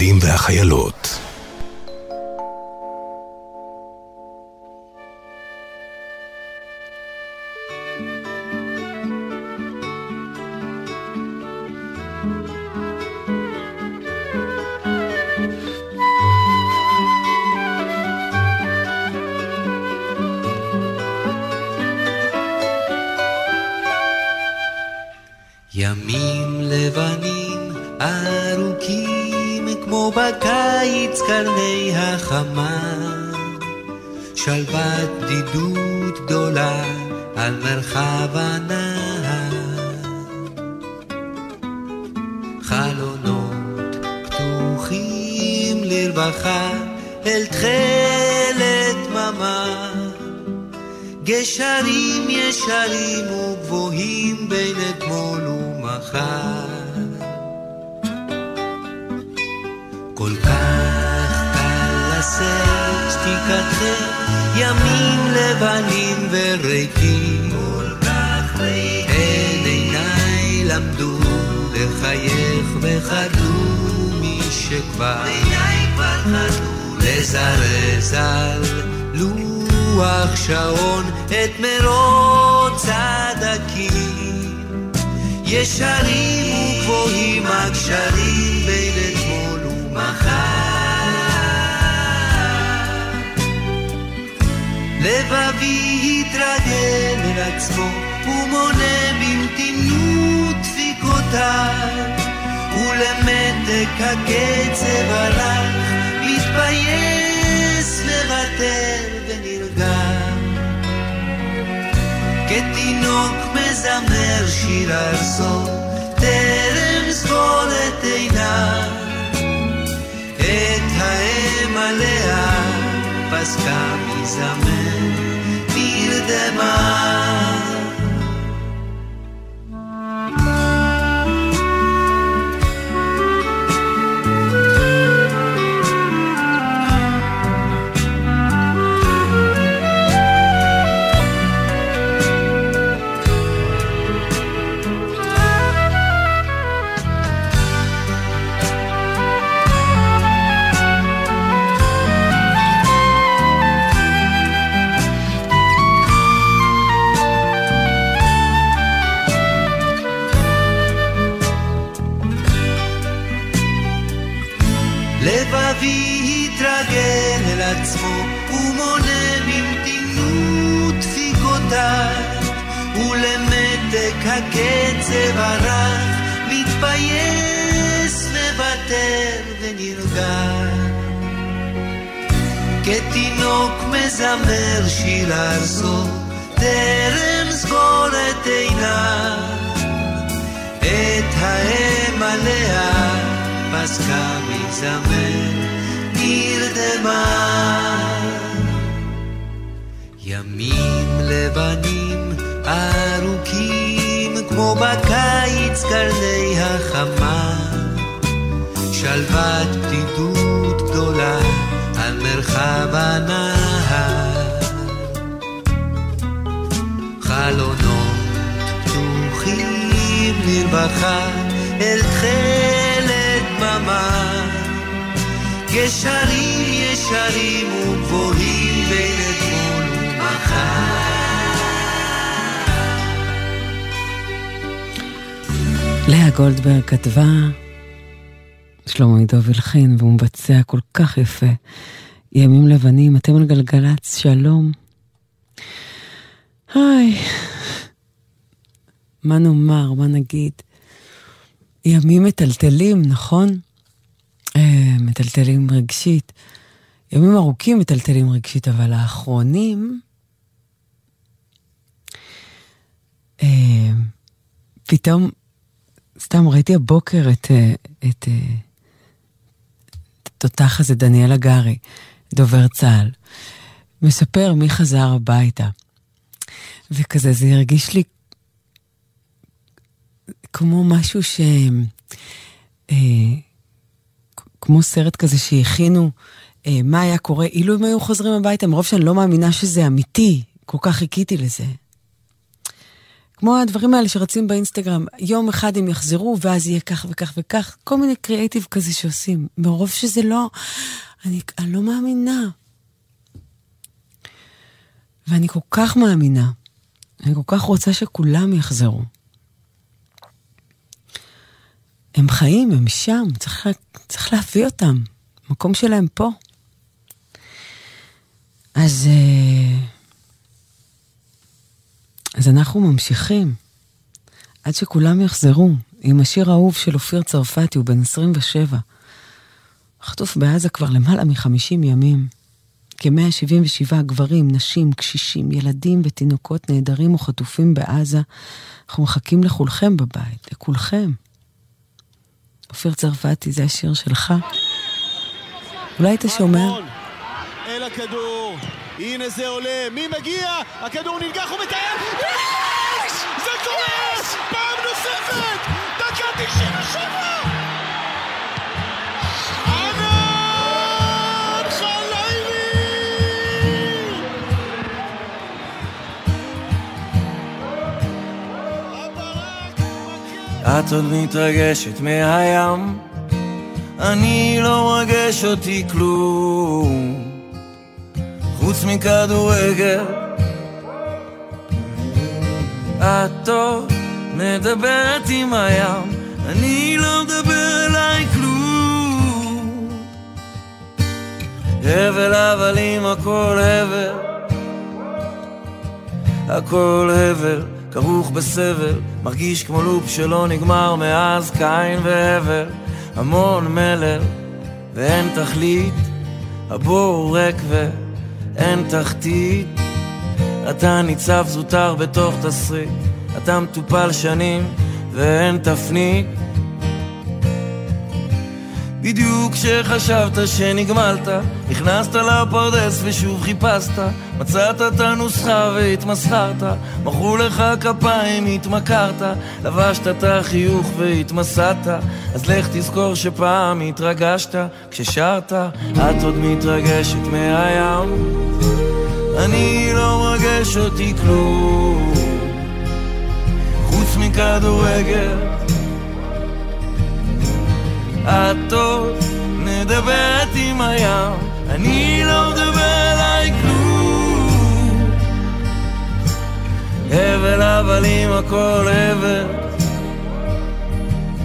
החיילים והחיילות. מזמר שיר ארצו טרם סגור את עיניו את האם עליה פסקה מזמר נרדמה כך יפה. ימים לבנים, אתם על גלגלצ, שלום. היי, מה נאמר, מה נגיד? ימים מטלטלים, נכון? אה, מטלטלים רגשית. ימים ארוכים מטלטלים רגשית, אבל האחרונים... אה, פתאום, סתם ראיתי הבוקר את, אה, את, אה, את התותח הזה, דניאל הגרי, דובר צה"ל, מספר מי חזר הביתה. וכזה, זה הרגיש לי כמו משהו ש... אה, כמו סרט כזה שהכינו אה, מה היה קורה אילו הם היו חוזרים הביתה, מרוב שאני לא מאמינה שזה אמיתי, כל כך חיכיתי לזה. כמו הדברים האלה שרצים באינסטגרם, יום אחד הם יחזרו ואז יהיה כך וכך וכך, כל מיני קריאייטיב כזה שעושים, מרוב שזה לא, אני, אני לא מאמינה. ואני כל כך מאמינה, אני כל כך רוצה שכולם יחזרו. הם חיים, הם שם, צריך, צריך להביא אותם. המקום שלהם פה. אז, אה, אז אנחנו ממשיכים עד שכולם יחזרו עם השיר האהוב של אופיר צרפתי, הוא בן 27. חטוף בעזה כבר למעלה מ-50 ימים. כ-177 גברים, נשים, קשישים, ילדים ותינוקות נעדרים או חטופים בעזה. אנחנו מחכים לכולכם בבית, לכולכם. אופיר צרפתי, זה השיר שלך. אולי היית שומע? אל הכדור, הנה זה עולה, מי מגיע? הכדור ננגח ומטייל, יש! זה קורה! פעם נוספת! דקה 97! את עוד מתרגשת מהים, אני לא מרגש אותי כלום, חוץ מכדורגל. את עוד מדברת עם הים, אני לא מדבר אליי כלום. הבל הבלים הכל הבל, הכל הבל. כרוך בסבל, מרגיש כמו לופ שלא נגמר מאז קין והבל, המון מלל ואין תכלית, הבור ריק ואין תחתית. אתה ניצב זוטר בתוך תסריט, אתה מטופל שנים ואין תפנית. בדיוק כשחשבת שנגמלת, נכנסת לפרדס ושוב חיפשת, מצאת את הנוסחה והתמסחרת, מכרו לך כפיים, התמכרת, לבשת את החיוך והתמסדת, אז לך תזכור שפעם התרגשת, כששרת, את עוד מתרגשת מהים. אני לא מרגש אותי כלום, חוץ מכדורגל. את עוד מדברת עם הים, אני לא מדבר אליי כלום. הבל הבלים הכל הבל,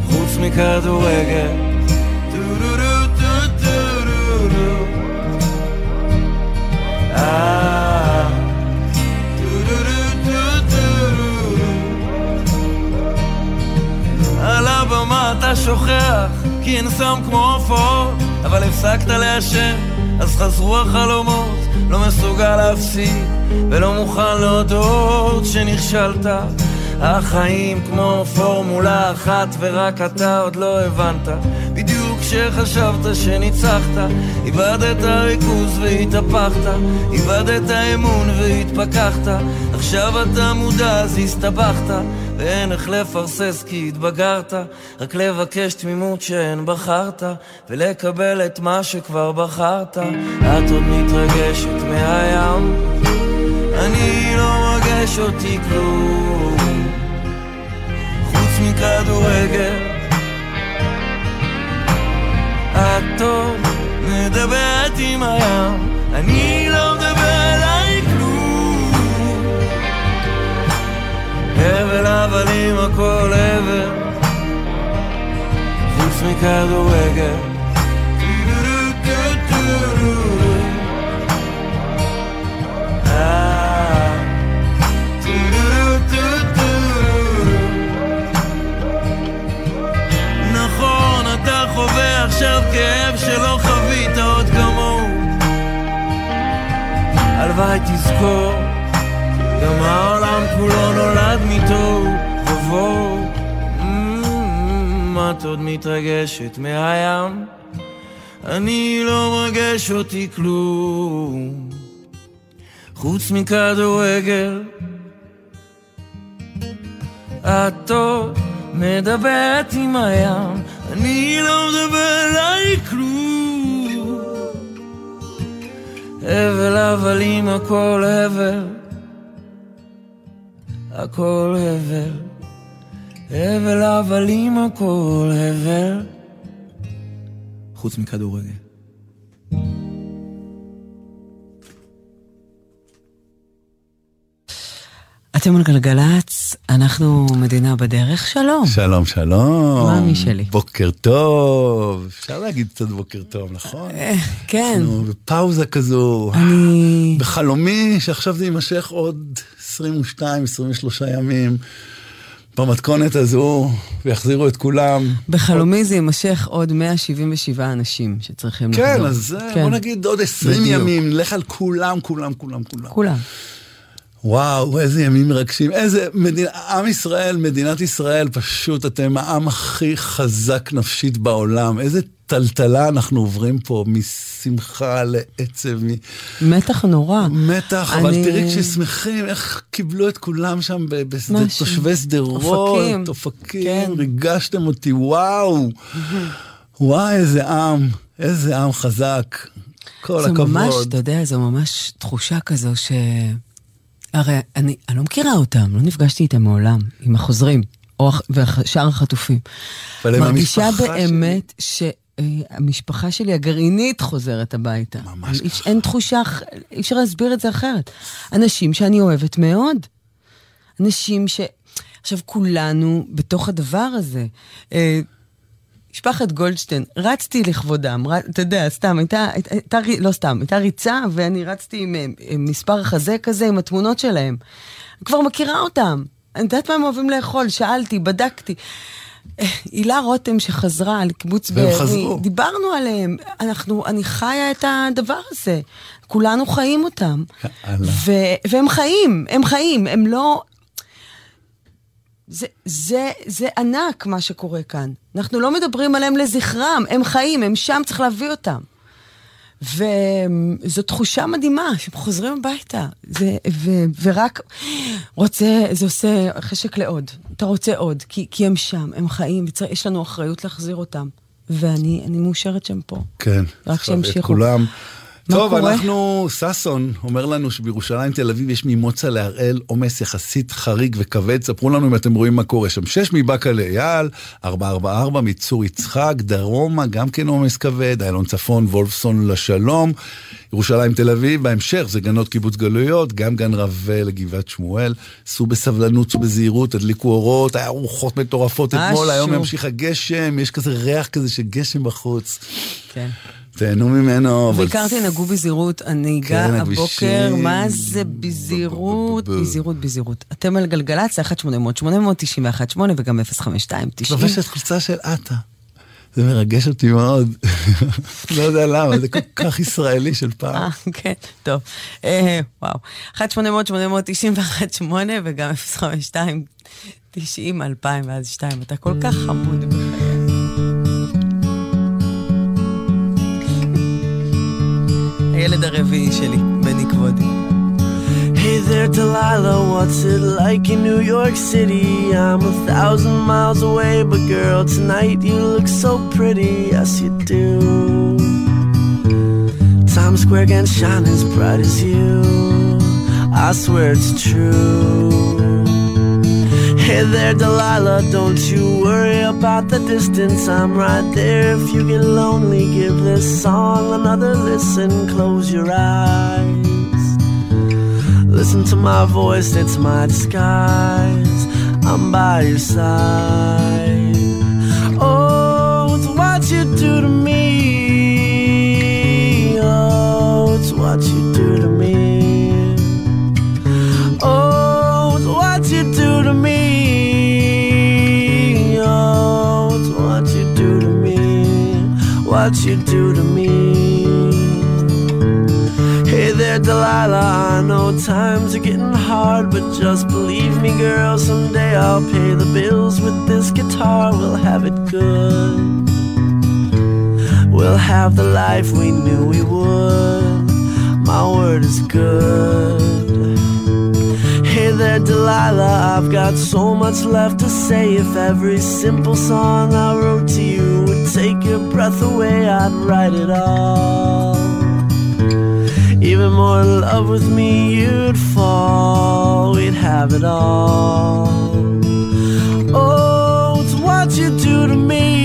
חוץ מכדורגל. על הבמה אתה שוכח כי אין סם כמו עופות, אבל הפסקת לעשן, אז חזרו החלומות, לא מסוגל להפסיק, ולא מוכן להודות שנכשלת. החיים כמו פורמולה אחת, ורק אתה עוד לא הבנת. בדיוק כשחשבת שניצחת, איבדת ריכוז והתהפכת, איבדת אמון והתפכחת, עכשיו אתה מודע אז הסתבכת. ואין איך לפרסס כי התבגרת, רק לבקש תמימות שאין בחרת, ולקבל את מה שכבר בחרת. את עוד מתרגשת מהים, אני לא מרגש אותי כלום, חוץ מכדורגל. עוד מדברת עם הים, אני לא מדבר אליי הבל הבלים הכל הבל, חוץ מכדורגל. עכשיו כאב שלא חווית עוד כמוהו. הלוואי תזכור גם העולם כולו נולד מתוהו ובוהו. את עוד מתרגשת מהים? אני לא מרגש אותי כלום, חוץ מכדורגל. את עוד מדברת עם הים, אני לא מדבר אליי כלום. הבל הבלים הכל הבל. הכל הבל, הבל הבלים הכל הבל. חוץ מכדורגל. אתם על גלגלצ, אנחנו מדינה בדרך, שלום. שלום, שלום. מה מי שלי? בוקר טוב. אפשר להגיד קצת בוקר טוב, נכון? אה, כן. אנחנו בפאוזה כזו. אני... בחלומי שעכשיו זה יימשך עוד 22, 23 ימים. במתכונת הזו, ויחזירו את כולם. בחלומי זה יימשך עוד 177 אנשים שצריכים לחזור. כן, אז אה, כן. בוא נגיד עוד 20 בדיוק. ימים, נלך על כולם, כולם, כולם, כולם. כולם. וואו, איזה ימים מרגשים. איזה מדינה, עם ישראל, מדינת ישראל, פשוט אתם העם הכי חזק נפשית בעולם. איזה טלטלה אנחנו עוברים פה, משמחה לעצב, מתח נורא. אבל אני- תראי כששמחים, איך קיבלו את כולם שם בשדה-. תושבי שדרות, אופקים. אופקים, כן. ריגשתם אותי, וואו. וואי, איזה עם, איזה עם חזק. כל זה הכבוד. ממש, אתה יודע, זו ממש תחושה כזו ש... הרי אני, אני לא מכירה אותם, לא נפגשתי איתם מעולם, עם החוזרים, או ושאר החטופים. אבל הם מרגישה באמת שהמשפחה שלי הגרעינית חוזרת הביתה. ממש ככה. אין תחושה, אי אפשר להסביר את זה אחרת. אנשים שאני אוהבת מאוד. אנשים ש... עכשיו, כולנו בתוך הדבר הזה. משפחת גולדשטיין, רצתי לכבודם, ר... אתה יודע, סתם, הייתה, הייתה, הייתה, לא סתם, הייתה ריצה, ואני רצתי עם, עם מספר חזה כזה, עם התמונות שלהם. אני כבר מכירה אותם. אני יודעת מה הם אוהבים לאכול, שאלתי, בדקתי. אה, הילה רותם שחזרה על קיבוץ בארי. דיברנו עליהם, אנחנו, אני חיה את הדבר הזה. כולנו חיים אותם. ו- והם חיים, הם חיים, הם לא... זה, זה, זה ענק מה שקורה כאן. אנחנו לא מדברים עליהם לזכרם, הם חיים, הם שם, צריך להביא אותם. וזו תחושה מדהימה, שהם חוזרים הביתה. זה, ו, ורק רוצה, זה עושה חשק לעוד. אתה רוצה עוד, כי, כי הם שם, הם חיים, ויש לנו אחריות להחזיר אותם. ואני אני מאושרת שהם פה. כן. רק שימשיכו. כולם. טוב, קורה? אנחנו, ששון אומר לנו שבירושלים תל אביב יש ממוצא להראל עומס יחסית חריג וכבד. ספרו לנו אם אתם רואים מה קורה שם. שש מבאקה לאייל, 444 מצור יצחק, דרומה גם כן עומס כבד, איילון צפון, וולפסון לשלום, ירושלים תל אביב, בהמשך זה גנות קיבוץ גלויות, גם גן רווה לגבעת שמואל. סעו בסבלנות, סעו בזהירות, תדליקו אורות, היה רוחות מטורפות אתמול. היום ימשיך הגשם, יש כזה ריח כזה של גשם בחוץ. כן. תהנו ממנו. בעיקר תנהגו בזהירות, הנהיגה כן, הבוקר. מה זה בזהירות, בזהירות, בזהירות. אתם על גלגלצ, 1-800-891-8 וגם 052-90. לובשת חולצה של עטה. זה מרגש אותי מאוד. לא יודע למה, זה כל כך ישראלי של אה, פעם. כן, טוב. אה, וואו. 1-800-891-8 וגם 052-90-2002 ואז 2. אתה כל כך חמוד בחיי. הילד הרביעי שלי, בני כבודי. Hey there, Delilah, what's it like in New York City? I'm a thousand miles away, but girl, tonight you look so pretty, yes you do. Times Square can't shine as bright as you, I swear it's true. Hey there, Delilah, don't you worry about the distance, I'm right there. If you get lonely, give this song another listen, close your eyes. Listen to my voice, it's my disguise. I'm by your side. Oh, it's what you do to me. What you do to me. Hey there, Delilah. I know times are getting hard, but just believe me, girl. Someday I'll pay the bills with this guitar. We'll have it good. We'll have the life we knew we would. My word is good. Hey there, Delilah. I've got so much left to say. If every simple song I wrote to you your breath away, I'd write it all. even more in love with me, you'd fall. We'd have it all. Oh, it's what you do to me.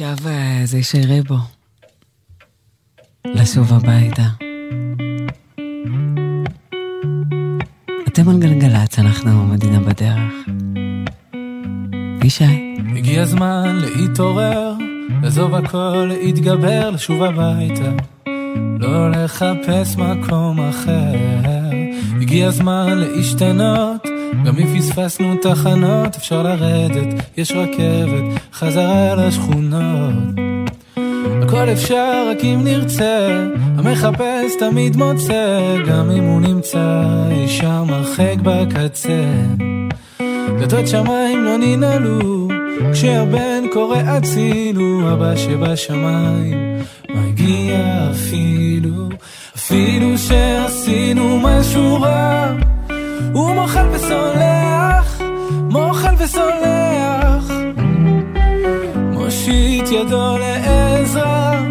ועכשיו אה, זה יישאר בו. לשוב הביתה. אתם על גלגלצ, אנחנו מדינה בדרך. אבישי. הגיע הזמן להתעורר, לעזוב הכל, להתגבר, לשוב הביתה. לא לחפש מקום אחר. הגיע הזמן להשתנות, גם אם פספסנו תחנות, אפשר לרדת, יש רכבת, חזרה לשכונות. הכל אפשר רק אם נרצה, המחפש תמיד מוצא, גם אם הוא נמצא אי שם הרחק בקצה. דלתות שמיים לא ננעלו, כשהבן קורא אצילו, אבא שבשמיים מגיע אפילו, אפילו שעשינו משהו רע, הוא מוחל וסולח, מושיט ידו לעזרה,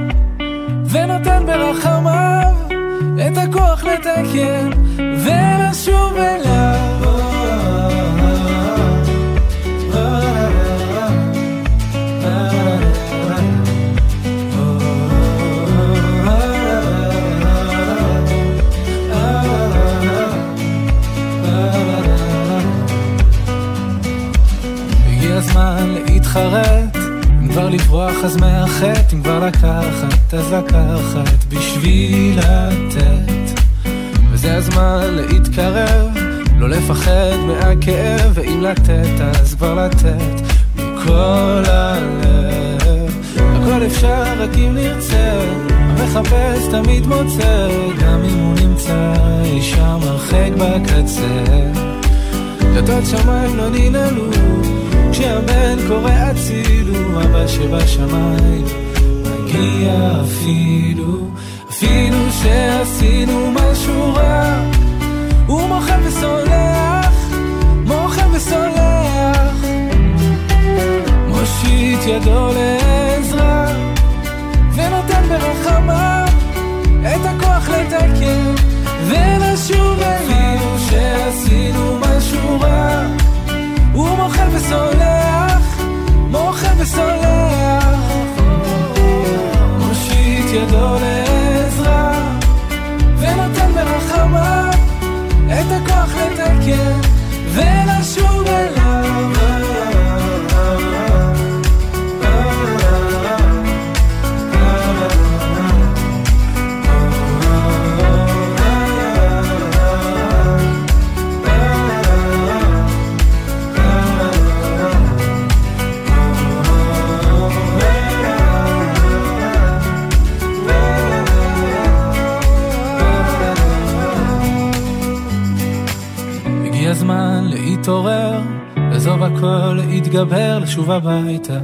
ונותן ברחמיו את הכוח לתקן ולשוב אליו. להתחרט לברוח אז מאחת אם כבר לקחת אז לקחת בשביל לתת. וזה הזמן להתקרב לא לפחד מהכאב ואם לתת אז כבר לתת מכל הלב. הכל אפשר רק אם נרצה המחפש תמיד מוצא גם אם הוא נמצא אי שם הרחק בקצה. דלתות שמיים לא ננעלו כשהבן קורא אצילו, אבא שבשמיים מגיע אפילו, אפילו שעשינו משהו רע, הוא מוחל וסולח, מוחל וסולח, מושיט ידו לעזרה, ונותן ברחמיו את הכוח לתקן ולשוב אפילו שעשינו משהו רע. וסולח, מוחל וסולח, מושיט ידו לעזרה, ונותן ברחמיו את הכוח לתקן הכל, להתגבר, לשוב הביתה.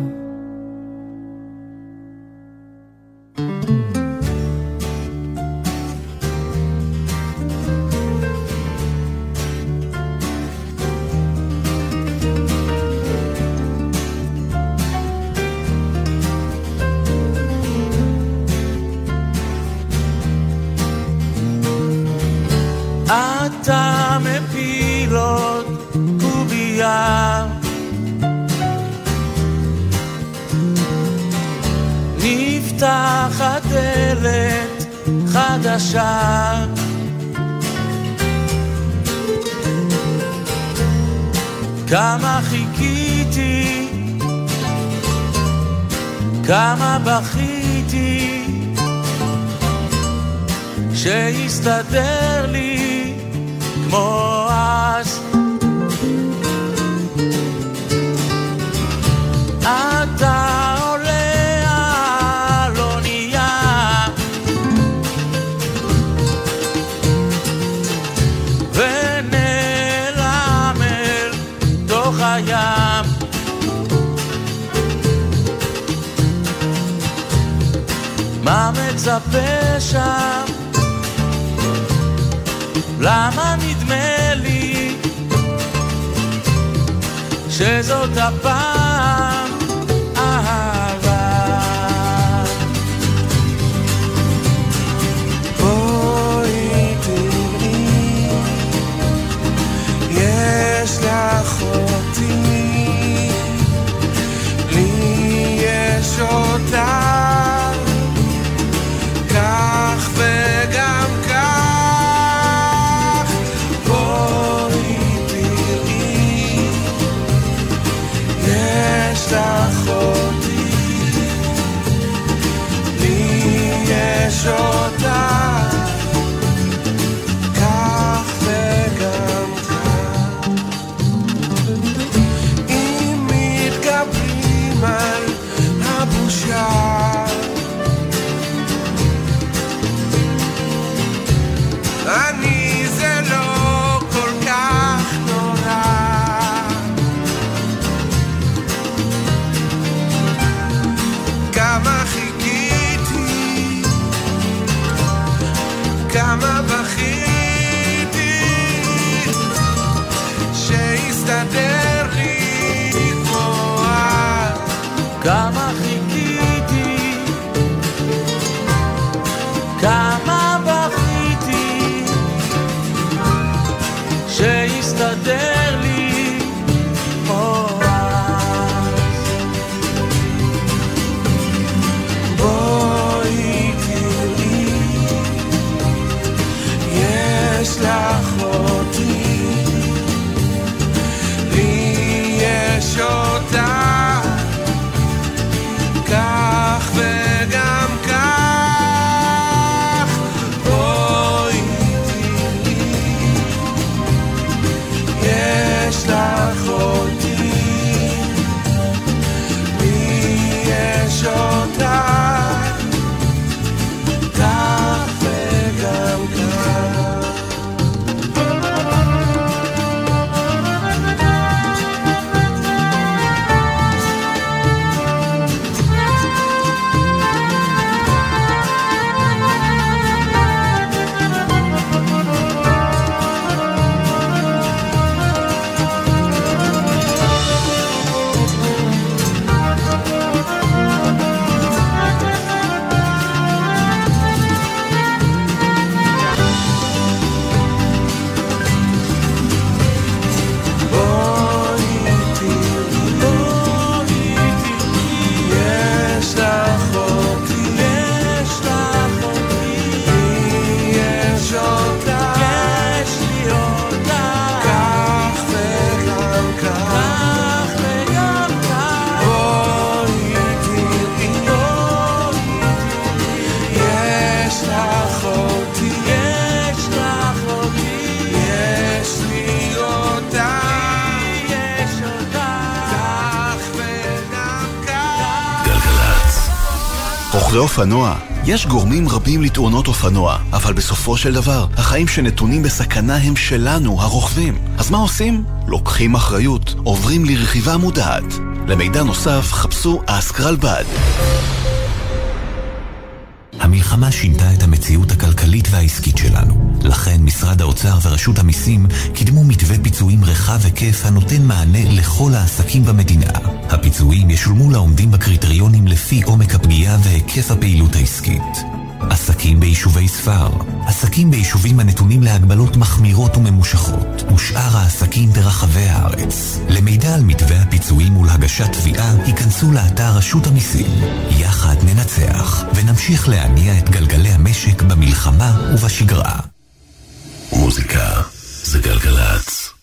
רוכבי אופנוע. יש גורמים רבים לתאונות אופנוע, אבל בסופו של דבר, החיים שנתונים בסכנה הם שלנו, הרוכבים. אז מה עושים? לוקחים אחריות, עוברים לרכיבה מודעת. למידע נוסף, חפשו אסק רלב"ד. המלחמה שינתה את המציאות הכלכלית והעסקית שלנו. לכן משרד האוצר ורשות המיסים קידמו מתווה פיצויים רחב היקף הנותן מענה לכל העסקים במדינה. הפיצויים ישולמו לעומדים בקריטריונים לפי עומק הפגיעה והיקף הפעילות העסקית. עסקים ביישובי ספר, עסקים ביישובים הנתונים להגבלות מחמירות וממושכות, ושאר העסקים ברחבי הארץ. למידע על מתווה הפיצויים ולהגשת תביעה, היכנסו לאתר רשות המיסים. יחד ננצח, ונמשיך להניע את גלגלי המשק במלחמה ובשגרה. מוזיקה זה גלגלצ.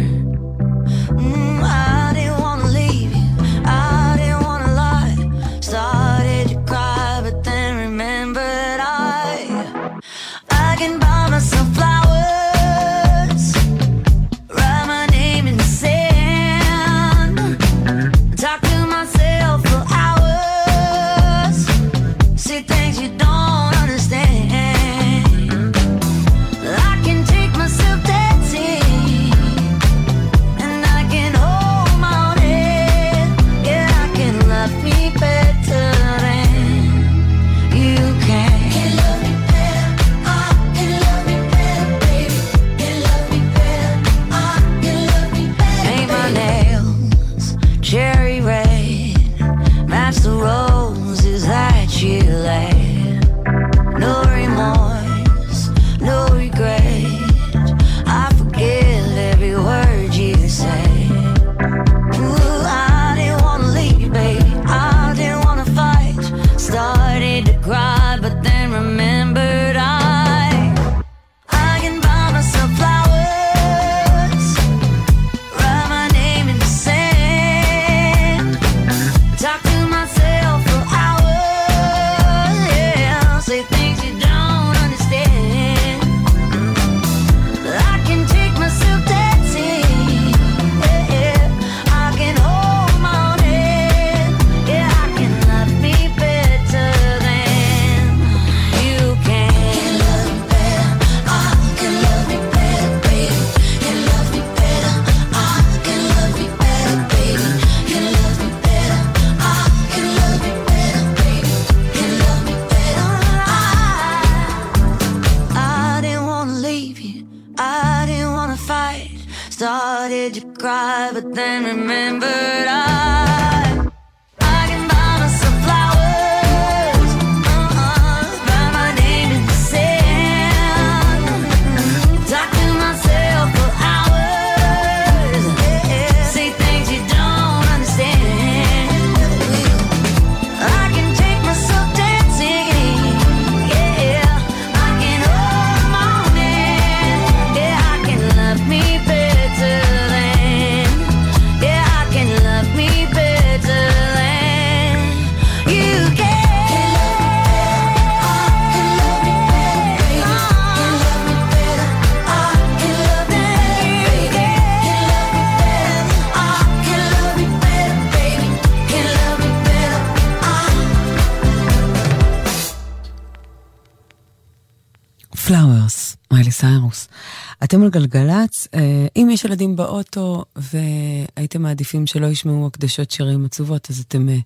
אתם על גלגלצ, אה, אם יש ילדים באוטו והייתם מעדיפים שלא ישמעו הקדשות שירים עצובות, אז אתם אה,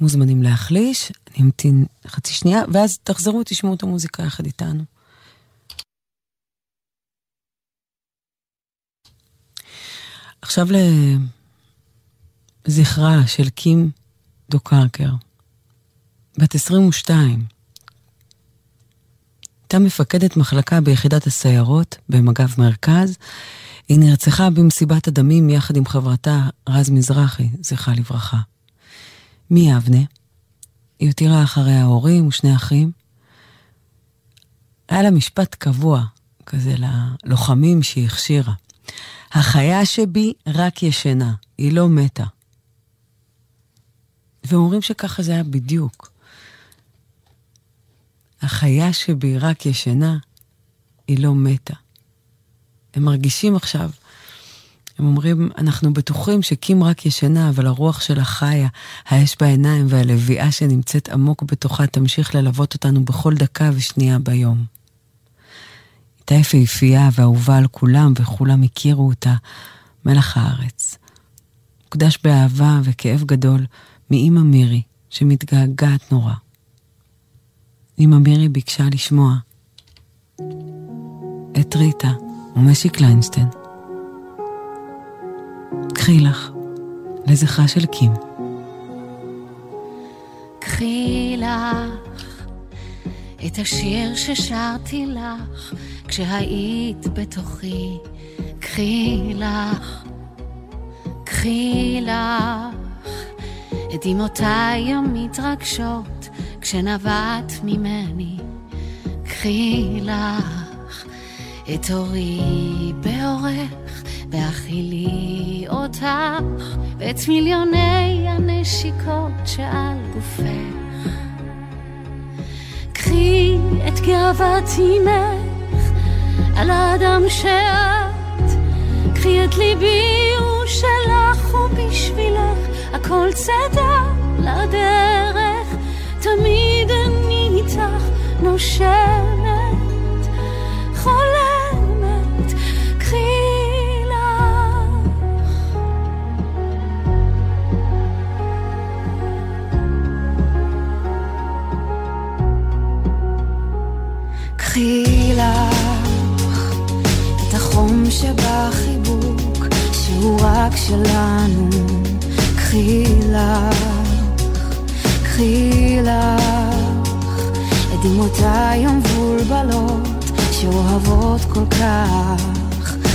מוזמנים להחליש. אני אמתין חצי שנייה, ואז תחזרו, תשמעו את המוזיקה יחד איתנו. עכשיו לזכרה של קים דו קרקר, בת 22. הייתה מפקדת מחלקה ביחידת הסיירות במג"ב מרכז. היא נרצחה במסיבת הדמים יחד עם חברתה רז מזרחי, זכרה לברכה. מי אבנה? היא הותירה אחריה הורים ושני אחים. היה לה משפט קבוע כזה ללוחמים שהיא הכשירה. החיה שבי רק ישנה, היא לא מתה. ואומרים שככה זה היה בדיוק. החיה שבי רק ישנה, היא לא מתה. הם מרגישים עכשיו, הם אומרים, אנחנו בטוחים שקים רק ישנה, אבל הרוח שלה חיה, האש בעיניים והלוויה שנמצאת עמוק בתוכה תמשיך ללוות אותנו בכל דקה ושנייה ביום. הייתה יפהפייה ואהובה על כולם, וכולם הכירו אותה, מלח הארץ. מוקדש באהבה וכאב גדול מאימא מירי, שמתגעגעת נורא. אמא מירי ביקשה לשמוע את ריטה ומשי קליינשטיין. קחי לך, לזכרה של קים. קחי לך את השיר ששרתי לך כשהיית בתוכי. קחי לך, קחי לך את דמעותיי המתרגשות כשנבעת ממני. קחי לך את אורי באורך, בהכילי אותך, ואת מיליוני הנשיקות שעל גופך. קחי את גאוות אימך על האדם שאת, קחי את ליבי הוא שלך ובשבילך הכל צידה לדרך, תמיד אני איתך נושמת, חולמת, קחי לך. קחי לך את החום שבחיבוק שהוא רק שלנו. קחי לך, קחי לך את דמעותיי המבולבלות שאוהבות כל כך.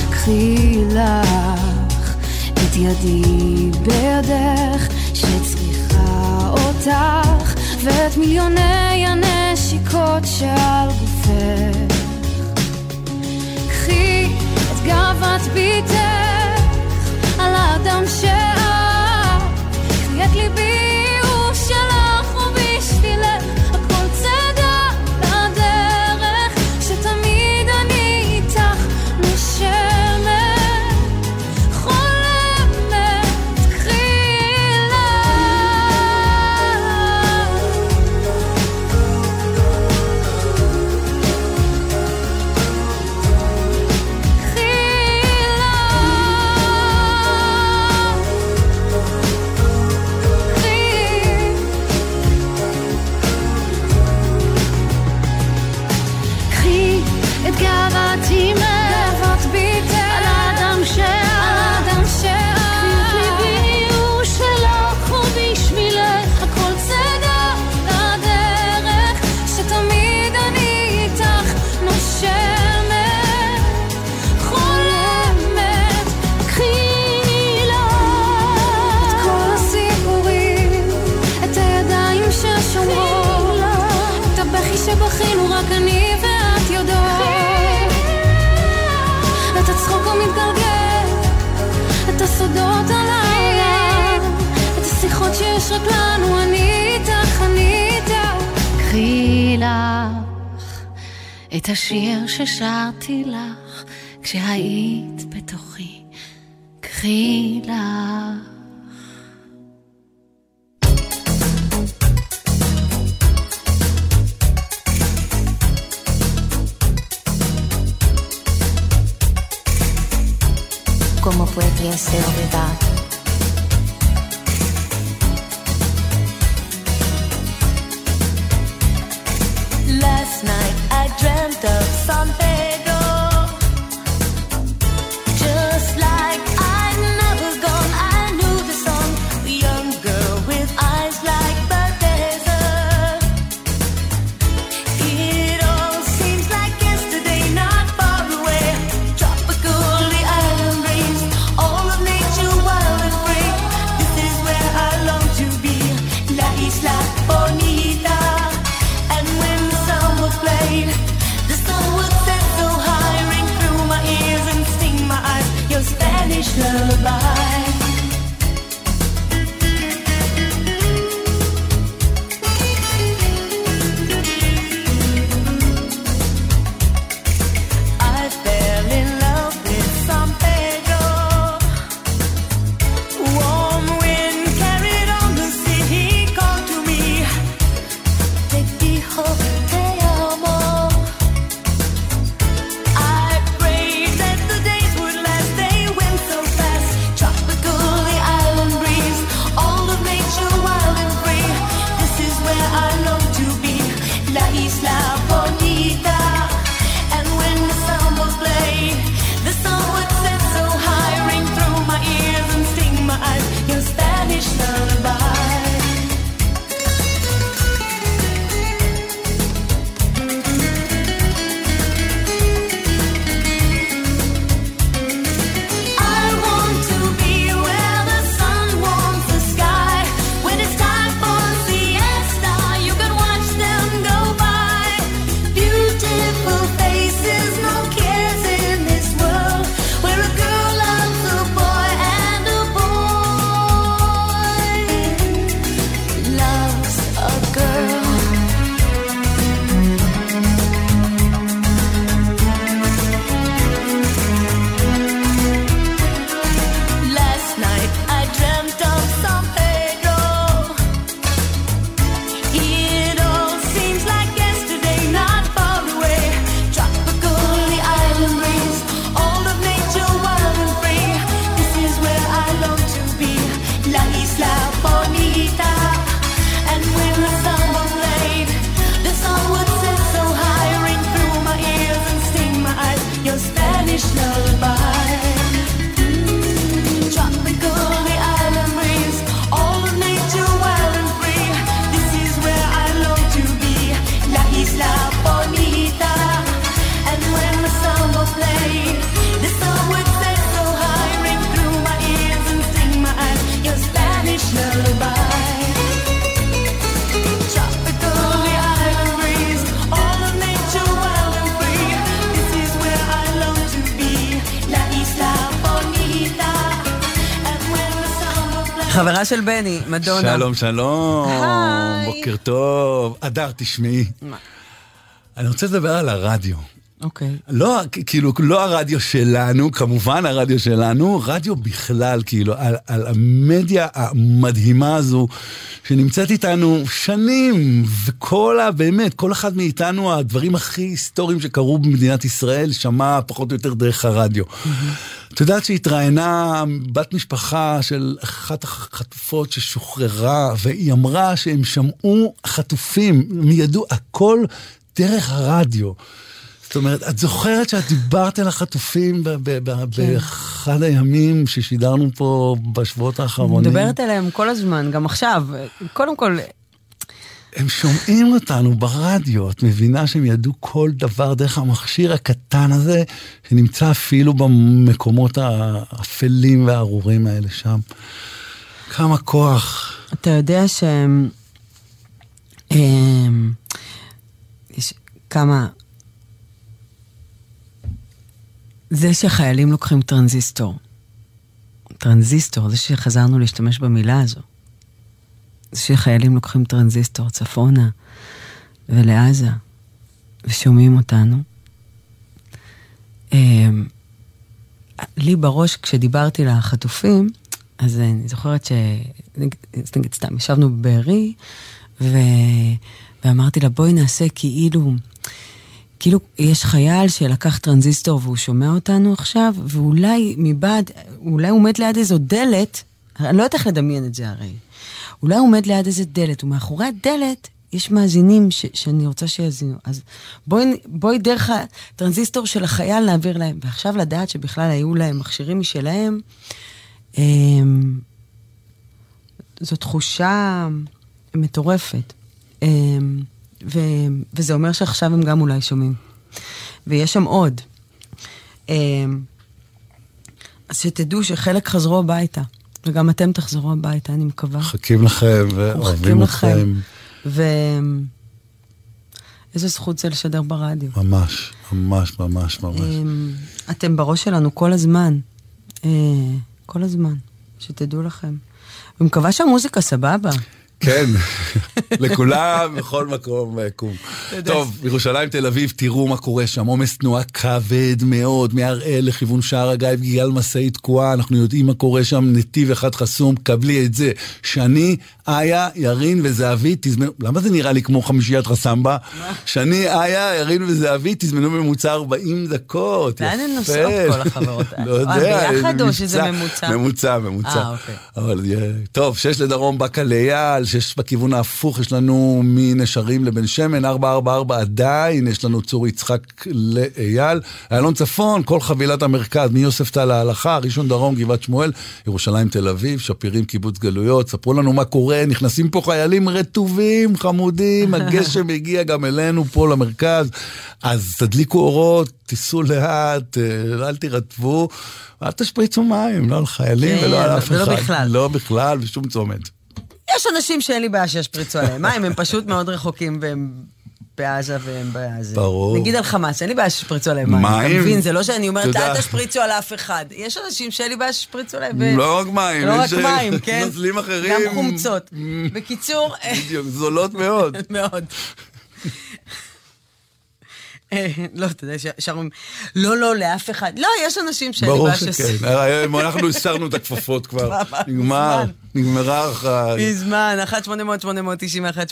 קחי לך את ידי בידך שצריכה אותך ואת מיליוני הנשיקות שעל גופך. קחי את גאוות ביתך על האדם שאת, קחי את ליבי את השיר ששרתי לך כשהיית בתוכי, קחי לך. ¿Cómo fue quien se olvidar? של בני, מדונה. שלום, שלום. Hi. בוקר טוב. אדר, תשמעי. מה? אני רוצה לדבר על הרדיו. אוקיי. Okay. לא, כאילו, לא הרדיו שלנו, כמובן הרדיו שלנו, רדיו בכלל, כאילו, על, על המדיה המדהימה הזו, שנמצאת איתנו שנים, וכל ה... באמת, כל אחד מאיתנו, הדברים הכי היסטוריים שקרו במדינת ישראל, שמע פחות או יותר דרך הרדיו. Mm-hmm. את יודעת שהתראיינה בת משפחה של אחת החטופות ששוחררה, והיא אמרה שהם שמעו חטופים, הם ידעו הכל דרך הרדיו. זאת אומרת, את זוכרת שאת דיברת על החטופים כן. באחד הימים ששידרנו פה בשבועות האחרונים? מדברת עליהם כל הזמן, גם עכשיו. קודם כל, הם שומעים אותנו ברדיו, את מבינה שהם ידעו כל דבר דרך המכשיר הקטן הזה, שנמצא אפילו במקומות האפלים והארורים האלה שם. כמה כוח. אתה יודע שהם... אמ, יש כמה... זה שחיילים לוקחים טרנזיסטור, טרנזיסטור, זה שחזרנו להשתמש במילה הזו, שחיילים לוקחים טרנזיסטור צפונה ולעזה ושומעים אותנו. אמ, לי בראש, כשדיברתי לחטופים, אז אני זוכרת ש... נגיד סתם, ישבנו בבארי, ו... ואמרתי לה, בואי נעשה כאילו, כאילו יש חייל שלקח טרנזיסטור והוא שומע אותנו עכשיו, ואולי מבעד, אולי הוא עומד ליד איזו דלת, אני לא יודעת איך לדמיין את זה הרי. אולי הוא עומד ליד איזה דלת, ומאחורי הדלת יש מאזינים ש, שאני רוצה שיאזינו. אז בואי, בואי דרך הטרנזיסטור של החייל נעביר להם. ועכשיו לדעת שבכלל היו להם מכשירים משלהם, אמ, זו תחושה מטורפת. אמ, ו, וזה אומר שעכשיו הם גם אולי שומעים. ויש שם עוד. אמ, אז שתדעו שחלק חזרו הביתה, וגם אתם תחזרו הביתה, אני מקווה. מחכים לכם ואוהבים אתכם. ו... איזה זכות זה לשדר ברדיו. ממש, ממש, ממש, ממש. אמ, אתם בראש שלנו כל הזמן. אה, כל הזמן, שתדעו לכם. ומקווה שהמוזיקה סבבה. כן, לכולם, בכל מקום אה, קום. טוב, ירושלים, תל אביב, תראו מה קורה שם. עומס תנועה כבד מאוד, מהראל לכיוון שער הגיא, בגלל משאית תקועה, אנחנו יודעים מה קורה שם, נתיב אחד חסום, קבלי את זה. שני, איה, ירין וזהבי, תזמנו, למה זה נראה לי כמו חמישיית חסמבה? שני, איה, ירין וזהבי, תזמנו ממוצע 40 דקות. לאן הן נוסעות כל החברות האלה? לא יודע. ביחד או שזה ממוצע? ממוצע, ממוצע. אה, אוקיי. טוב, שש לדרום, באקה שש בכיוון ההפוך, יש לנו מנשרים לבן שמן, 444 עדיין, יש לנו צור יצחק לאייל. איילון צפון, כל חבילת המרכז, מיוספטל להלכה, ראשון דרום, גבעת שמואל, ירושלים, תל אביב, שפירים, קיבוץ גלויות. ספרו לנו מה קורה, נכנסים פה חיילים רטובים, חמודים, הגשם הגיע גם אלינו פה למרכז. אז תדליקו אורות, תיסעו לאט, אה, אל תירטבו, אל תשפריצו מים, לא על חיילים כן, ולא על אף ולא אחד. בכלל. לא בכלל, בשום צומת. יש אנשים שאין לי בעיה שישפריצו עליהם מים, הם פשוט מאוד רחוקים והם בעזה והם בעזה. ברור. נגיד על חמאס, אין לי בעיה שישפריצו עליהם מים. מים? אתה מבין, זה לא שאני אומרת, אל תשפריצו על אף אחד. יש אנשים שאין לי בעיה שישפריצו עליהם. לא רק מים, לא רק יש, אה, מים, כן? נוזלים אחרים. גם חומצות. בקיצור, בדיוק, זולות מאוד. מאוד. אה, לא, אתה יודע, אומרים, לא, לא, לאף אחד. לא, יש אנשים לי ברור שכן. אנחנו הסרנו את הכפפות כבר. נגמר, נגמרה לך. מזמן,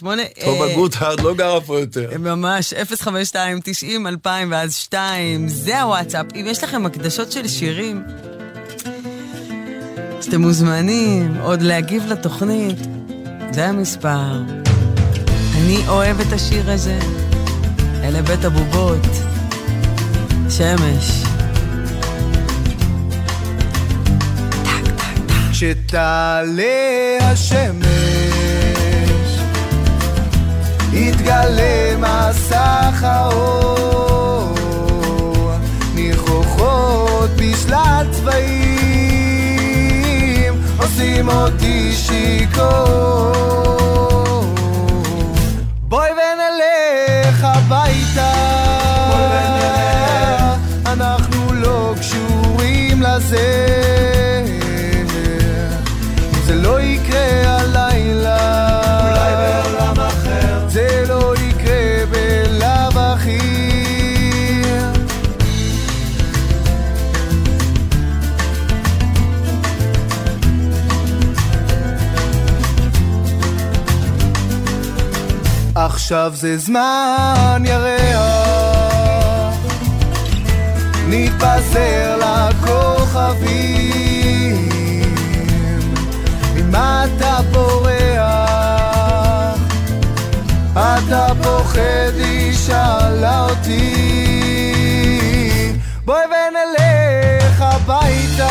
1-800-890-18. טובה גוטהרד לא גרה פה יותר. ממש, 052-90-2000 ואז 2, זה הוואטסאפ. אם יש לכם הקדשות של שירים, אז אתם מוזמנים עוד להגיב לתוכנית, זה המספר. אני אוהב את השיר הזה, אלה בית הבובות, שמש. כשתעלה השמש, יתגלה מסך האור, ניחוחות בשלל צבעים, עושים אותי שיכור. בואי ונלך הביתה, אנחנו לא קשורים לזה. עכשיו זה זמן ירח, נתפזר לכוכבים, ממה אתה בורח? אתה פוחד, היא שאלה אותי. בואי ונלך הביתה,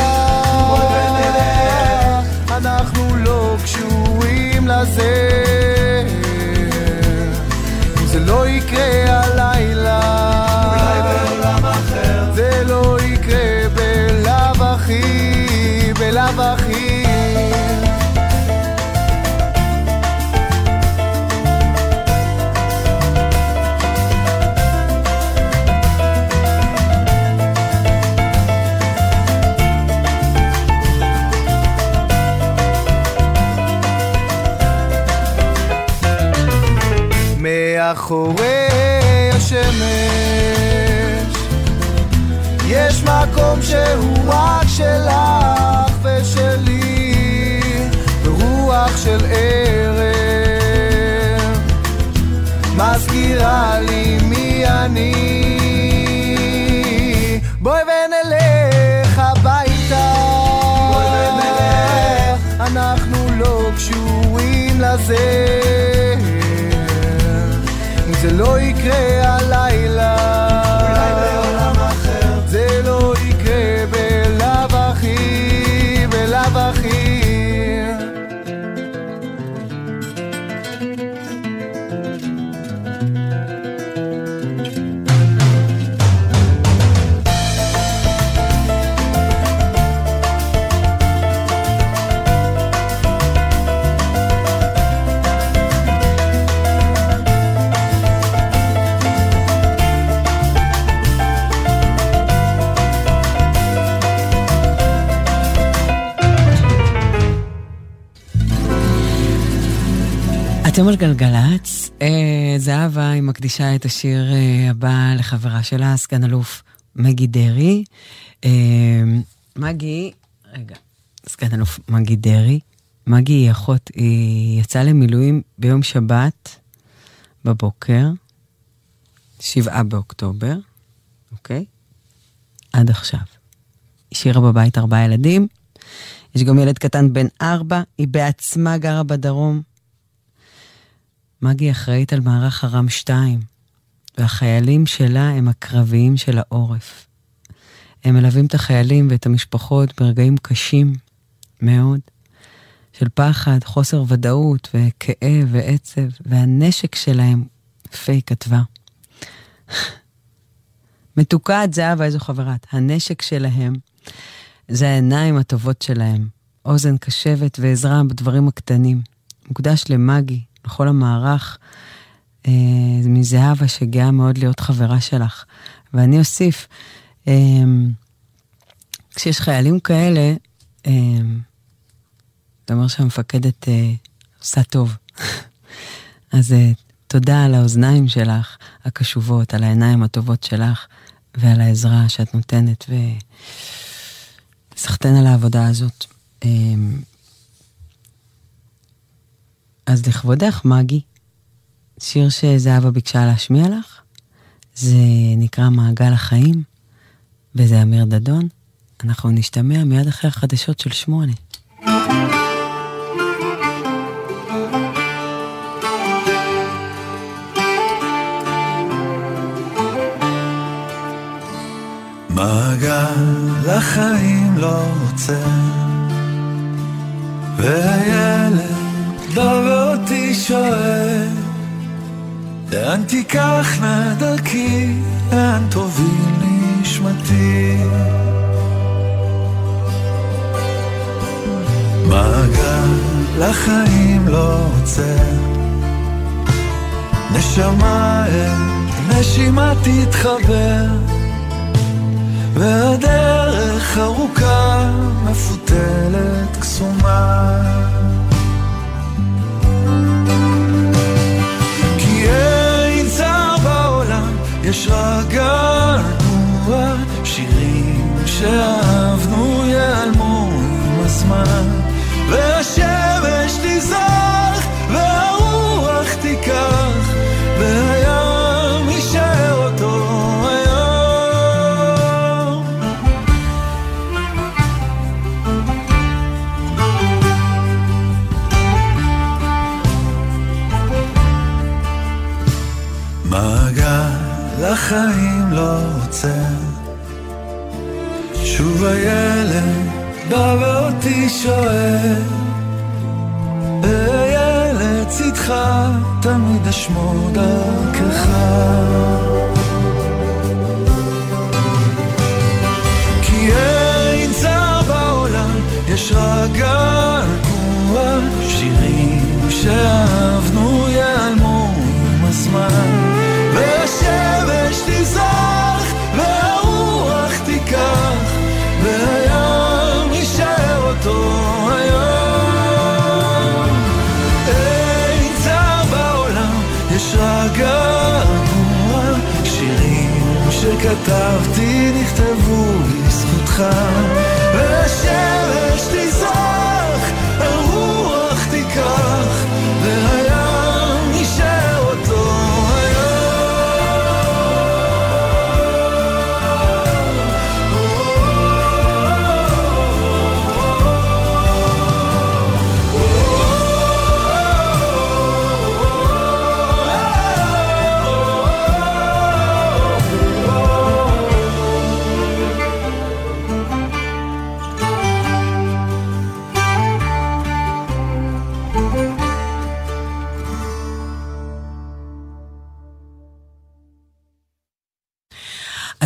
בואי ונלך, אנחנו לא קשורים לזה. לא יקרה הלילה, מאחורי השמש. יש מקום שהוא רק שלך ושלי רוח של ערב. מזכירה לי מי אני. בואי ונלך הביתה. בואי ונלך. אנחנו לא קשורים לזה אם זה לא יקרה הלילה אתם על גלגלצ, אה, זהבה, היא מקדישה את השיר אה, הבא לחברה שלה, סגן אלוף מגי דרעי. אה, מגי, רגע, סגן אלוף מגי דרעי. מגי היא אחות, היא יצאה למילואים ביום שבת בבוקר, שבעה באוקטובר, אוקיי? עד עכשיו. השאירה בבית ארבעה ילדים. יש גם ילד קטן בן ארבע, היא בעצמה גרה בדרום. מגי אחראית על מערך הרם 2, והחיילים שלה הם הקרביים של העורף. הם מלווים את החיילים ואת המשפחות ברגעים קשים מאוד, של פחד, חוסר ודאות וכאב ועצב, והנשק שלהם, פיי כתבה. מתוקה את זהבה, איזו חברת. הנשק שלהם זה העיניים הטובות שלהם, אוזן קשבת ועזרה בדברים הקטנים. מוקדש למגי, לכל המערך, אה, מזהבה שגאה מאוד להיות חברה שלך. ואני אוסיף, אה, כשיש חיילים כאלה, אה, זה אומר שהמפקדת אה, עושה טוב. אז אה, תודה על האוזניים שלך, הקשובות, על העיניים הטובות שלך, ועל העזרה שאת נותנת, וסחטיין על העבודה הזאת. אה, אז לכבודך, מגי, שיר שזהבה ביקשה להשמיע לך, זה נקרא מעגל החיים, וזה אמיר דדון. אנחנו נשתמע מיד אחרי החדשות של שמונה. מעגל החיים לא עוצר, והילד בא ואותי שואל, לאן תיקחנה דרכי, לאן תוביל נשמתי? מעגל החיים לא עוצר, נשמה אל נשימה תתחבר, והדרך ארוכה מפותלת קסומה. יש רק געגוע, שירים שאהבנו ייעלמו עם הזמן, והשמש תזרח, והרוח תיקח, החיים לא עוצר שוב הילד בא ואותי שואל וילד צדך תמיד אשמור דרכך. כי אין צער בעולם יש רק געגוע. שירים שאהבנו ייעלמו עם הזמן תזרח, והרוח תיקח, והים יישאר אותו היום. אין צער בעולם, יש רק געגוע, שירים שכתבתי נכתבו בזכותך. והשמש תזרח, הרוח תיקח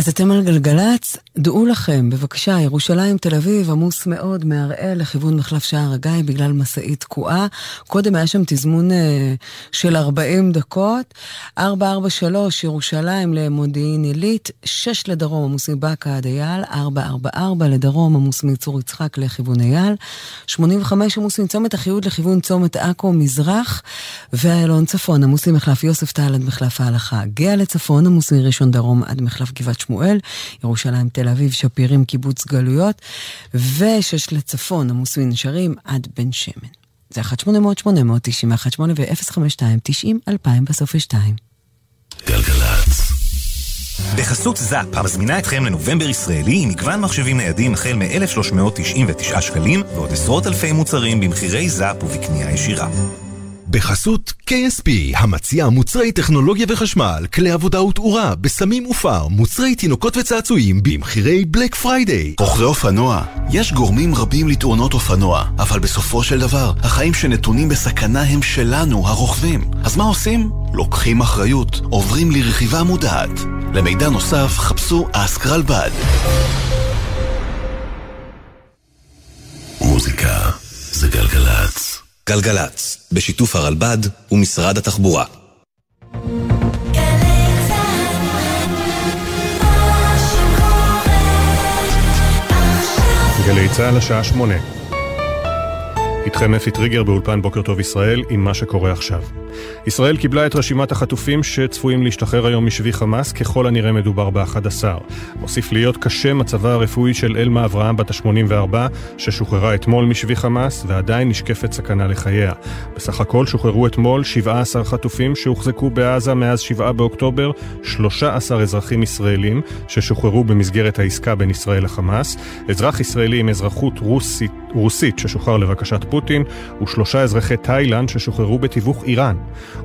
אז אתם על גלגלצ, דעו לכם, בבקשה, ירושלים, תל אביב, עמוס מאוד מהראל לכיוון מחלף שער הגיא בגלל משאית תקועה. קודם היה שם תזמון אה, של 40 דקות. 443 ירושלים למודיעין עילית, 6 לדרום עמוס מבאקה עד אייל, 444 לדרום עמוס מצור יצחק לכיוון אייל, 85 עמוס מצומת החיוד לכיוון צומת עכו מזרח, ואיילון צפון עמוס ממחלף יוספטל עד מחלף ההלכה. גאה לצפון עמוס מראשון דרום עד מחלף גבעת שמואל, ירושלים, תל אביב, שפירים, קיבוץ גלויות, ושש לצפון, עמוס מנשרים עד בן שמן. זה 1-800-890-18 ו-052-90-2000 בסוף יש 2. גלגלצ. בחסות זאפ, המזמינה אתכם לנובמבר ישראלי עם מגוון מחשבים ניידים החל מ-1,399 שקלים ועוד עשרות אלפי מוצרים במחירי זאפ ובקנייה ישירה. בחסות KSP, המציע מוצרי טכנולוגיה וחשמל, כלי עבודה ותאורה, בסמים ופאר, מוצרי תינוקות וצעצועים, במחירי Black Friday. רוכבי אופנוע, יש גורמים רבים לתאונות אופנוע, אבל בסופו של דבר, החיים שנתונים בסכנה הם שלנו, הרוכבים. אז מה עושים? לוקחים אחריות, עוברים לרכיבה מודעת. למידע נוסף, חפשו אסקרלבד. מוזיקה זה גלגלצ. גלגלצ, בשיתוף הרלב"ד ומשרד התחבורה. גלי צה"ל השעה שמונה. איתכם אפי טריגר באולפן בוקר טוב ישראל עם מה שקורה עכשיו. ישראל קיבלה את רשימת החטופים שצפויים להשתחרר היום משבי חמאס, ככל הנראה מדובר ב-11. מוסיף להיות קשה מצבה הרפואי של אלמה אברהם בת ה-84, ששוחררה אתמול משבי חמאס, ועדיין נשקפת סכנה לחייה. בסך הכל שוחררו אתמול 17 חטופים שהוחזקו בעזה מאז 7 באוקטובר, 13 אזרחים ישראלים ששוחררו במסגרת העסקה בין ישראל לחמאס, אזרח ישראלי עם אזרחות רוסית, רוסית ששוחרר לבקשת פוטין, ושלושה אזרחי תאילנד ששוחררו בתיווך איראן.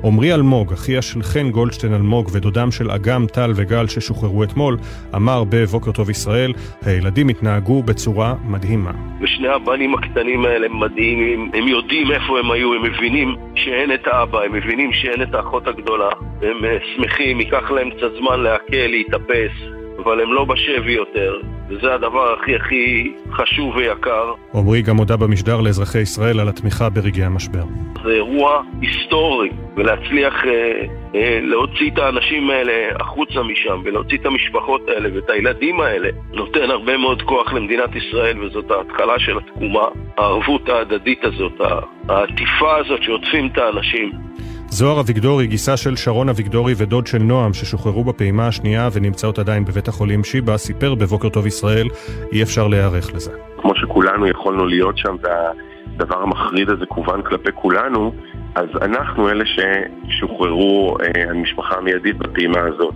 עמרי אלמוג, אחיה של חן גולדשטיין אלמוג ודודם של אגם, טל וגל ששוחררו אתמול, אמר בבוקר טוב ישראל, הילדים התנהגו בצורה מדהימה. ושני הבנים הקטנים האלה הם מדהימים, הם יודעים איפה הם היו, הם מבינים שאין את האבא, הם מבינים שאין את האחות הגדולה, הם אה, שמחים, ייקח להם קצת זמן לעכל, להתאפס, אבל הם לא בשבי יותר, וזה הדבר הכי הכי חשוב ויקר. עמרי גם הודה במשדר לאזרחי ישראל על התמיכה ברגעי המשבר. זה אירוע היסטורי, ולהצליח אה, אה, להוציא את האנשים האלה החוצה משם, ולהוציא את המשפחות האלה ואת הילדים האלה, נותן הרבה מאוד כוח למדינת ישראל, וזאת ההתחלה של התקומה, הערבות ההדדית הזאת, העטיפה הזאת שעוטפים את האנשים. זוהר אביגדורי, גיסה של שרון אביגדורי ודוד של נועם, ששוחררו בפעימה השנייה ונמצאות עדיין בבית החולים שיבא, סיפר בבוקר טוב ישראל, אי אפשר להיערך לזה. כמו שכולנו יכולנו להיות שם, והדבר המחריד הזה כוון כלפי כולנו, אז אנחנו אלה ששוחררו אה, המשפחה המיידית בפעימה הזאת.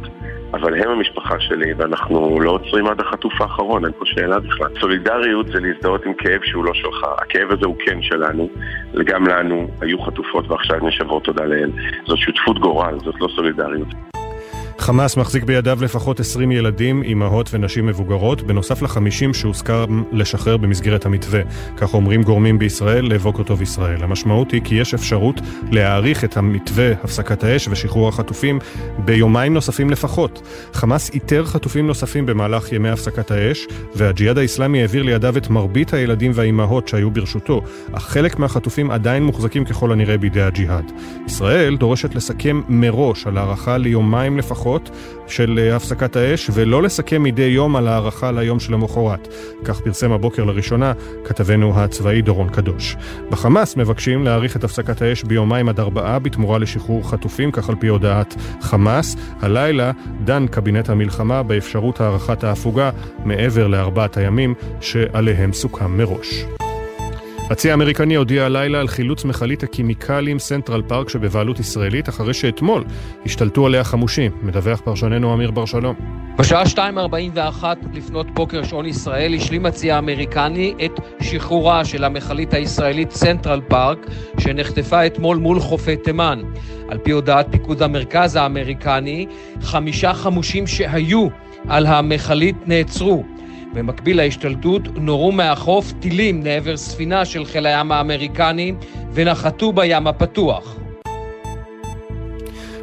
אבל הם המשפחה שלי, ואנחנו לא עוצרים עד החטוף האחרון, אין פה שאלה בכלל. סולידריות זה להזדהות עם כאב שהוא לא שלך. הכאב הזה הוא כן שלנו, וגם לנו היו חטופות ועכשיו נשבות תודה לאל. זאת שותפות גורל, זאת לא סולידריות. חמאס מחזיק בידיו לפחות 20 ילדים, אימהות ונשים מבוגרות, בנוסף ל-50 שהוסכם לשחרר במסגרת המתווה. כך אומרים גורמים בישראל לבוקר טוב ישראל. המשמעות היא כי יש אפשרות להאריך את המתווה הפסקת האש ושחרור החטופים ביומיים נוספים לפחות. חמאס איתר חטופים נוספים במהלך ימי הפסקת האש, והג'יהאד האיסלאמי העביר לידיו את מרבית הילדים והאימהות שהיו ברשותו, אך חלק מהחטופים עדיין מוחזקים ככל הנראה בידי הג'יהאד. ישראל דורשת לסכם מראש על הארכה ליומיים לפחות רציחות של אה, הפסקת האש, ולא לסכם מדי יום על הערכה ליום שלמחרת. כך פרסם הבוקר לראשונה כתבנו הצבאי דורון קדוש. בחמאס מבקשים להאריך את הפסקת האש ביומיים עד ארבעה בתמורה לשחרור חטופים, כך על פי הודעת חמאס. הלילה דן קבינט המלחמה באפשרות הארכת ההפוגה מעבר לארבעת הימים שעליהם סוכם מראש. הצי האמריקני הודיע הלילה על חילוץ מכלית הכימיקלים סנטרל פארק שבבעלות ישראלית, אחרי שאתמול השתלטו עליה חמושים. מדווח פרשננו אמיר בר שלום. בשעה 2.41 לפנות בוקר שעון ישראל השלים הצי האמריקני את שחרורה של המכלית הישראלית סנטרל פארק שנחטפה אתמול מול חופי תימן. על פי הודעת פיקוד המרכז האמריקני, חמישה חמושים שהיו על המכלית נעצרו. במקביל להשתלטות נורו מהחוף טילים לעבר ספינה של חיל הים האמריקני ונחתו בים הפתוח.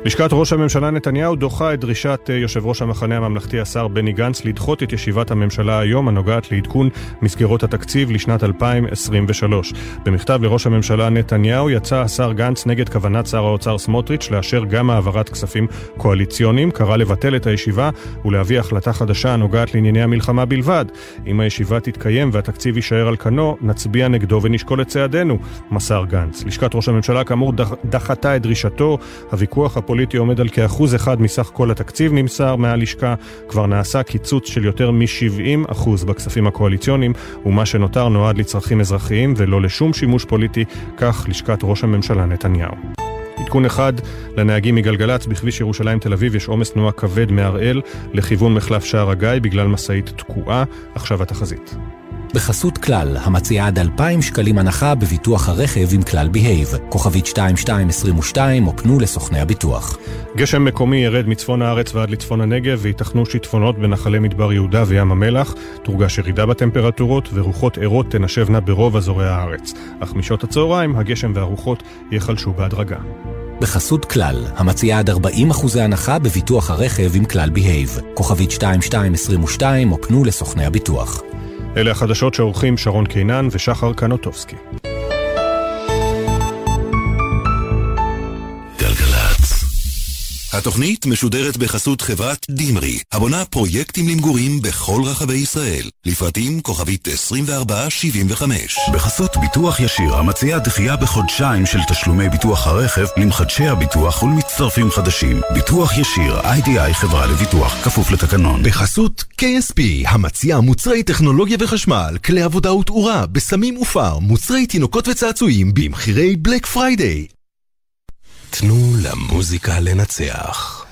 לשכת ראש הממשלה נתניהו דוחה את דרישת אה, יושב ראש המחנה הממלכתי השר בני גנץ לדחות את ישיבת הממשלה היום הנוגעת לעדכון מסגרות התקציב לשנת 2023. במכתב לראש הממשלה נתניהו יצא השר גנץ נגד כוונת שר האוצר סמוטריץ' לאשר גם העברת כספים קואליציוניים, קרא לבטל את הישיבה ולהביא החלטה חדשה הנוגעת לענייני המלחמה בלבד. אם הישיבה תתקיים והתקציב יישאר על כנו, נצביע נגדו ונשקול את צעדינו, מסר גנץ. לשכת ראש הממשלה כאמור דחתה את דרישתו, הוויכוח הפוליטי עומד על כאחוז אחד מסך כל התקציב, נמסר מהלשכה. כבר נעשה קיצוץ של יותר מ-70 אחוז בכספים הקואליציוניים, ומה שנותר נועד לצרכים אזרחיים ולא לשום שימוש פוליטי, כך לשכת ראש הממשלה נתניהו. עדכון אחד לנהגים מגלגלצ, בכביש ירושלים תל אביב יש עומס תנועה כבד מהראל לכיוון מחלף שער הגיא בגלל משאית תקועה. עכשיו התחזית. בחסות כלל, המציעה עד 2,000 שקלים הנחה בביטוח הרכב עם כלל בהייב, כוכבית 2222 או פנו לסוכני הביטוח. גשם מקומי ירד מצפון הארץ ועד לצפון הנגב וייתכנו שיטפונות בנחלי מדבר יהודה וים המלח, תורגש ירידה בטמפרטורות ורוחות ערות תנשבנה ברוב אזורי הארץ. אך משעות הצהריים הגשם והרוחות ייחלשו בהדרגה. בחסות כלל, המציעה עד 40 אחוזי הנחה בביטוח הרכב עם כלל בהייב, כוכבית 2222 או פנו לסוכני הביטוח. אלה החדשות שעורכים שרון קינן ושחר קנוטובסקי. התוכנית משודרת בחסות חברת דימרי, הבונה פרויקטים למגורים בכל רחבי ישראל. לפרטים כוכבית 2475. בחסות ביטוח ישיר, המציע דחייה בחודשיים של תשלומי ביטוח הרכב למחדשי הביטוח ולמצטרפים חדשים. ביטוח ישיר, איי-די-איי חברה לביטוח, כפוף לתקנון. בחסות KSP, המציע מוצרי טכנולוגיה וחשמל, כלי עבודה ותאורה, בסמים ופאר, מוצרי תינוקות וצעצועים, במחירי Black Friday. תנו למוזיקה לנצח.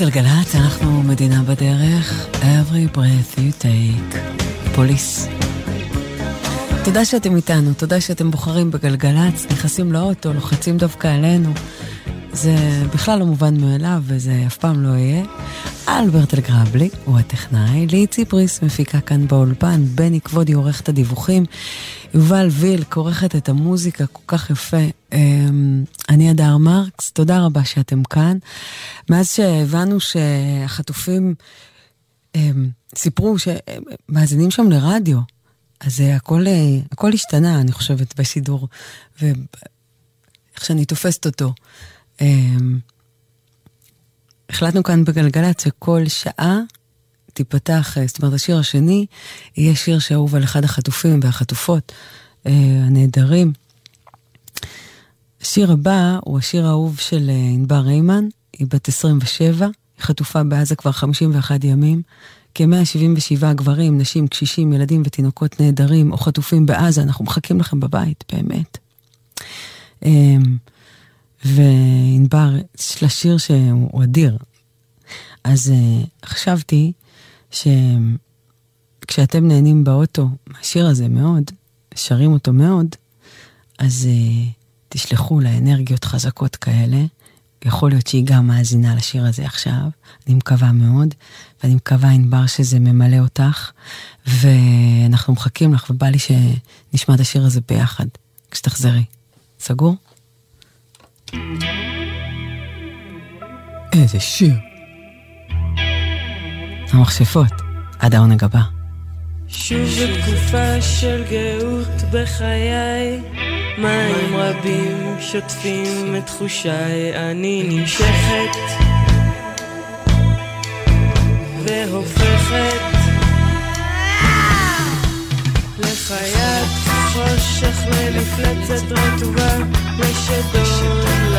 בגלגלצ אנחנו מדינה בדרך, every breath you take, פוליס. תודה שאתם איתנו, תודה שאתם בוחרים בגלגלצ, נכנסים לאוטו, לוחצים דווקא עלינו. זה בכלל לא מובן מאליו, וזה אף פעם לא יהיה. אלברט אלגרבלי הוא הטכנאי, לי ציפריס מפיקה כאן באולפן, בני כבודי עורך את הדיווחים, יובל וילק עורכת את המוזיקה כל כך יפה. אמ, אני אדר מרקס, תודה רבה שאתם כאן. מאז שהבנו שהחטופים אמ, סיפרו שמאזינים שם לרדיו, אז הכל, הכל השתנה, אני חושבת, בשידור, ואיך שאני תופסת אותו. אמ, החלטנו כאן בגלגלצ שכל שעה תיפתח, זאת אומרת, השיר השני יהיה שיר שאהוב על אחד החטופים והחטופות אה, הנהדרים. השיר הבא הוא השיר האהוב של אה, ענבר ריימן, היא בת 27, היא חטופה בעזה כבר 51 ימים. כ-177 גברים, נשים, קשישים, ילדים ותינוקות נהדרים או חטופים בעזה, אנחנו מחכים לכם בבית, באמת. אמ, וענבר, יש לה שיר שהוא אדיר. אז uh, חשבתי שכשאתם נהנים באוטו מהשיר הזה מאוד, שרים אותו מאוד, אז uh, תשלחו לה אנרגיות חזקות כאלה. יכול להיות שהיא גם מאזינה לשיר הזה עכשיו, אני מקווה מאוד, ואני מקווה, ענבר, שזה ממלא אותך, ואנחנו מחכים לך, ובא לי שנשמע את השיר הזה ביחד, כשתחזרי. סגור? איזה שיר. המכשפות, עד העונג הבא. שוב בתקופה של גאות בחיי, מים רבים שוטפים את תחושיי, אני נמשכת והופכת לחיית חושך למפלצת רטובה, לשדון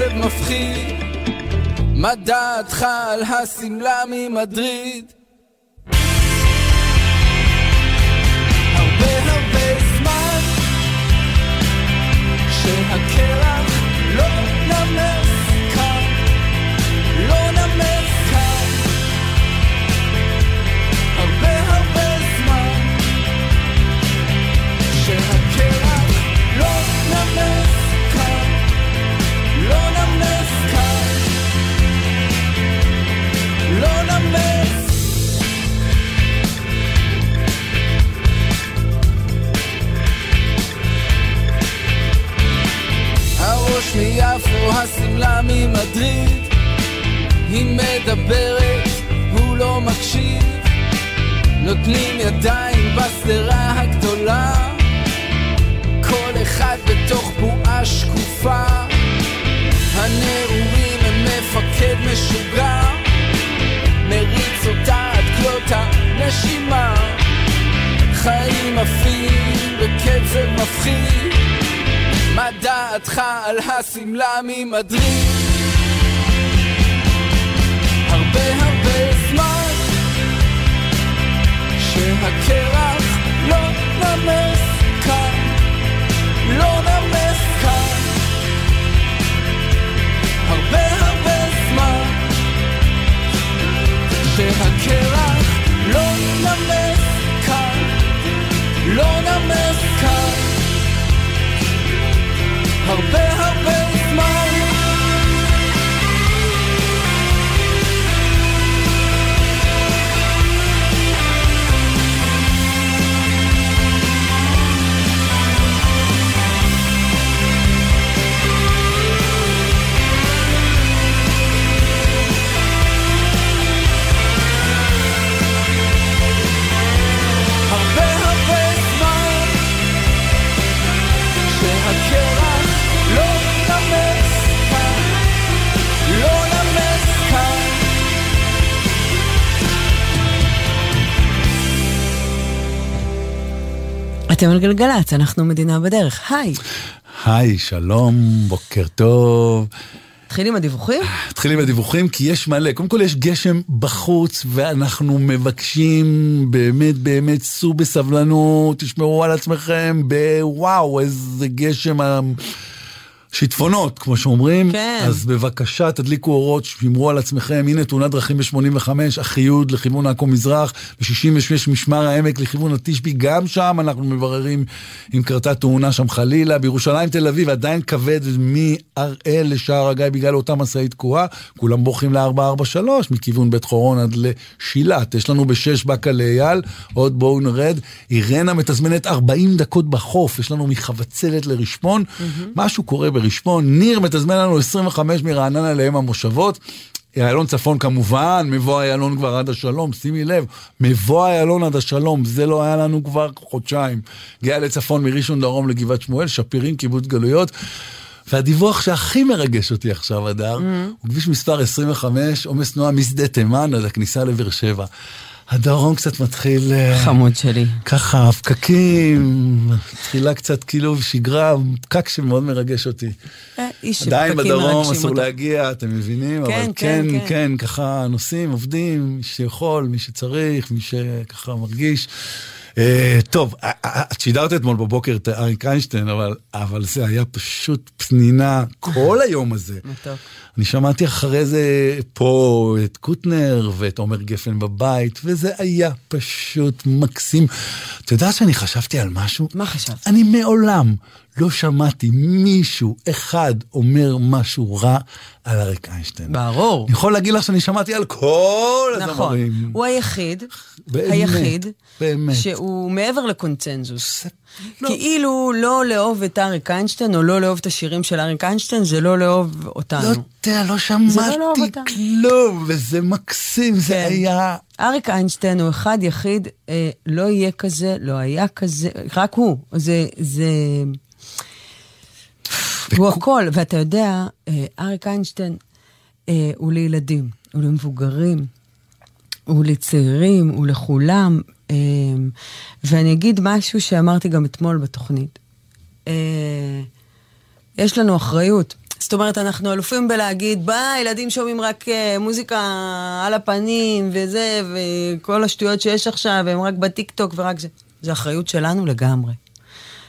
בקצב מפחיד מה דעתך על השמלה ממדריד? ממדריד היא מדברת, הוא לא מקשיב. נותנים ידיים בשדרה הגדולה כל אחד בתוך בועה שקופה. הנעורים הם מפקד משוגע מריץ אותה עד כלות הנשימה. חיים עפים בקצב מפחיד מה דעתך על השמלה ממדריד? הרבה הרבה זמן שהקרח לא נמס כאן, לא נמס כאן. הרבה הרבה זמן שהקרח לא נמס כאן, לא נמס כאן. הרבה הרבה אתם על גלגלצ, אנחנו מדינה בדרך. היי. היי, שלום, בוקר טוב. נתחיל עם הדיווחים? נתחיל עם הדיווחים כי יש מלא. קודם כל יש גשם בחוץ ואנחנו מבקשים באמת באמת סעו בסבלנות, תשמרו על עצמכם בוואו איזה גשם. שיטפונות, כמו שאומרים. כן. אז בבקשה, תדליקו אורות, שמרו על עצמכם. הנה תאונת דרכים ב-85, אחיוד לכיוון עכו מזרח, ב-66 משמר העמק לכיוון התשבי, גם שם אנחנו מבררים אם קרתה תאונה שם חלילה. בירושלים, תל אביב, עדיין כבד מהראל לשער הגיא בגלל אותה משאית תקועה. כולם בורחים ל-443 מכיוון בית חורון עד לשילת. יש לנו ב-6 באקה לאייל, עוד בואו נרד. אירנה מתזמנת 40 דקות בחוף, יש לנו מחבצלת לרשפון. משהו קורה ברשפון. ניר מתזמן לנו 25 מרעננה לאם המושבות. איילון צפון כמובן, מבוא איילון כבר עד השלום, שימי לב, מבוא איילון עד השלום, זה לא היה לנו כבר חודשיים. גאה לצפון מראשון דרום לגבעת שמואל, שפירים, קיבוץ גלויות. והדיווח שהכי מרגש אותי עכשיו, הדר, הוא כביש מספר 25, עומס תנועה משדה תימן עד הכניסה לבאר שבע. הדרום קצת מתחיל... אה, חמוד שלי. ככה, הפקקים, מתחילה קצת כאילו שגרה, פקק שמאוד מרגש אותי. אה, איש עדיין בדרום אסור אותו. להגיע, אתם מבינים? כן, אבל כן, כן, כן. כן, ככה נוסעים, עובדים, מי שיכול, מי שצריך, מי שככה מרגיש. אה, טוב, אה, אה, את שידרת אתמול בבוקר את אריק איינשטיין, אבל, אבל זה היה פשוט פנינה כל היום הזה. מתוק. אני שמעתי אחרי זה פה את קוטנר ואת עומר גפן בבית, וזה היה פשוט מקסים. אתה יודע שאני חשבתי על משהו? מה חשבת? אני מעולם לא שמעתי מישהו אחד אומר משהו רע על אריק איינשטיין. ברור. אני יכול להגיד לך שאני שמעתי על כל נכון. הזמרים. הוא היחיד, באמת, היחיד, באמת. שהוא מעבר לקונצנזוס. כאילו לא לאהוב את אריק איינשטיין, או לא לאהוב את השירים של אריק איינשטיין, זה לא לאהוב אותנו. לא יודע, לא זה לא שמעתי אותנו. כלום, וזה מקסים, זה כן. היה... אריק איינשטיין הוא אחד יחיד, אה, לא יהיה כזה, לא היה כזה, רק הוא. זה, זה... הוא הכל, ואתה יודע, אה, אריק איינשטיין אה, הוא לילדים, הוא למבוגרים, הוא לצעירים, הוא לכולם. אה, ואני אגיד משהו שאמרתי גם אתמול בתוכנית. אה, יש לנו אחריות. זאת אומרת, אנחנו אלופים בלהגיד, בא, ילדים שומעים רק אה, מוזיקה על הפנים וזה, וכל השטויות שיש עכשיו, הם רק בטיקטוק ורק זה. זו אחריות שלנו לגמרי.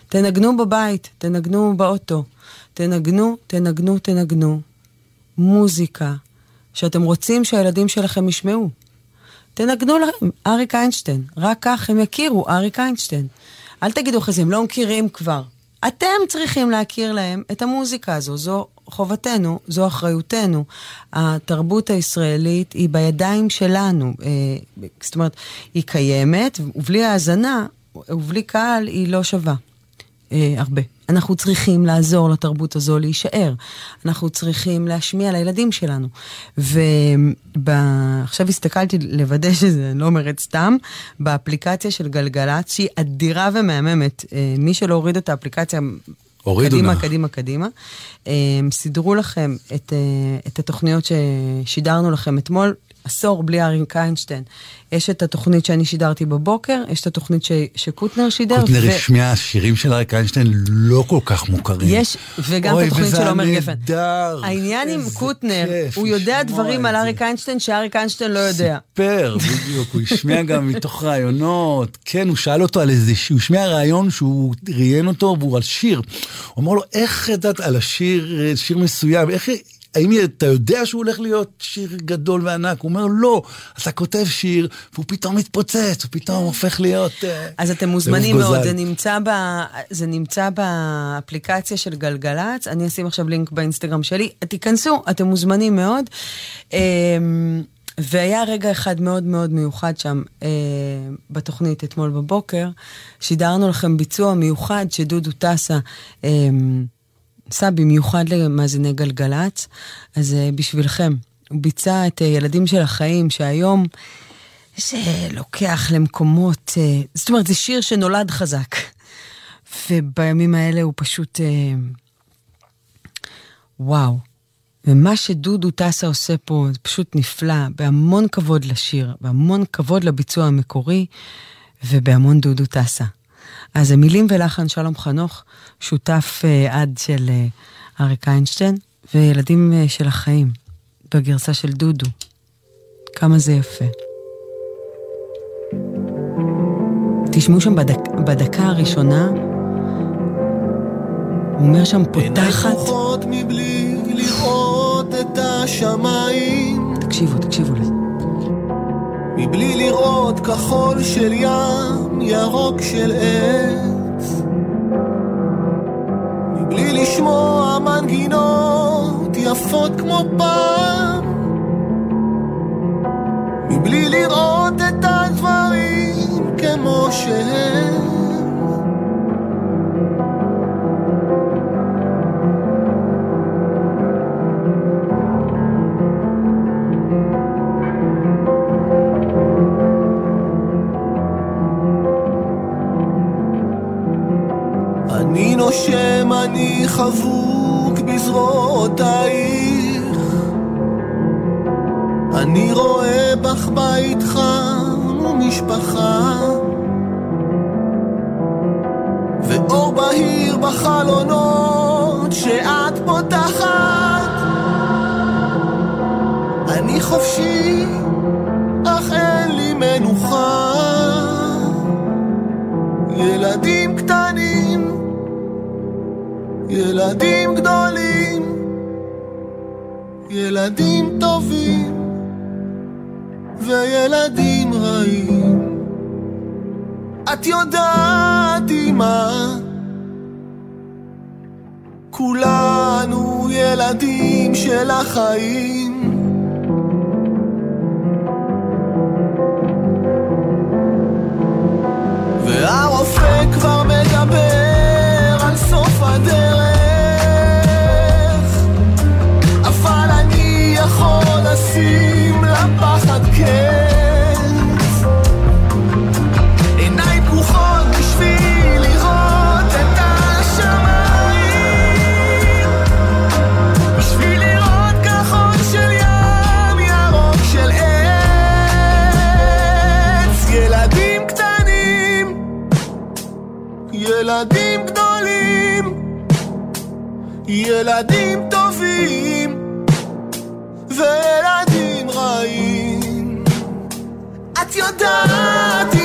תנגנו בבית, תנגנו באוטו, תנגנו, תנגנו, תנגנו. מוזיקה שאתם רוצים שהילדים שלכם ישמעו. תנגנו להם, אריק איינשטיין. רק כך הם יכירו, אריק איינשטיין. אל תגידו אחרי זה, הם לא מכירים כבר. אתם צריכים להכיר להם את המוזיקה הזו, זו חובתנו, זו אחריותנו. התרבות הישראלית היא בידיים שלנו. אה, זאת אומרת, היא קיימת, ובלי האזנה, ובלי קהל, היא לא שווה. אה, הרבה. אנחנו צריכים לעזור לתרבות הזו להישאר. אנחנו צריכים להשמיע לילדים שלנו. ועכשיו הסתכלתי לוודא שזה, אני לא אומרת סתם, באפליקציה של גלגלצ, שהיא אדירה ומהממת. אה, מי שלא הוריד את האפליקציה, הורידו קדימה, נא. קדימה, קדימה. אה, סידרו לכם את, אה, את התוכניות ששידרנו לכם אתמול. עשור בלי אריק איינשטיין. יש את התוכנית שאני שידרתי בבוקר, יש את התוכנית ש, שקוטנר שידר. קוטנר ו- השמיע שירים של אריק איינשטיין לא כל כך מוכרים. יש, וגם אוי, את התוכנית של עומר גפן. העניין עם קוטנר, כיף הוא יודע דברים על. אריק איינשטיין שאריק איינשטיין לא יודע. סיפר, בדיוק, הוא השמיע גם מתוך רעיונות. כן, הוא שאל אותו על איזה, הוא השמיע רעיון שהוא ראיין אותו, והוא על שיר. הוא אמר לו, איך ידעת על השיר, שיר מסוים, איך... האם אתה יודע שהוא הולך להיות שיר גדול וענק? הוא אומר, לא. אתה כותב שיר, והוא פתאום מתפוצץ, הוא פתאום הופך להיות... אה, אז אתם מוזמנים מאוד. זה נמצא, ב, זה נמצא באפליקציה של גלגלצ, אני אשים עכשיו לינק באינסטגרם שלי, תיכנסו, אתם מוזמנים מאוד. אמ, והיה רגע אחד מאוד מאוד מיוחד שם אה, בתוכנית אתמול בבוקר, שידרנו לכם ביצוע מיוחד שדודו טסה אה, עשה במיוחד למאזיני גלגלצ, אז אה, בשבילכם, הוא ביצע את אה, ילדים של החיים, שהיום שלוקח למקומות, אה, זאת אומרת, זה שיר שנולד חזק. ובימים האלה הוא פשוט, וואו. ומה שדודו טסה עושה פה זה פשוט נפלא, בהמון כבוד לשיר, בהמון כבוד לביצוע המקורי, ובהמון דודו טסה. אז המילים ולחן שלום חנוך, שותף אה, עד של אה, אריק איינשטיין, וילדים אה, של החיים, בגרסה של דודו. כמה זה יפה. תשמעו שם בדק, בדקה הראשונה, הוא אומר שם פותחת, תקשיבו, תקשיבו לזה. מבלי לראות כחול של ים, ירוק של עץ. מבלי לשמוע מנגינות יפות כמו פעם. מבלי לראות את הדברים כמו שהם נושם, אני חבוק בזרועותייך אני רואה בך בית חם ומשפחה. ואור בהיר בחלונות שאת פותחת. אני חופשי, אך אין לי מנוחה. ילדים ילדים גדולים, ילדים טובים וילדים רעים. את יודעת אמא, כולנו ילדים של החיים. ילדים טובים וילדים רעים. את יודעת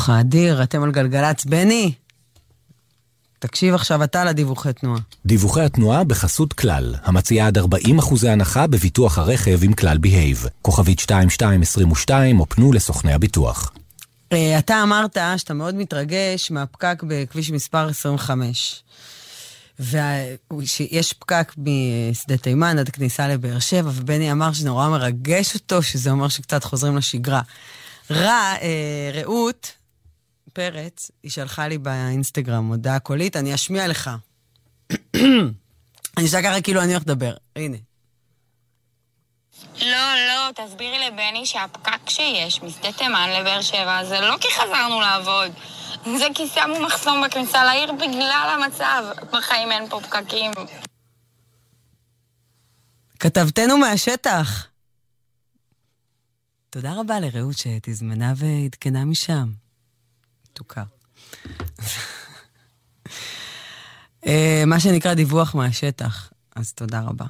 חנוך, אדיר, אתם על גלגלצ. בני, תקשיב עכשיו אתה לדיווחי תנועה. דיווחי התנועה בחסות כלל, המציעה עד 40% הנחה בביטוח הרכב עם כלל בהייב. כוכבית 2222 או פנו לסוכני הביטוח. אה, אתה אמרת שאתה מאוד מתרגש מהפקק בכביש מספר 25. ויש פקק משדה תימן עד כניסה לבאר שבע, ובני אמר שזה נורא מרגש אותו, שזה אומר שקצת חוזרים לשגרה. רע, אה, רעות פרץ, היא שלחה לי באינסטגרם הודעה קולית, אני אשמיע לך. אני אשאל ככה כאילו אני הולך לדבר. הנה. לא, לא, תסבירי לבני שהפקק שיש משדה תימן לבאר שבע זה לא כי חזרנו לעבוד. זה כי שמו מחסום בכניסה לעיר בגלל המצב. בחיים אין פה פקקים. כתבתנו מהשטח. תודה רבה לרעות שתזמנה ועדכנה משם. מתוקה. אה, מה שנקרא דיווח מהשטח, אז תודה רבה.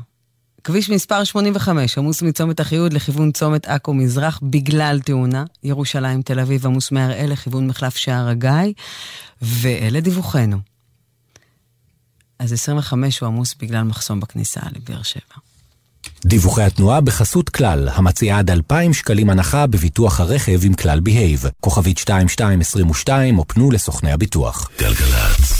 כביש מספר 85, עמוס מצומת אחיהוד לכיוון צומת עכו מזרח בגלל תאונה. ירושלים תל אביב עמוס מהראל לכיוון מחלף שער הגיא, ואלה דיווחנו. אז 25 הוא עמוס בגלל מחסום בכניסה לבאר שבע. דיווחי התנועה בחסות כלל, המציעה עד 2,000 שקלים הנחה בביטוח הרכב עם כלל בהייב. כוכבית 2222 או פנו לסוכני הביטוח. גלגלצ.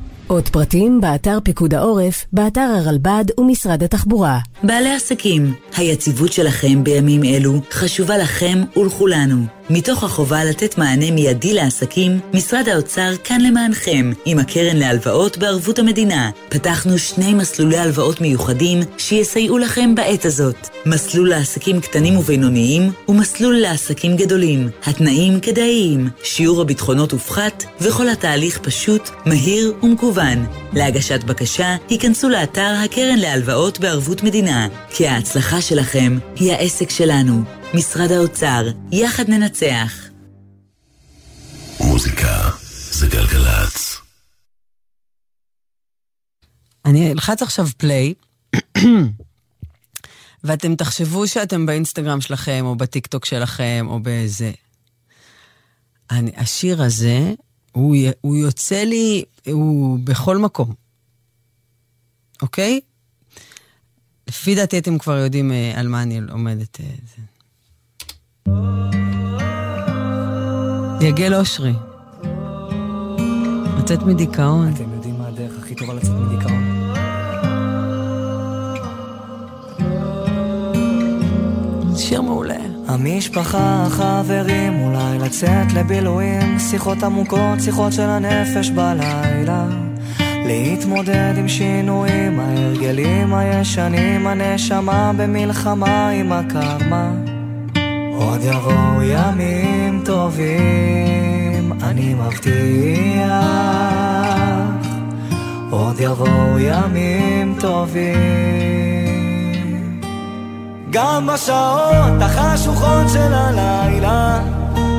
עוד פרטים באתר פיקוד העורף, באתר הרלב"ד ומשרד התחבורה. בעלי עסקים, היציבות שלכם בימים אלו חשובה לכם ולכולנו. מתוך החובה לתת מענה מיידי לעסקים, משרד האוצר כאן למענכם, עם הקרן להלוואות בערבות המדינה. פתחנו שני מסלולי הלוואות מיוחדים שיסייעו לכם בעת הזאת. מסלול לעסקים קטנים ובינוניים ומסלול לעסקים גדולים. התנאים כדאיים, שיעור הביטחונות הופחת וכל התהליך פשוט, מהיר ומקוון. להגשת בקשה, היכנסו לאתר הקרן להלוואות בערבות מדינה, כי ההצלחה שלכם היא העסק שלנו. משרד האוצר, יחד ננצח. מוזיקה זה גלגלצ. אני אלחץ עכשיו פליי, ואתם תחשבו שאתם באינסטגרם שלכם, או בטיקטוק שלכם, או באיזה... אני, השיר הזה, הוא, הוא יוצא לי, הוא בכל מקום, אוקיי? לפי דעתי אתם כבר יודעים אה, על מה אני עומדת. אה. יגל אושרי. לצאת מדיכאון. אתם יודעים מה הדרך הכי טובה לצאת מדיכאון? שיר מעולה. המשפחה, החברים, אולי לצאת לבילויים, שיחות עמוקות, שיחות של הנפש בלילה. להתמודד עם שינויים, ההרגלים הישנים, הנשמה במלחמה עם הקרמה. עוד יבואו ימים טובים, אני מבטיח. יבואו ימים טובים. גם בשעות החשוכות של הלילה,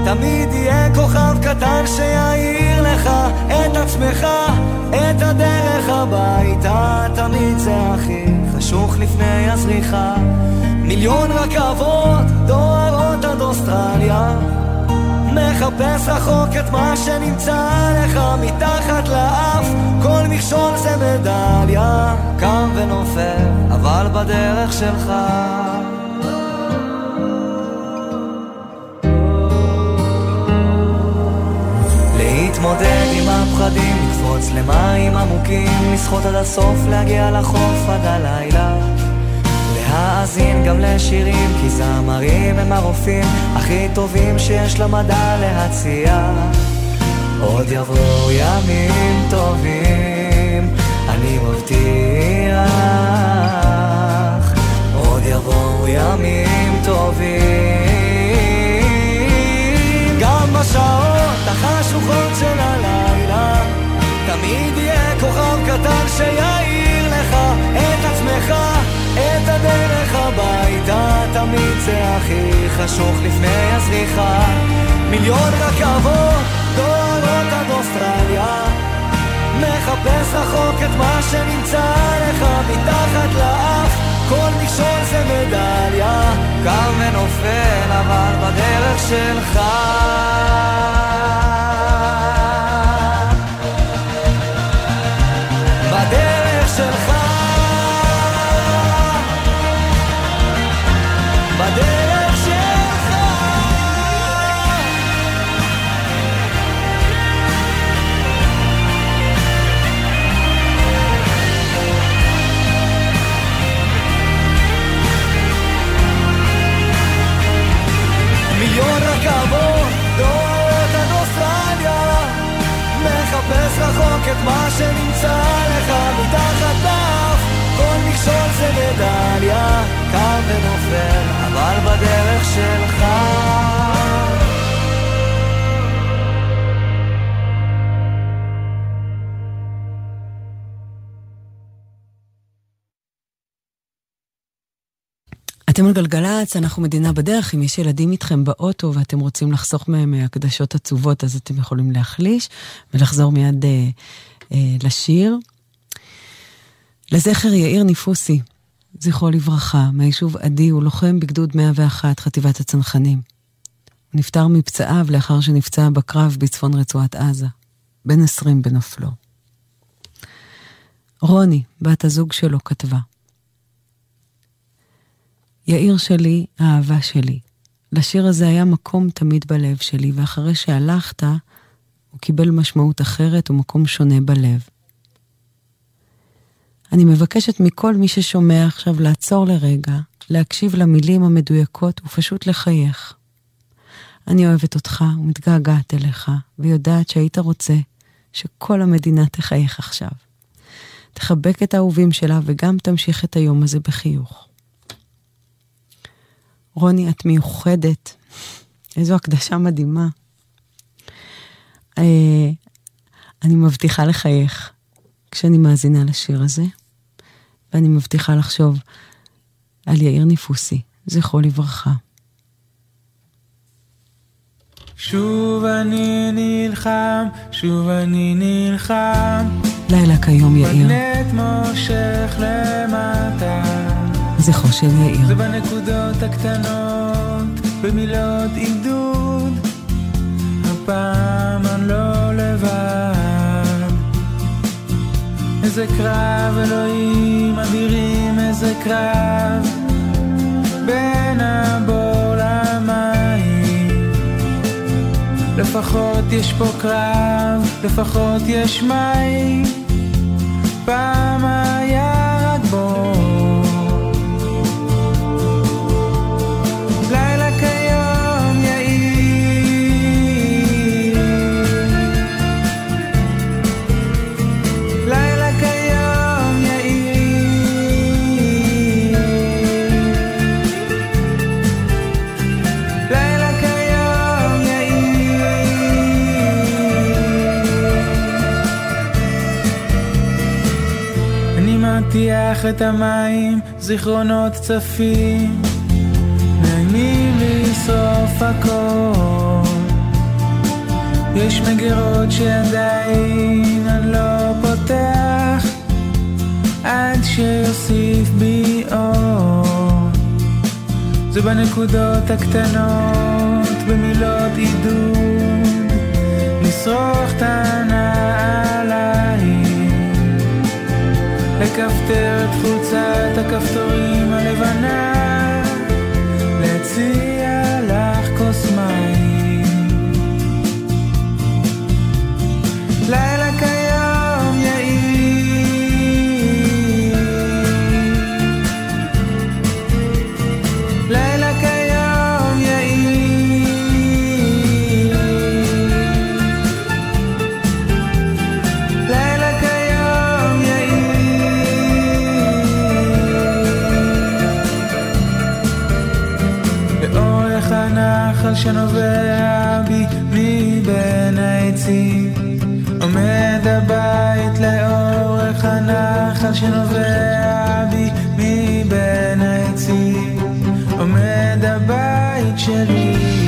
תמיד יהיה כוכב קטן שיעיר לך את עצמך, את הדרך הביתה, תמיד זה הכי חשוך לפני הזריחה. מיליון רכבות דוהרות עד אוסטרליה, מחפש רחוק את מה שנמצא לך מתחת לאף, כל מכשול זה מדליה, קם ונופל, אבל בדרך שלך. להתמודד עם הפחדים, לקפוץ למים עמוקים, לשחות עד הסוף, להגיע לחוף עד הלילה. להאזין גם לשירים, כי זמרים הם הרופאים הכי טובים שיש למדע להציע. עוד יבואו ימים טובים, אני מבטיח. עוד יבואו ימים טובים. גם בשעות החשוכות של הלילה, תמיד יהיה כוכב קטן שיעיר לך את עצמך. את הדרך הביתה, תמיד זה הכי חשוך לפני הזריחה. מיליון רכבות דוהרות עד אוסטרליה, מחפש רחוק את מה שנמצא לך מתחת לאף, כל מכשול זה מדליה, קם ונופל אבל בדרך שלך. בדרך שלך רחוק את מה שנמצא לך מתחת לאף. כל מכשול זה מדליה קם ונופל אבל בדרך שלך אתם על גלגלצ, אנחנו מדינה בדרך, אם יש ילדים איתכם באוטו ואתם רוצים לחסוך מהם אה, הקדשות עצובות, אז אתם יכולים להחליש ולחזור מיד אה, אה, לשיר. לזכר יאיר ניפוסי, זכרו לברכה, מהיישוב עדי, הוא לוחם בגדוד 101, חטיבת הצנחנים. הוא נפטר מפצעיו לאחר שנפצע בקרב בצפון רצועת עזה, בן 20 בנופלו. רוני, בת הזוג שלו, כתבה: יאיר שלי, האהבה שלי. לשיר הזה היה מקום תמיד בלב שלי, ואחרי שהלכת, הוא קיבל משמעות אחרת ומקום שונה בלב. אני מבקשת מכל מי ששומע עכשיו לעצור לרגע, להקשיב למילים המדויקות ופשוט לחייך. אני אוהבת אותך ומתגעגעת אליך, ויודעת שהיית רוצה שכל המדינה תחייך עכשיו. תחבק את האהובים שלה וגם תמשיך את היום הזה בחיוך. רוני, את מיוחדת. איזו הקדשה מדהימה. אה, אני מבטיחה לחייך כשאני מאזינה לשיר הזה, ואני מבטיחה לחשוב על יאיר ניפוסי, זכרו לברכה. שוב אני נלחם, שוב אני נלחם. לילה כיום יאיר. מגנט מושך למטה. זכרו של יאיר. זה בנקודות הקטנות, במילות עידוד. הפעם אני לא לבד. איזה קרב, אלוהים אדירים, איזה קרב. בין הבור למים. לפחות יש פה קרב, לפחות יש מים. פעם היה רק בור. מטיח את המים, זיכרונות צפים, נעים לשרוף הכל. יש מגירות שעדיין אני לא פותח, עד שיוסיף בי אור. זה בנקודות הקטנות, במילות עידוד, לשרוך את הנעליים. מכפתרת חולצת הכפתורים הלבנה להציג שנובע בי מבין העצים? עומד הבית לאורך הנחל שנובע בי מבין העצים? עומד הבית שלי.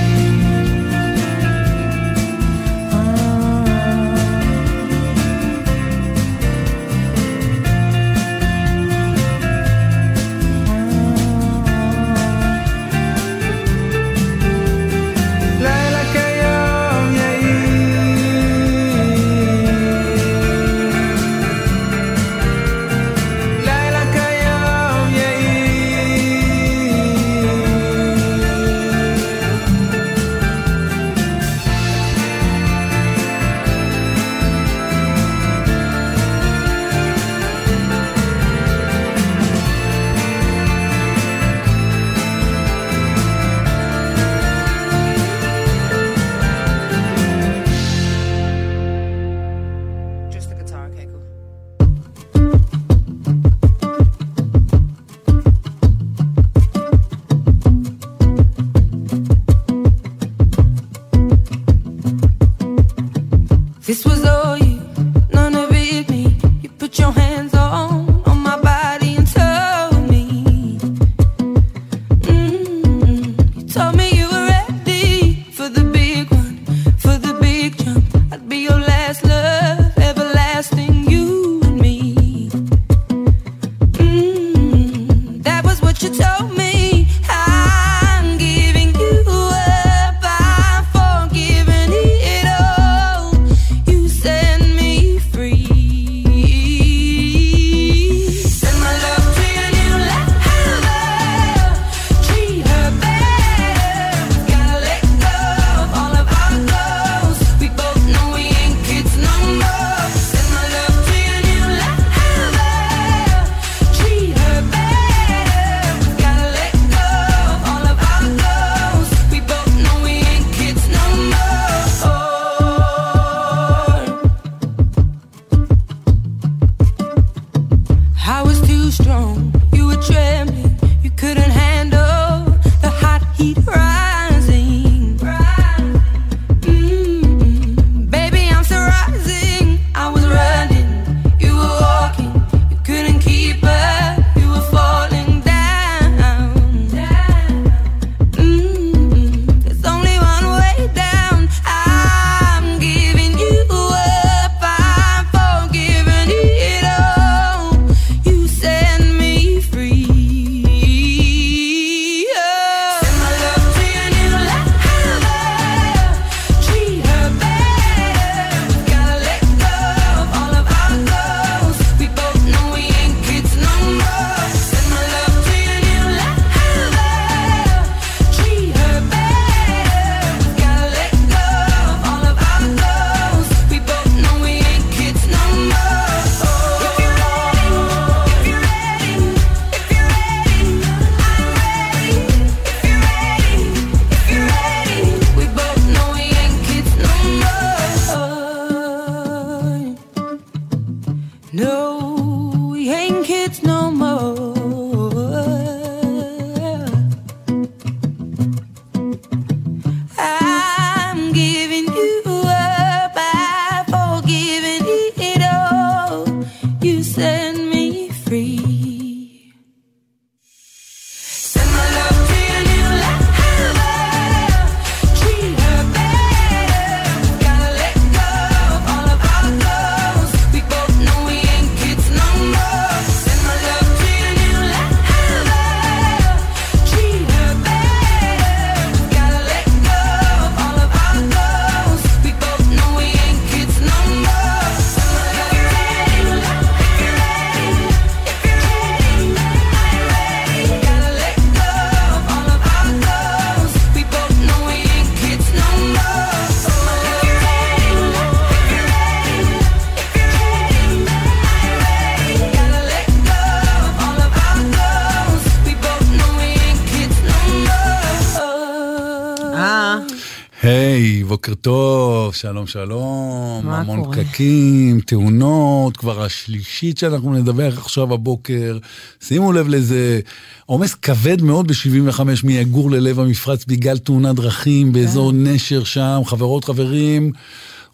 שלום שלום, מה המון קורה? פקקים, תאונות, כבר השלישית שאנחנו נדבר עכשיו הבוקר. שימו לב לזה, עומס כבד מאוד ב-75 מיגור ללב המפרץ בגלל תאונת דרכים באזור כן. נשר שם, חברות חברים.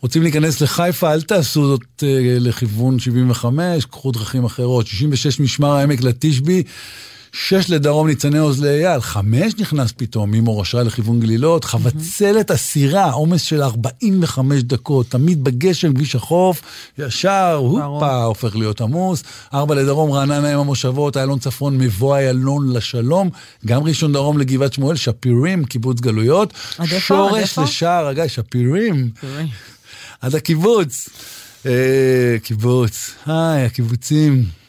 רוצים להיכנס לחיפה, אל תעשו זאת אה, לכיוון 75, קחו דרכים אחרות. 66 משמר העמק לתשבי, 6 לדרום ניצני עוז לאייל, 5 נכנס פתאום ממורשה לכיוון גלילות, חבצלת אסירה, עומס של 45 דקות, תמיד בגשם, כביש החוף, ישר, הופה, הופך להיות עמוס. 4 לדרום, רעננה עם המושבות, איילון צפון, מבוא איילון לשלום, גם ראשון דרום לגבעת שמואל, שפירים, קיבוץ גלויות. עד איפה? שורש? לשער הגיא, שפירים. עד הקיבוץ. אה, קיבוץ. היי, הקיבוצים.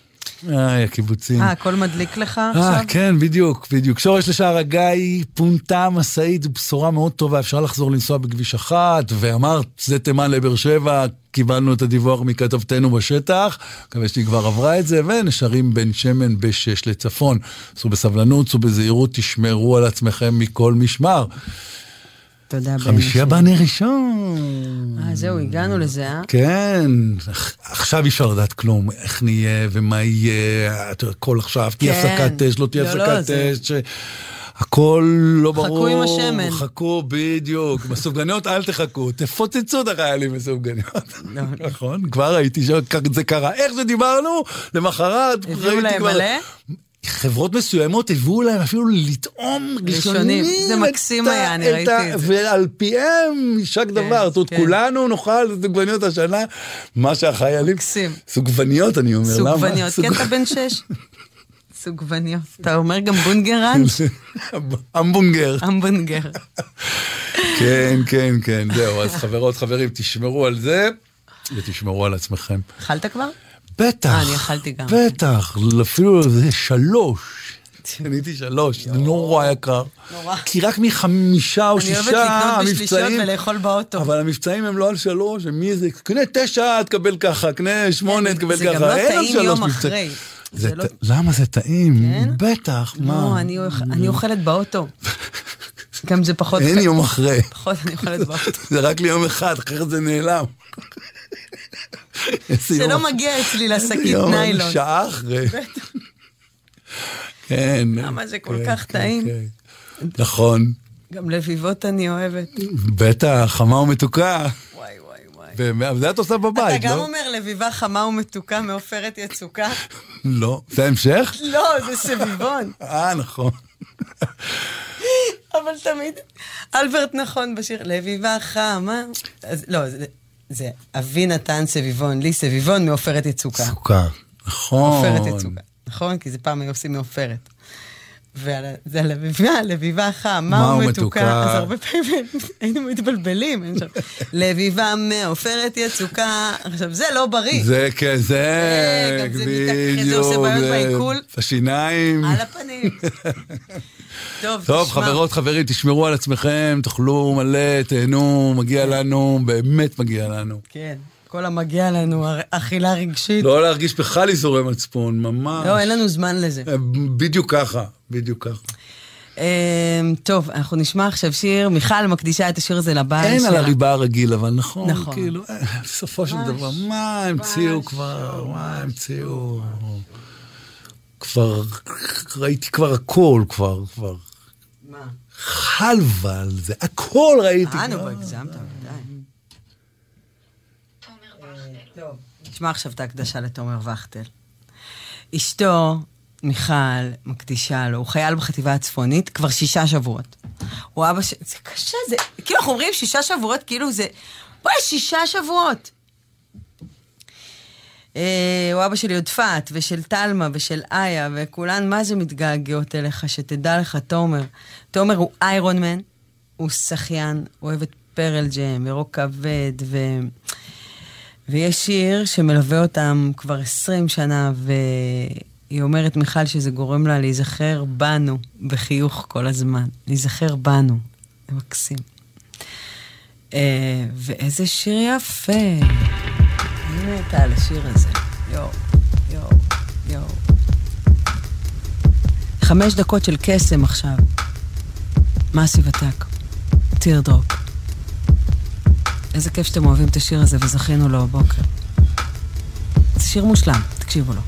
היי, הקיבוצים. אה, הכל מדליק לך אה, עכשיו? כן, בדיוק, בדיוק. שורש לשער הגיא, פונתה משאית, בשורה מאוד טובה, אפשר לחזור לנסוע בכביש אחת, ואמרת, שדה תימן לבאר שבע, קיבלנו את הדיווח מכתבתנו בשטח, מקווה שהיא כבר עברה את זה, ונשארים בן שמן בשש לצפון. סעו בסבלנות, סעו בזהירות, תשמרו על עצמכם מכל משמר. תודה, בן. חמישי הבא נר ראשון. אה, זהו, הגענו לזה, אה? כן, עכשיו אי אפשר לדעת כלום, איך נהיה ומה יהיה, הכל עכשיו, תהיה כן. הפסקת אש, לא תהיה לא, לא, הפסקת זה- אש, הכל לא ברור. חכו עם השמן. חכו, בדיוק. בסופגניות אל תחכו, תפוצצו את החיילים בסופגניות. נכון, כבר ראיתי שזה קרה. איך שדיברנו, למחרת הביאו להם. מלא? חברות מסוימות הביאו להם אפילו לטעום ראשונים. זה מקסים היה, אני ראיתי את זה. ועל פיהם יישק דבר. זאת אומרת, כן. כולנו נאכל סוגבניות השנה, מה שהחיילים... מקסים. סוגבניות, אני אומר, למה? סוגבניות, סוג- כן, אתה בן שש. סוגבניות. אתה אומר גם בונגראנץ'? המבונגר. המבונגר. כן, כן, כן, זהו. אז חברות, חברים, תשמרו על זה, ותשמרו על עצמכם. אכלת כבר? בטח. אה, אני אכלתי גם. בטח, אפילו זה שלוש. קניתי שלוש, זה נורא יקר. נורא. כי רק מחמישה או אני שישה אוהבת לקנות בשלישיות המבצעים, ולאכול באוטו. אבל המבצעים הם לא על שלוש, הם מי זה? קנה תשע, תקבל ככה, קנה שמונה, תקבל זה ככה. גם לא טעים יום. אחרי. זה זה לא- למה זה טעים? בטח, לא, מה? אני אוכ- אני אוכלת באוטו. גם זה פחות... אין יום אחרי. פחות אני אוכלת באוטו. זה רק ליום אחד, אחרת זה נעלם. זה יום לא אחרי. מגיע אצלי לשקית יום, ניילון. שעה אחרי. כן. למה זה כל כן, כך כן, טעים? כן. נכון, גם לביבות אני אוהבת. בטח, חמה ומתוקה. וזה את עושה אתה בבית, גם לא? אומר לביבה חמה ומתוקה מעופרת יצוקה? לא. זה ההמשך? לא, זה סביבון. אה, נכון. אבל תמיד, אלברט נכון בשיר, לביבה חמה. לא, זה- אבי נתן סביבון, לי סביבון מעופרת יצוקה. סוכה. נכון. עופרת יצוקה, נכון? כי זה פעם היו עושים מעופרת. וזה על הלביבה, לביבה חמה מה ומתוקה, ומתוקה. אז הרבה פעמים היינו מתבלבלים. לביבה מעופרת יצוקה, עכשיו זה לא בריא. זה, כן, זה, גם זה מתק- זה עושה בעיות בעיכול. בשיניים. על הפנים. טוב, טוב, תשמע. חברות, חברים, תשמרו על עצמכם, תאכלו מלא, תהנו, מגיע לנו, באמת מגיע לנו. כן, כל המגיע לנו, אכילה רגשית. לא להרגיש בכלל איזורי מצפון, ממש. לא, אין לנו זמן לזה. בדיוק ככה, בדיוק ככה. אמ, טוב, אנחנו נשמע עכשיו שיר, מיכל מקדישה את השיר הזה לבעל אין שלה. על הריבה הרגיל, אבל נכון, נכון. כאילו, אה, בסופו של דבר, מה המציאו כבר, מה המציאו? כבר, ראיתי כבר הכל, כבר, כבר. מה? חלבה על זה, הכל ראיתי אה, נו, כבר. הגזמת, די. טוב, נשמע עכשיו את ההקדשה לתומר וכטל. אשתו, מיכל, מקדישה לו, הוא חייל בחטיבה הצפונית כבר שישה שבועות. הוא אבא ש... זה קשה, זה... כאילו, אנחנו אומרים שישה שבועות, כאילו זה... וואי, שישה שבועות! אה, הוא אבא של יודפת, ושל טלמה, ושל איה, וכולן מה זה מתגעגעות אליך, שתדע לך, תומר. תומר הוא איירון מן, הוא שחיין, אוהב את פרל ג'ם, ורוק כבד, ו... ויש שיר שמלווה אותם כבר 20 שנה, והיא אומרת, מיכל, שזה גורם לה להיזכר בנו בחיוך כל הזמן. להיזכר בנו. זה מקסים. אה, ואיזה שיר יפה. מתה על השיר הזה. יואו, יואו, יואו. חמש דקות של קסם עכשיו. מאסיב עתק. טירדרופ. איזה כיף שאתם אוהבים את השיר הזה וזכינו לו הבוקר. זה שיר מושלם, תקשיבו לו.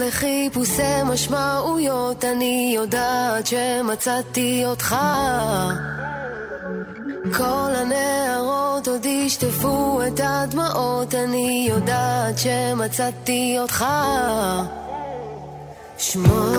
לחיפושי משמעויות, אני יודעת שמצאתי אותך. כל הנערות עוד ישטפו את הדמעות, אני יודעת שמצאתי אותך. שמע,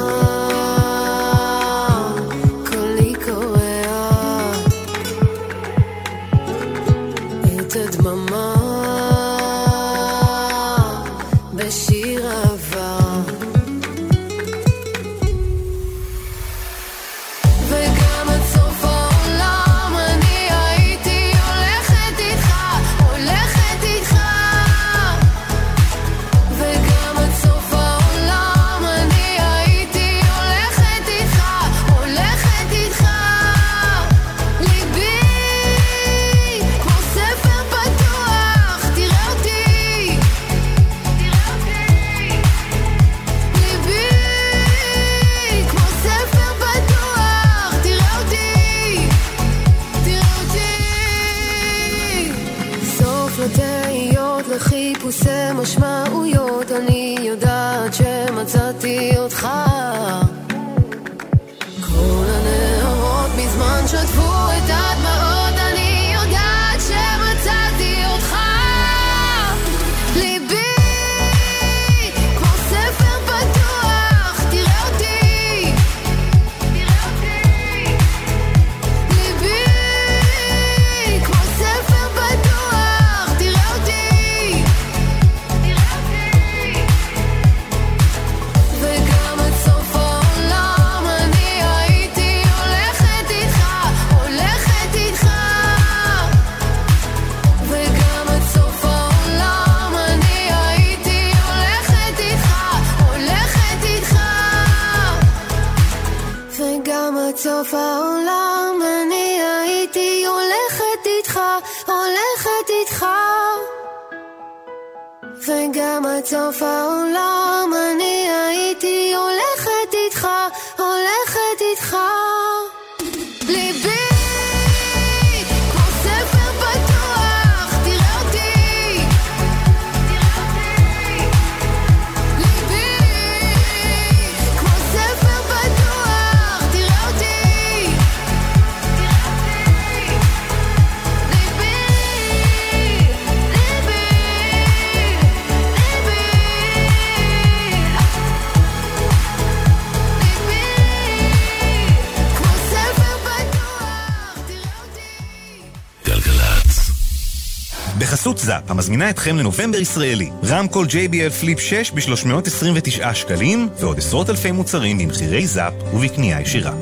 המזמינה אתכם לנובמבר ישראלי. רמקול JBL Flip 6 ב-329 שקלים, ועוד עשרות אלפי מוצרים במחירי זאפ ובקנייה ישירה.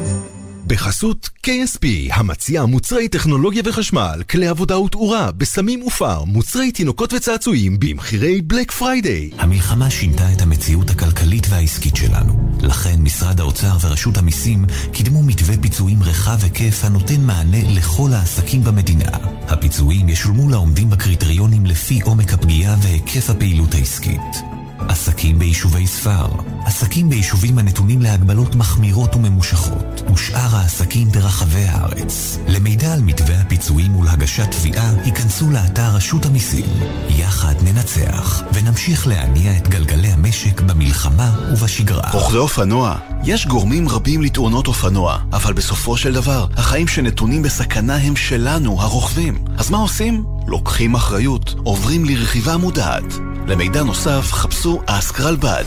בחסות KSP, המציע מוצרי טכנולוגיה וחשמל, כלי עבודה ותאורה, בסמים ופאר, מוצרי תינוקות וצעצועים, במחירי Black Friday. המלחמה שינתה את המציאות הכלכלית והעסקית שלנו. לכן משרד האוצר ורשות המיסים קידמו מתווה פיצויים רחב היקף הנותן מענה לכל העסקים במדינה. הפיצויים ישולמו לעומדים בקריטריונים לפי עומק הפגיעה והיקף הפעילות העסקית. עסקים ביישובי ספר, עסקים ביישובים הנתונים להגבלות מחמירות וממושכות, ושאר העסקים ברחבי הארץ. למידע על מתווה הפיצויים ולהגשת תביעה, היכנסו לאתר רשות המיסים. יחד ננצח, ונמשיך להניע את גלגלי המשק במלחמה ובשגרה. רוכבי אופנוע, יש גורמים רבים לתאונות אופנוע, אבל בסופו של דבר, החיים שנתונים בסכנה הם שלנו, הרוכבים. אז מה עושים? לוקחים אחריות, עוברים לרכיבה מודעת. למידע נוסף, חפשו אסק רלב"ד.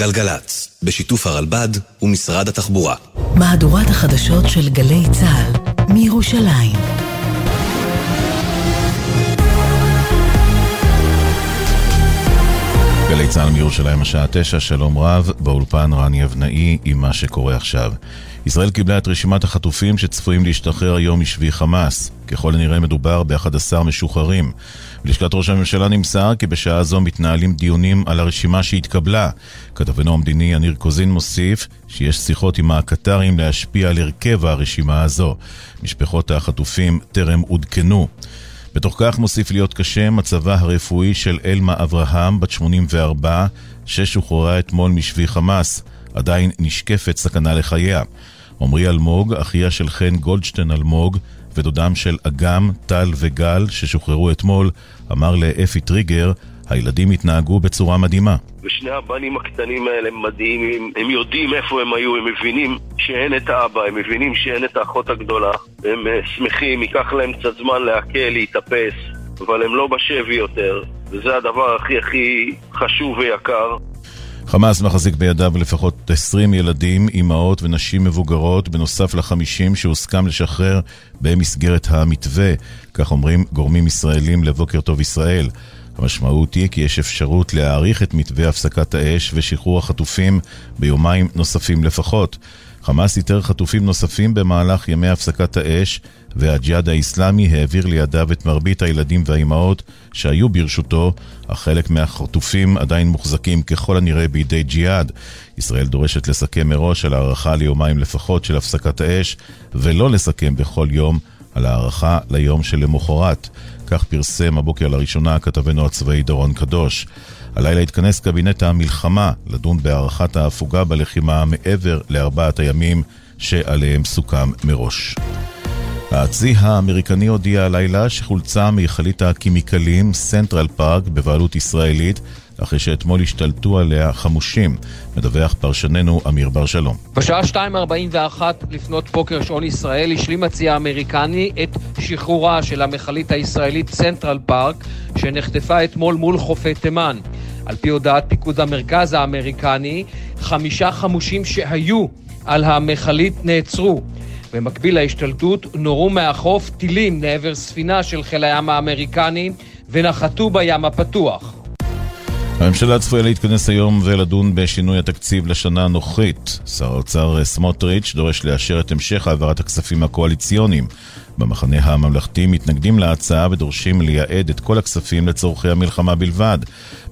גלגלצ. בשיתוף הרלב"ד ומשרד התחבורה. מהדורת החדשות של גלי צה"ל מירושלים. גלי צה"ל מירושלים השעה תשע, שלום רב, באולפן רני אבנאי עם מה שקורה עכשיו. ישראל קיבלה את רשימת החטופים שצפויים להשתחרר היום משבי חמאס. ככל הנראה מדובר ב-11 משוחררים. בלשכת ראש הממשלה נמסר כי בשעה זו מתנהלים דיונים על הרשימה שהתקבלה. כתבנו המדיני יניר קוזין מוסיף שיש שיחות עם הקטרים להשפיע על הרכב הרשימה הזו. משפחות החטופים טרם עודכנו. בתוך כך מוסיף להיות קשה מצבה הרפואי של אלמה אברהם, בת 84, ששוחררה אתמול משבי חמאס. עדיין נשקפת סכנה לחייה. עמרי אלמוג, אחיה של חן גולדשטיין אלמוג, ודודם של אגם, טל וגל, ששוחררו אתמול, אמר לאפי טריגר, הילדים התנהגו בצורה מדהימה. ושני הבנים הקטנים האלה הם מדהימים, הם יודעים איפה הם היו, הם מבינים שאין את האבא, הם מבינים שאין את האחות הגדולה, הם אה, שמחים, ייקח להם קצת זמן לעכל, להתאפס, אבל הם לא בשבי יותר, וזה הדבר הכי הכי חשוב ויקר. חמאס מחזיק בידיו לפחות 20 ילדים, אימהות ונשים מבוגרות, בנוסף ל-50 שהוסכם לשחרר במסגרת המתווה, כך אומרים גורמים ישראלים לבוקר טוב ישראל. המשמעות היא כי יש אפשרות להאריך את מתווה הפסקת האש ושחרור החטופים ביומיים נוספים לפחות. חמאס איתר חטופים נוספים במהלך ימי הפסקת האש, והג'יהאד האיסלאמי העביר לידיו את מרבית הילדים והאימהות שהיו ברשותו, אך חלק מהחטופים עדיין מוחזקים ככל הנראה בידי ג'יהאד. ישראל דורשת לסכם מראש על הארכה ליומיים לפחות של הפסקת האש, ולא לסכם בכל יום על הארכה ליום שלמחרת. כך פרסם הבוקר לראשונה כתבנו הצבאי דורון קדוש. הלילה התכנס קבינט המלחמה לדון בהארכת ההפוגה בלחימה מעבר לארבעת הימים שעליהם סוכם מראש. הצי האמריקני הודיע הלילה שחולצה מיכלית הקימיקלים סנטרל פארק בבעלות ישראלית אחרי שאתמול השתלטו עליה חמושים, מדווח פרשננו אמיר בר שלום. בשעה 2.41 לפנות בוקר שעון ישראל השלים הצי האמריקני את שחרורה של המכלית הישראלית סנטרל פארק שנחטפה אתמול מול חופי תימן. על פי הודעת פיקוד המרכז האמריקני, חמישה חמושים שהיו על המכלית נעצרו. במקביל להשתלטות נורו מהחוף טילים לעבר ספינה של חיל הים האמריקני ונחתו בים הפתוח. הממשלה צפויה להתכנס היום ולדון בשינוי התקציב לשנה הנוכחית. שר האוצר סמוטריץ' דורש לאשר את המשך העברת הכספים הקואליציוניים. במחנה הממלכתי מתנגדים להצעה ודורשים לייעד את כל הכספים לצורכי המלחמה בלבד.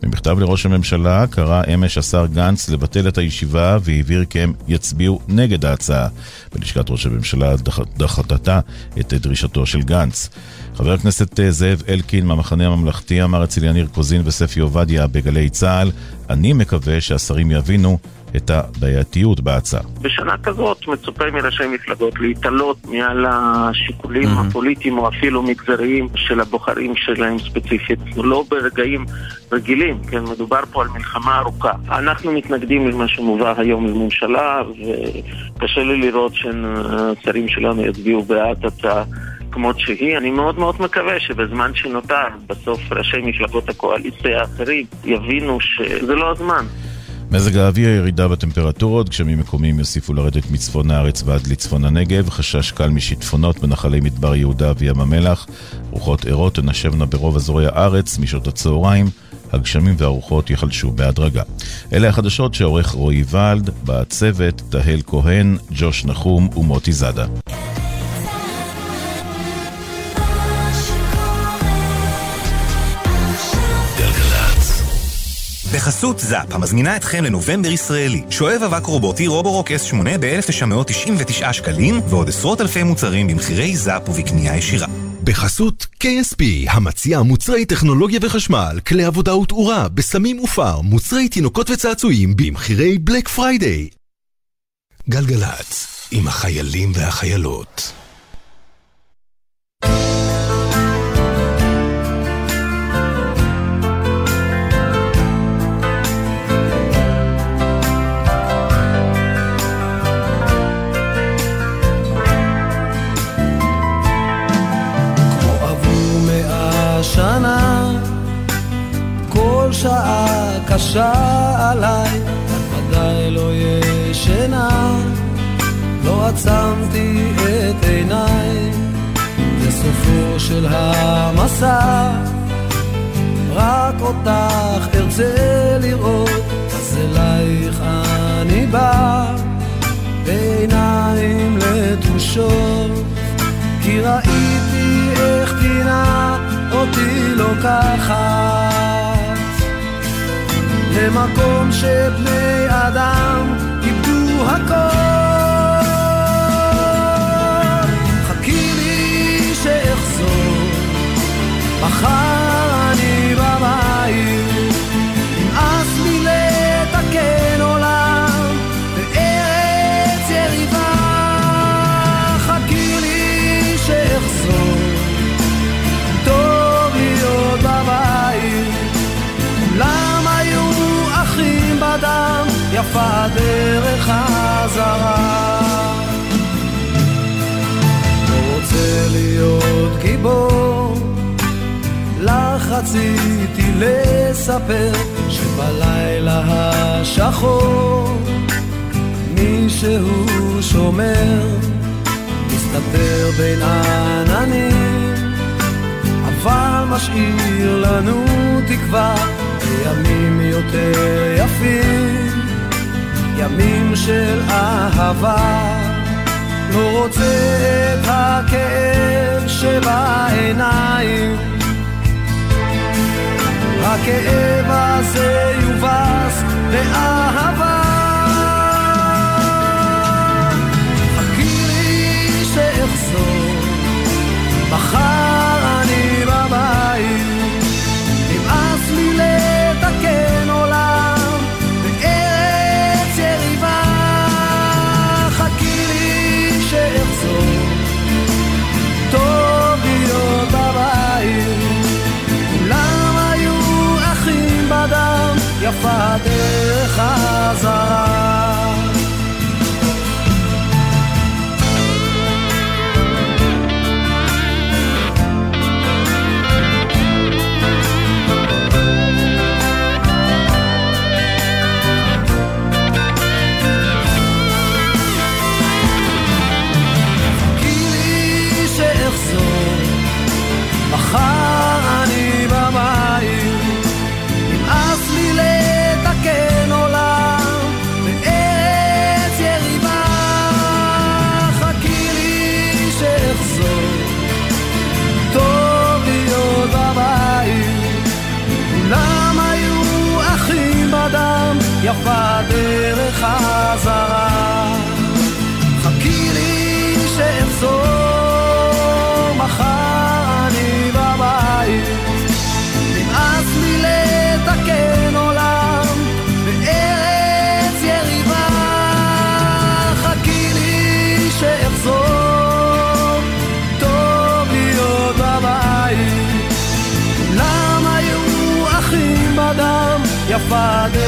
במכתב לראש הממשלה קרא אמש השר גנץ לבטל את הישיבה והבהיר כי הם יצביעו נגד ההצעה. בלשכת ראש הממשלה דח- דחתה את דרישתו של גנץ. חבר הכנסת אה, זאב אלקין מהמחנה הממלכתי אמר אצל יניר קוזין וספי עובדיה בגלי צה"ל, אני מקווה שהשרים יבינו את הבעייתיות בהצעה. בשנה כזאת מצופה מראשי מפלגות להתעלות מעל השיקולים הפוליטיים או אפילו מגזריים של הבוחרים שלהם ספציפית. לא ברגעים רגילים, כן, מדובר פה על מלחמה ארוכה. אנחנו מתנגדים למה שמובא היום לממשלה, וקשה לי לראות שהשרים שלנו יצביעו בעד הצעה. כמות שהיא, אני מאוד מאוד מקווה שבזמן שנותר, בסוף ראשי מפלגות הקואליציה האחרים יבינו שזה לא הזמן. מזג האוויר, ירידה בטמפרטורות, גשמים מקומיים יוסיפו לרדת מצפון הארץ ועד לצפון הנגב, חשש קל משיטפונות בנחלי מדבר יהודה וים המלח, רוחות ערות תנשבנה ברוב אזורי הארץ משעות הצהריים, הגשמים והרוחות ייחלשו בהדרגה. אלה החדשות שעורך רועי ולד, בצוות תהל כהן, ג'וש נחום ומוטי זאדה. בחסות זאפ, המזמינה אתכם לנובמבר ישראלי. שואב אבק רובוטי רובורוק S8 ב-1999 שקלים, ועוד עשרות אלפי מוצרים במחירי זאפ ובקנייה ישירה. בחסות KSP, המציע מוצרי טכנולוגיה וחשמל, כלי עבודה ותאורה, בסמים ופאר, מוצרי תינוקות וצעצועים, במחירי Black Friday. גלגלצ, עם החיילים והחיילות. מאה שנה, כל שעה קשה עליי, ודאי לא ישנה, לא עצמתי את עיניי, זה של המסע, רק אותך ארצה לראות, אז אלייך אני בא, בעיניים לתושות. כי ראיתי איך טינה אותי לוקחת למקום שבני אדם איבדו הכל. חכי לי שאחזור, מחר רציתי לספר שבלילה השחור מישהו שומר, מסתתר בין העננים, אבל משאיר לנו תקווה לימים יותר יפים, ימים של אהבה. לא רוצה את הכאב שבעיניים הכאב הזה יובס לאהבה חזרה בדם יפה דרך חזרה חכי לי שאחזור מחר אני בבית. נמאס לי לתקן עולם בארץ יריבה. חכי לי שאחזור טוב להיות בבית. כולם היו אחים בדם יפה דרך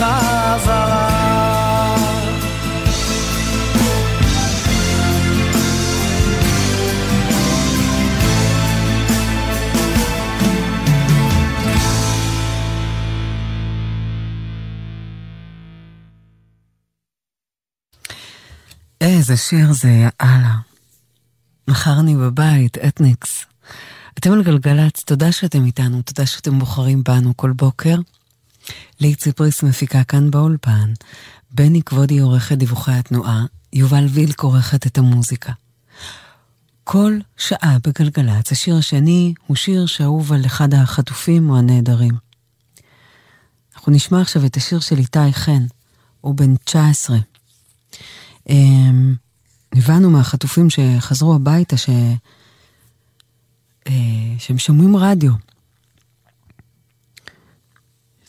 חזרה איזה שיר זה, יאללה. מחר אני בבית, אתניקס. אתם על גלגלצ, תודה שאתם איתנו, תודה שאתם בוחרים בנו כל בוקר. לי ציפריס מפיקה כאן באולפן, בני כבודי עורכת דיווחי התנועה, יובל וילק עורכת את המוזיקה. כל שעה בגלגלצ, השיר השני הוא שיר שאהוב על אחד החטופים או הנעדרים. אנחנו נשמע עכשיו את השיר של איתי חן, הוא בן 19. אמ, הבנו מהחטופים שחזרו הביתה ש... אה, שהם שומעים רדיו.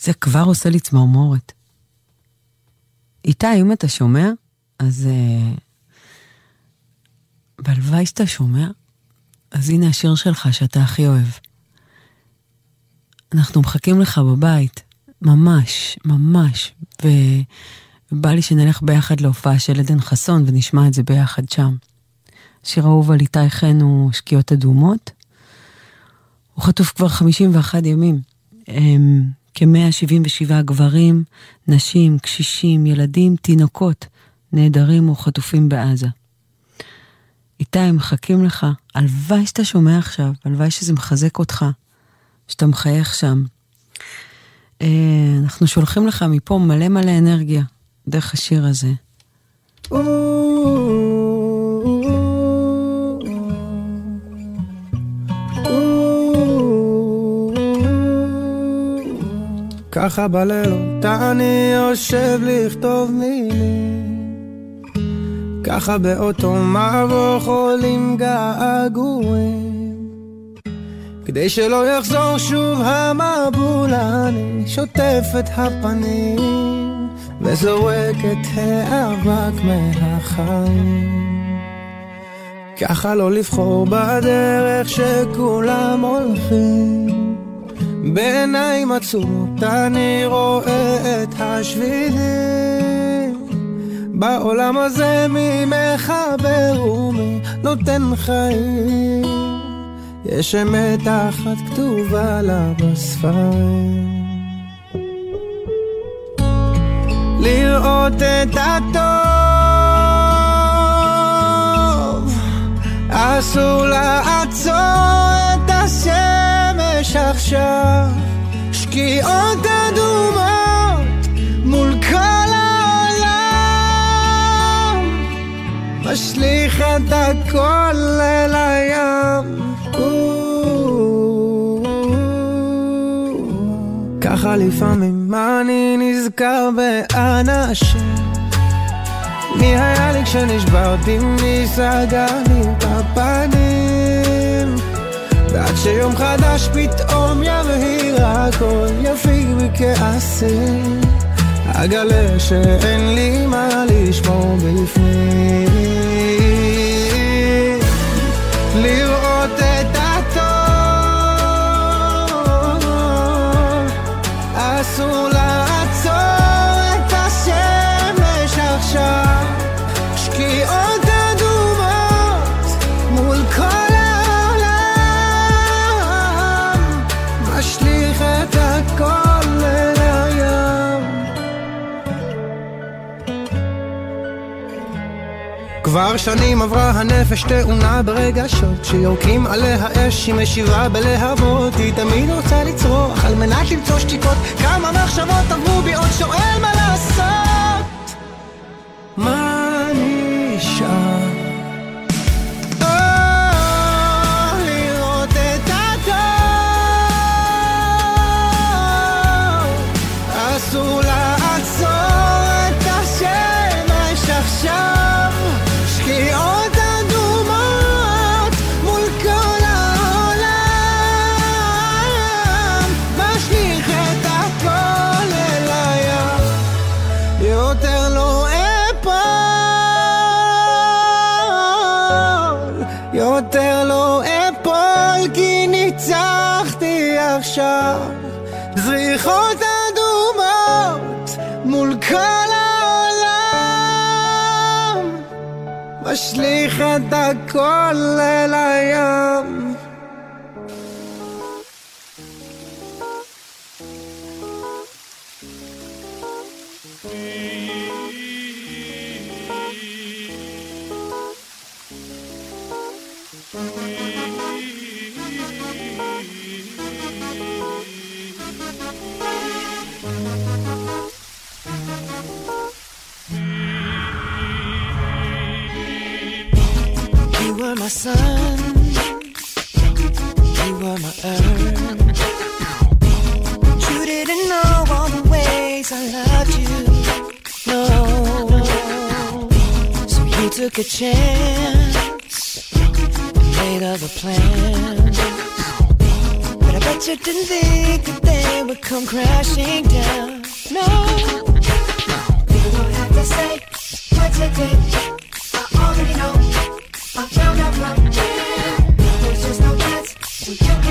זה כבר עושה לי צמרמורת. איתי, אם אתה שומע, אז... אה, והלוואי שאתה שומע, אז הנה השיר שלך שאתה הכי אוהב. אנחנו מחכים לך בבית, ממש, ממש, ו... ובא לי שנלך ביחד להופעה של עדן חסון ונשמע את זה ביחד שם. השיר האהוב על איתי חן הוא שקיעות אדומות. הוא חטוף כבר 51 ימים. הם כ-177 גברים, נשים, קשישים, ילדים, תינוקות, נעדרים או חטופים בעזה. איתי, הם מחכים לך. הלוואי שאתה שומע עכשיו, הלוואי שזה מחזק אותך, שאתה מחייך שם. אה, אנחנו שולחים לך מפה מלא מלא אנרגיה, דרך השיר הזה. ככה בלילות אני יושב לכתוב מילים. ככה באותו מבוך עולים געגועים. כדי שלא יחזור שוב המבול אני שוטף את הפנים וזורק את האבק מהחיים. ככה לא לבחור בדרך שכולם הולכים בעיניים עצומות אני רואה את השבילים בעולם הזה מי מחבר ומי נותן חיים יש אמת אחת כתובה לה בספרים. לראות את הטוב, אסור לעצור את השמש עכשיו, שקיעות אדומות מול כל העולם, משליך את הכל אל הים. ככה לפעמים אני נזכר באנשים. מי היה לי כשנשברתי מי סגר ועד שיום חדש פתאום יבהיר הכל יפיג מכעסים אגלה שאין לי מה לשמור בפנים. לראות את הטוב אסור לעצור את השמש עכשיו כבר שנים עברה הנפש תאונה ברגשות שיורקים עליה אש היא משיבה בלהבות היא תמיד רוצה לצרוח על מנת למצוא שתיקות. כמה מחשבות עברו בי עוד שואל מה משליך את הכל אל הים took a chance made other plans. But I bet you didn't think that they would come crashing down. No, you don't have to say what you did. I already know. I. There's just no chance you don't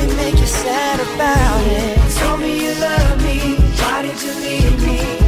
it make you sad about it? Told me you love me. Why did you leave me?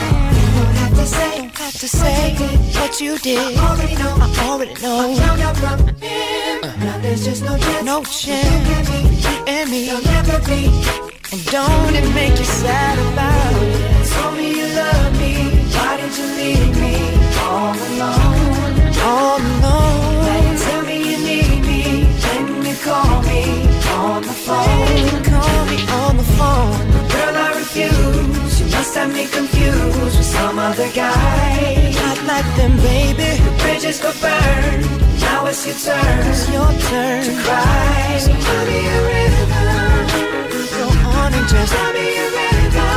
say, don't have to say what you did. I already know. I already know. I'm young, from him. Uh-huh. Now there's just no chance. No chance. You and me. You'll never be. And don't it make you sad about it? Told me you love me. Why did you leave me all alone? All alone. Now you tell me you need me. When you call me on the phone. Call me on the phone confused. You must have me confused with some other guy. Not like them, baby. The bridges got burned. Now it's your turn. It's your turn to cry. So call me a river. Go on and just call me a river.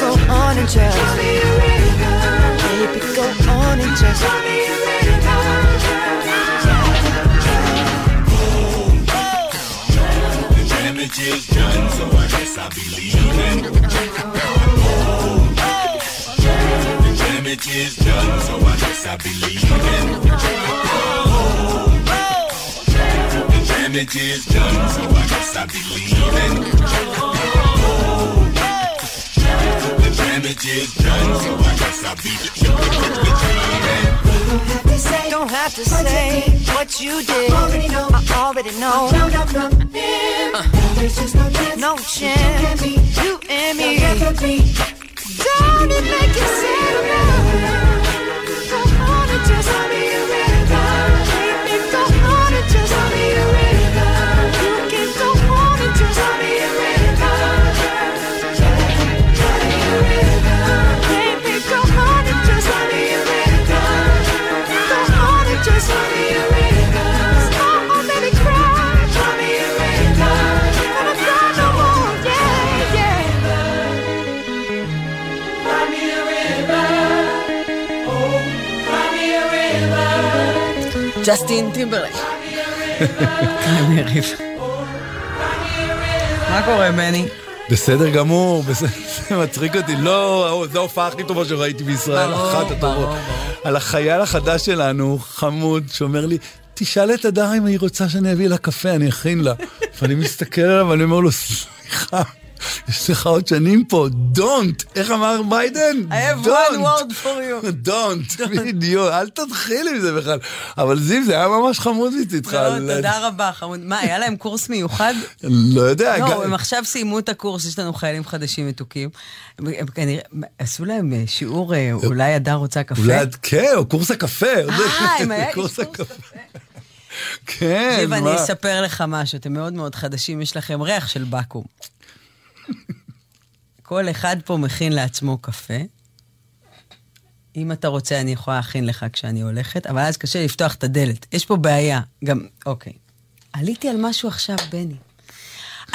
Go on and just call me a river. Baby, go on and just call me a rhythm. Damage is done yes, I believe in. Oh. The damage is done, so I guess I believe in. Oh. The damage is done, so I guess I believe in. Oh. The damage is done, so I guess I believe in don't have to say, what, you did. what you did. I already know. I already know. I'm down from him. Uh. There's just no chance. No chance. You, and me. You and me. Don't it make you sad? Come on and just be. ג'סטין טימברלייק. מה קורה, בני? בסדר גמור, זה מצחיק אותי, לא, זו ההופעה הכי טובה שראיתי בישראל, אחת הטובות. על החייל החדש שלנו, חמוד, שאומר לי, תשאל את הדר אם היא רוצה שאני אביא לה קפה, אני אכין לה. ואני מסתכל עליו ואני אומר לו, סליחה, יש לך עוד שנים פה, don't, איך אמר ביידן? I have one Don't. word for you. don't, בדיוק, אל תתחיל עם זה בכלל. אבל זיו, זה היה ממש חמוד מצדך. לא, תודה רבה, חמוד. מה, היה להם קורס מיוחד? לא יודע, לא, הם עכשיו סיימו את הקורס, יש לנו חיילים חדשים מתוקים. הם כנראה, עשו להם אה, שיעור, אה, אולי הדר רוצה קפה? אולי, כן, או קורס הקפה. אה, הם היה- קורס הקפה. כן, אני מה? אספר לך משהו, אתם מאוד מאוד חדשים, יש לכם ריח של בקו"ם. כל אחד פה מכין לעצמו קפה. אם אתה רוצה, אני יכולה להכין לך כשאני הולכת, אבל אז קשה לפתוח את הדלת. יש פה בעיה. גם, אוקיי. עליתי על משהו עכשיו, בני.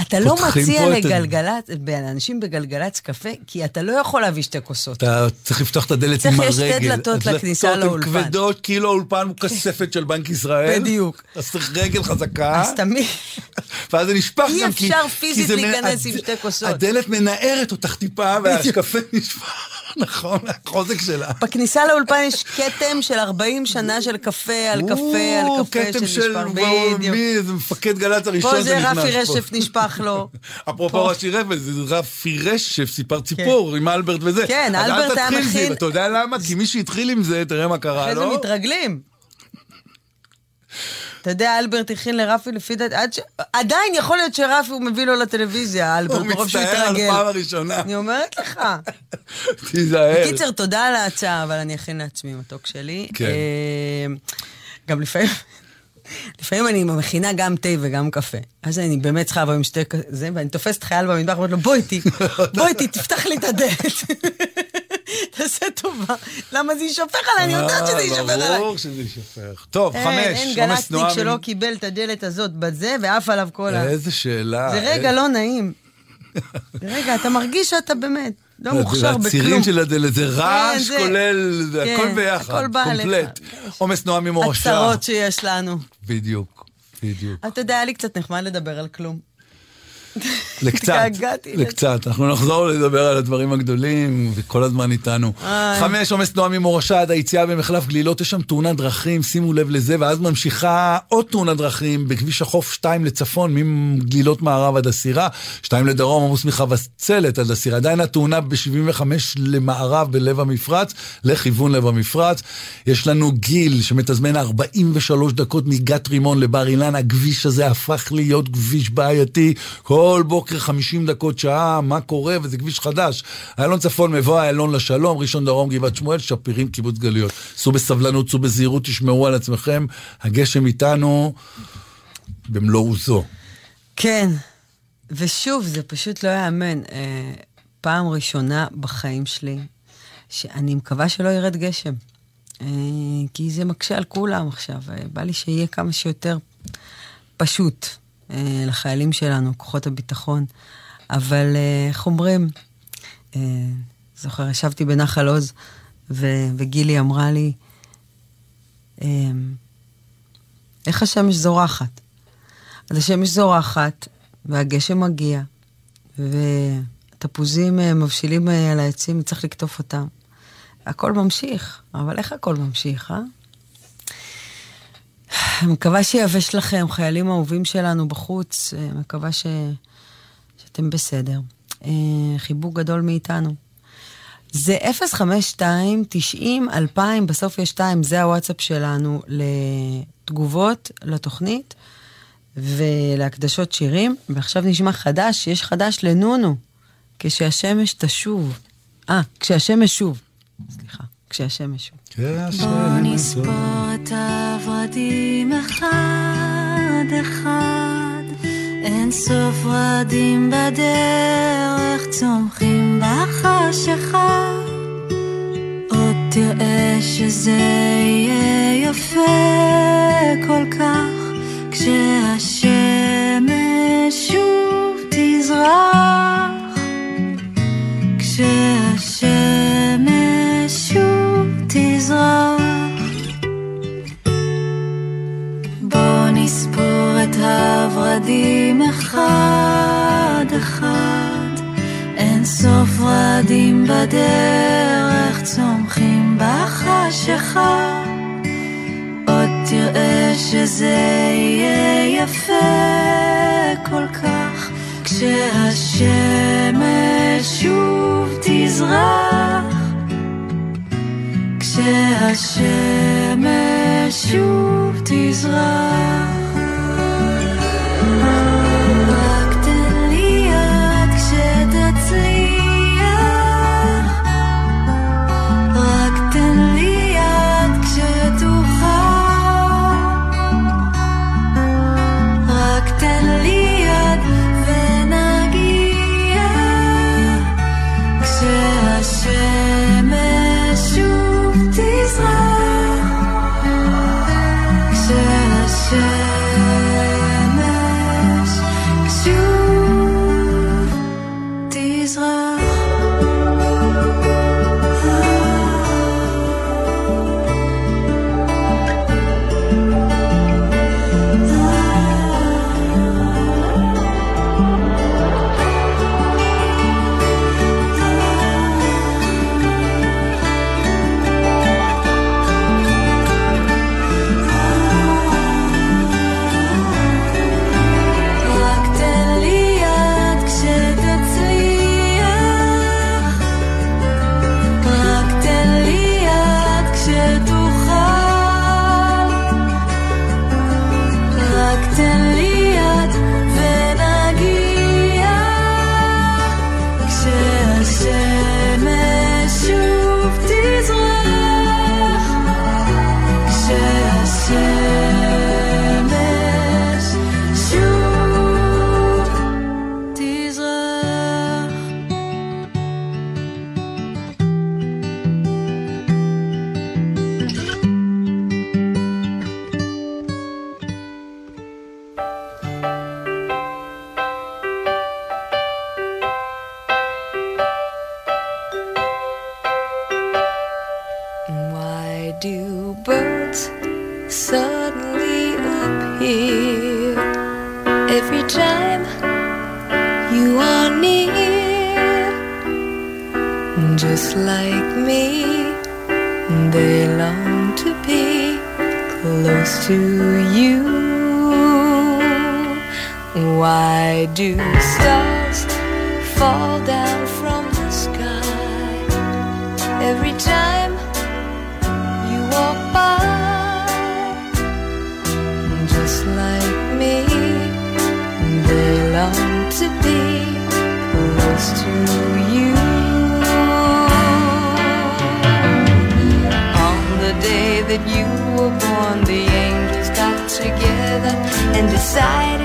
אתה לא מציע לגלגלצ, לאנשים בגלגלצ קפה, כי אתה לא יכול להביא שתי כוסות. אתה צריך לפתוח את הדלת צריך, עם הרגל. שתי דלתות לכניסה לאולפן. הן כבדות, כאילו האולפן הוא כספת של בנק ישראל. בדיוק. אז צריך רגל חזקה. אז תמיד... ואז זה נשפך אי גם, כי... אפשר כי פיזית להיכנס עם שתי כוסות. הדלת מנערת אותך טיפה, והקפה נשפך. נכון, החוזק שלה. בכניסה לאולפן יש כתם של 40 שנה של קפה על קפה על קפה שנשפר, בדיוק. מי, זה מפקד גל"צ הראשון פה זה שנכנס פה. רפי רשף נשפך לו. אפרופו פה. רש"י רפל, זה רפי רשף, סיפר ציפור עם אלברט וזה. כן, אלברט היה זה, מכין- ואתה יודע למה? כי מי שהתחיל עם זה, תראה מה קרה אחרי זה לו. מתרגלים. אתה יודע, אלברט הכין לרפי לפי דעת, ש... עדיין יכול להיות שרפי הוא מביא לו לטלוויזיה, אלברט, הוא מרוב שהוא מצטער על. פעם הראשונה. אני אומרת לך. תיזהר. בקיצר, תודה על ההצעה, אבל אני אכין לעצמי מתוק שלי. כן. אה, גם לפעמים... לפעמים אני מכינה גם תה וגם קפה. אז אני באמת צריכה לבוא עם שתי כזה, ואני תופסת חייל במטבח ואומרת לו, בוא איתי, בוא איתי, תפתח לי את הדלת. תעשה טובה. למה זה יישפך עליי? אני יודעת שזה יישפך עליי. אה, ברור שזה יישפך. טוב, חמש, אין גלקטיק. שלא קיבל את הדלת הזאת בזה, ועף עליו כל ה... איזה שאלה. זה רגע לא נעים. רגע, אתה מרגיש שאתה באמת לא מוכשר בכלום. הצירים של הדלת, זה רעש זה- כולל, כן, הכל ביחד. קומפלט. עומס תנועה ממורשה. הצרות שיש לנו. בדיוק, בדיוק. אתה יודע, היה לי קצת נחמד לדבר על כלום. לקצת. לקצת. אנחנו נחזור לדבר על הדברים הגדולים, וכל הזמן איתנו. חמש, עומס תנועה ממורשה עד היציאה במחלף גלילות, יש שם תאונת דרכים, שימו לב לזה, ואז ממשיכה עוד תאונת דרכים בכביש החוף 2 לצפון, מגלילות מערב עד הסירה, 2 לדרום, עמוס מחבצלת עד הסירה. עדיין התאונה ב-75 למערב בלב המפרץ, לכיוון לב המפרץ. יש לנו גיל שמתזמן 43 דקות מגת רימון לבר אילן, הכביש הזה הפך להיות כביש בעייתי. כל בוקר 50 דקות שעה, מה קורה? וזה כביש חדש. איילון צפון, מבוא איילון לשלום, ראשון דרום, גבעת שמואל, שפירים, קיבוץ גלויות. סעו בסבלנות, סעו בזהירות, תשמרו על עצמכם. הגשם איתנו במלוא עוזו. כן, ושוב, זה פשוט לא ייאמן. אה, פעם ראשונה בחיים שלי, שאני מקווה שלא ירד גשם. אה, כי זה מקשה על כולם עכשיו. אה, בא לי שיהיה כמה שיותר פשוט לחיילים שלנו, כוחות הביטחון. אבל אה, איך אומרים, אה, זוכר, ישבתי בנחל עוז, ו- וגילי אמרה לי, אה, איך השמש זורחת? אז השמש זורחת, והגשם מגיע, והתפוזים אה, מבשילים אה, על העצים, צריך לקטוף אותם. הכל ממשיך, אבל איך הכל ממשיך, אה? מקווה שיבש לכם, חיילים אהובים שלנו בחוץ, אה, מקווה ש... שאתם בסדר. אה, חיבוק גדול מאיתנו. זה 052-90-2000, בסוף יש 2, זה הוואטסאפ שלנו לתגובות לתוכנית ולהקדשות שירים. ועכשיו נשמע חדש, יש חדש לנונו, כשהשמש תשוב. אה, כשהשמש שוב. סליחה, כשהשמש שוב. בוא נספור את הורדים אחד אחד. אין סוף ורדים בדרך צומחים בחשיכה עוד תראה שזה יהיה יפה כל כך כשהשמש שוב תזרח. כשהשמש תזרח בוא נספור את הורדים אחד אחד. אין סוף ורדים בדרך צומחים בחשיכה עוד תראה שזה יהיה יפה כל כך. כשהשמש שוב תזרח כשהשמש שוב תזרח do stars fall down from the sky every time? you walk by just like me they long to be close to you on the day that you were born the angels got together and decided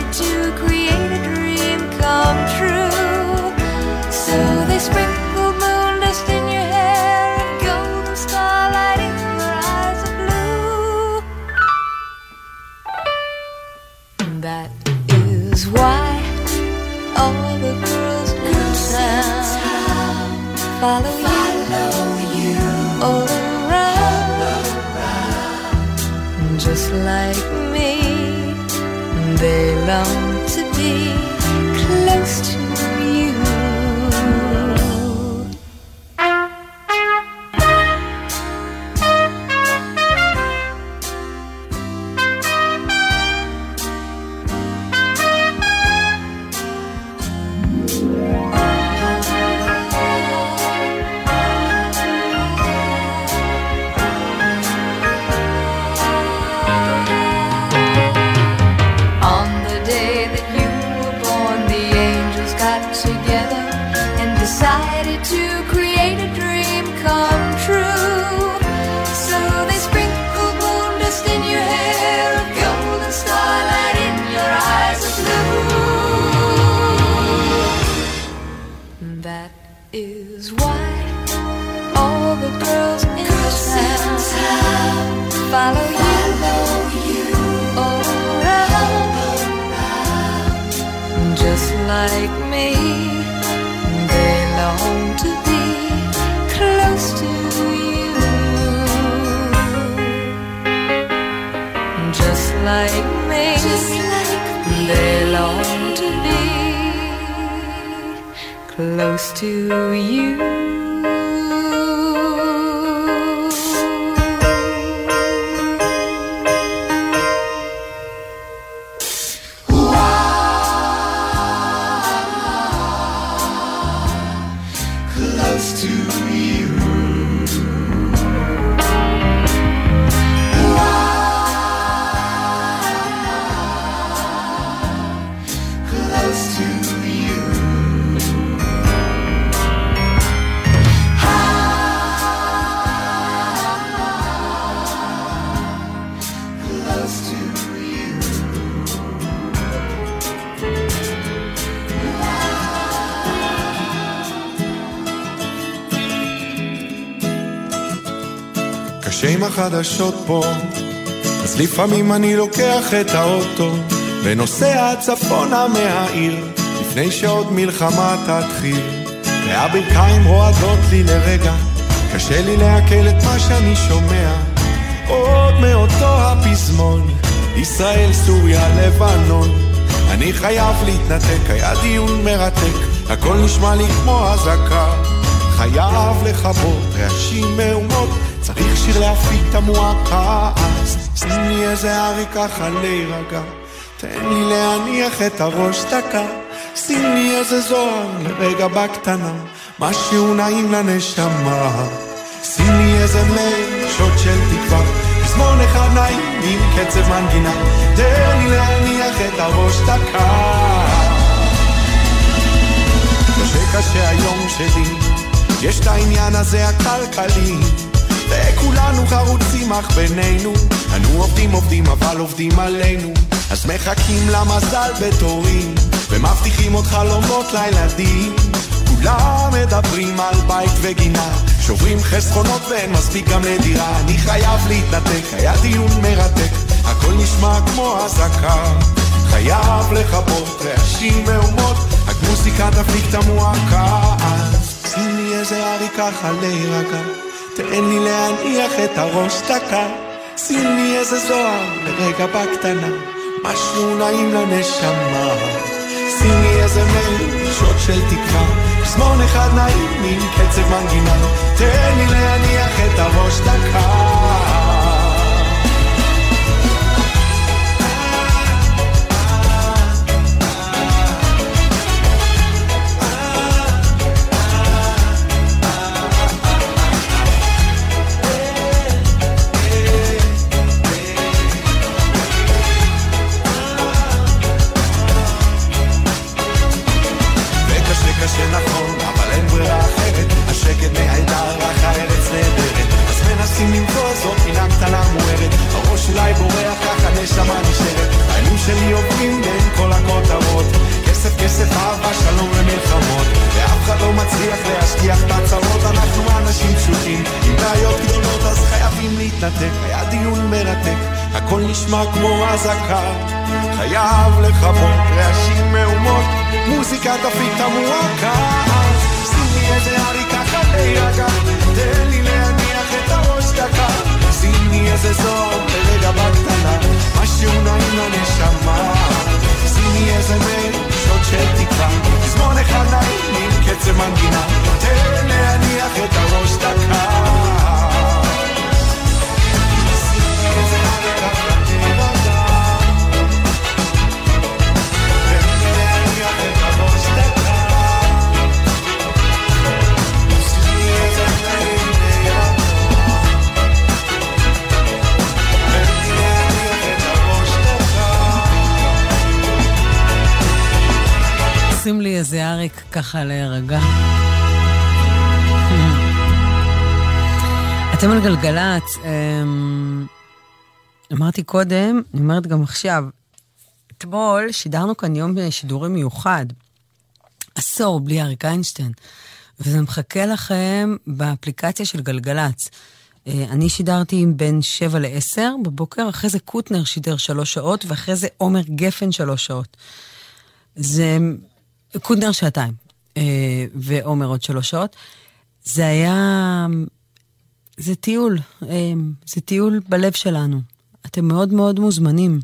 to you. החדשות פה, אז לפעמים אני לוקח את האוטו ונוסע צפונה מהעיר, לפני שעוד מלחמה תתחיל. והברכיים רועדות לי לרגע, קשה לי לעכל את מה שאני שומע. עוד מאותו הפזמון, ישראל, סוריה, לבנון. אני חייב להתנתק, היה דיון מרתק, הכל נשמע לי כמו אזעקה. חייב לכבות רעשים מהומות, צריך שיר להפיק את המועקה. אז שים לי איזה ארי ככה להירגע, תן לי להניח את הראש דקה. שים לי איזה זוהר לרגע בקטנה, משהו נעים לנשמה. שים לי איזה מייל, של תקווה, פזמון אחד נעים עם קצב מנגינה, תן לי להניח את הראש דקה. קשה היום שלי, יש את העניין הזה הכלכלי, וכולנו חרוצים אך בינינו, אנו עובדים עובדים אבל עובדים עלינו, אז מחכים למזל בתורים, ומבטיחים עוד חלומות לילדים. כולם מדברים על בית וגינה, שוברים חסכונות ואין מספיק גם לדירה. אני חייב להתנתק, היה דיון מרתק, הכל נשמע כמו אזעקה. חייב לכבות רעשים מהומות, רק מוזיקה תפליק את המועקה. אז שים לי איזה ארי ככה להירגע, תן לי להניח את הראש דקה. שים לי איזה זוהר לרגע בקטנה, משהו נעים לנשמה. שים לי איזה מייל, שוט של תקווה, פזמון אחד נעים עם קצב מנגינה, תן לי להניח את הראש דקה. נשמע כמו אזעקה. חייב לכבות, להשיג מהומות, מוזיקה תפיק את המועקה שימי איזה עריקה חלי רגע, תן לי להניח את הראש דקה. שימי איזה זוהר ברגע בקטנה, משהו נעים לנשמה. שימי איזה מייל, שעות של תקווה, זמון אחד נעים עם קצב מנגינה, תן להניח את הראש דקה. Thank you. אריק ככה להירגע. אתם על גלגלצ, אמ, אמרתי קודם, אני אומרת גם עכשיו, אתמול שידרנו כאן יום שידורי מיוחד, עשור בלי אריק איינשטיין, וזה מחכה לכם באפליקציה של גלגלצ. אה, אני שידרתי בין 7 ל-10 בבוקר, אחרי זה קוטנר שידר שלוש שעות, ואחרי זה עומר גפן שלוש שעות. זה קוטנר שעתיים, אה, ועומר עוד שלוש שעות. זה היה... זה טיול, אה, זה טיול בלב שלנו. אתם מאוד מאוד מוזמנים.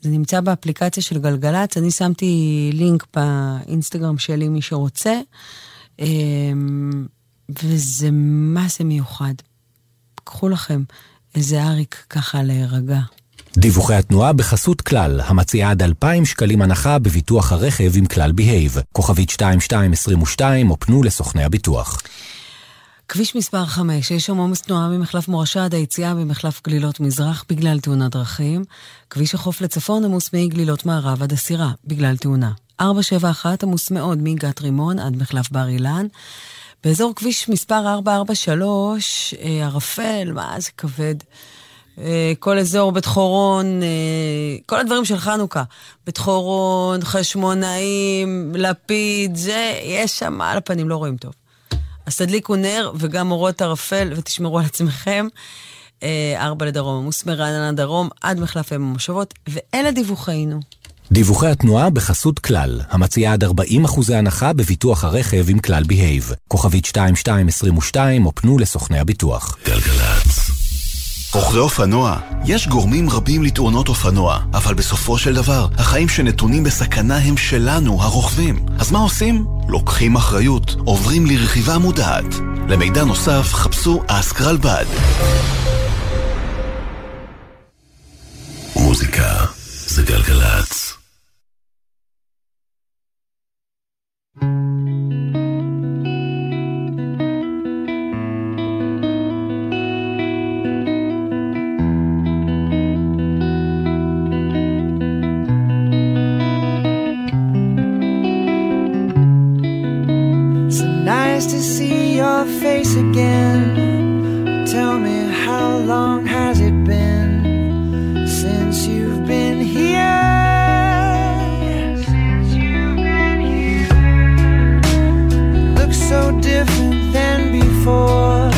זה נמצא באפליקציה של גלגלצ, אני שמתי לינק באינסטגרם שלי, מי שרוצה, אה, וזה מה זה מיוחד. קחו לכם איזה אריק ככה להירגע. דיווחי התנועה בחסות כלל, המציעה עד 2,000 שקלים הנחה בביטוח הרכב עם כלל בהייב. כוכבית 2222 או פנו לסוכני הביטוח. כביש מספר 5, יש שם עומס תנועה ממחלף מורשה עד היציאה במחלף גלילות מזרח בגלל תאונת דרכים. כביש החוף לצפון עמוס מגלילות מערב עד הסירה בגלל תאונה. 471 עמוס מאוד מגת רימון עד מחלף בר אילן. באזור כביש מספר 443, אה, ערפל, מה זה כבד. אה, כל אזור בית חורון, אה, כל הדברים של חנוכה. בית חורון, חשמונאים, לפיד, זה, יש שם על הפנים, לא רואים טוב. אז תדליקו נר וגם אורות ערפל ותשמרו על עצמכם. אה, ארבע לדרום, עמוס מרעננה דרום עד מחלף אם המושבות, ואלה דיווחינו. דיווחי התנועה בחסות כלל, המציעה עד 40 אחוזי הנחה בביטוח הרכב עם כלל בהייב. כוכבית 2222 או פנו לסוכני הביטוח. גלגלצ. רוכבי אופנוע, יש גורמים רבים לתאונות אופנוע, אבל בסופו של דבר, החיים שנתונים בסכנה הם שלנו, הרוכבים. אז מה עושים? לוקחים אחריות, עוברים לרכיבה מודעת. למידע נוסף, חפשו אסק רלב"ד. מוזיקה זה גלגלצ. So nice to see your face again. Tell me, how long has it been since you've been here? Look so different than before,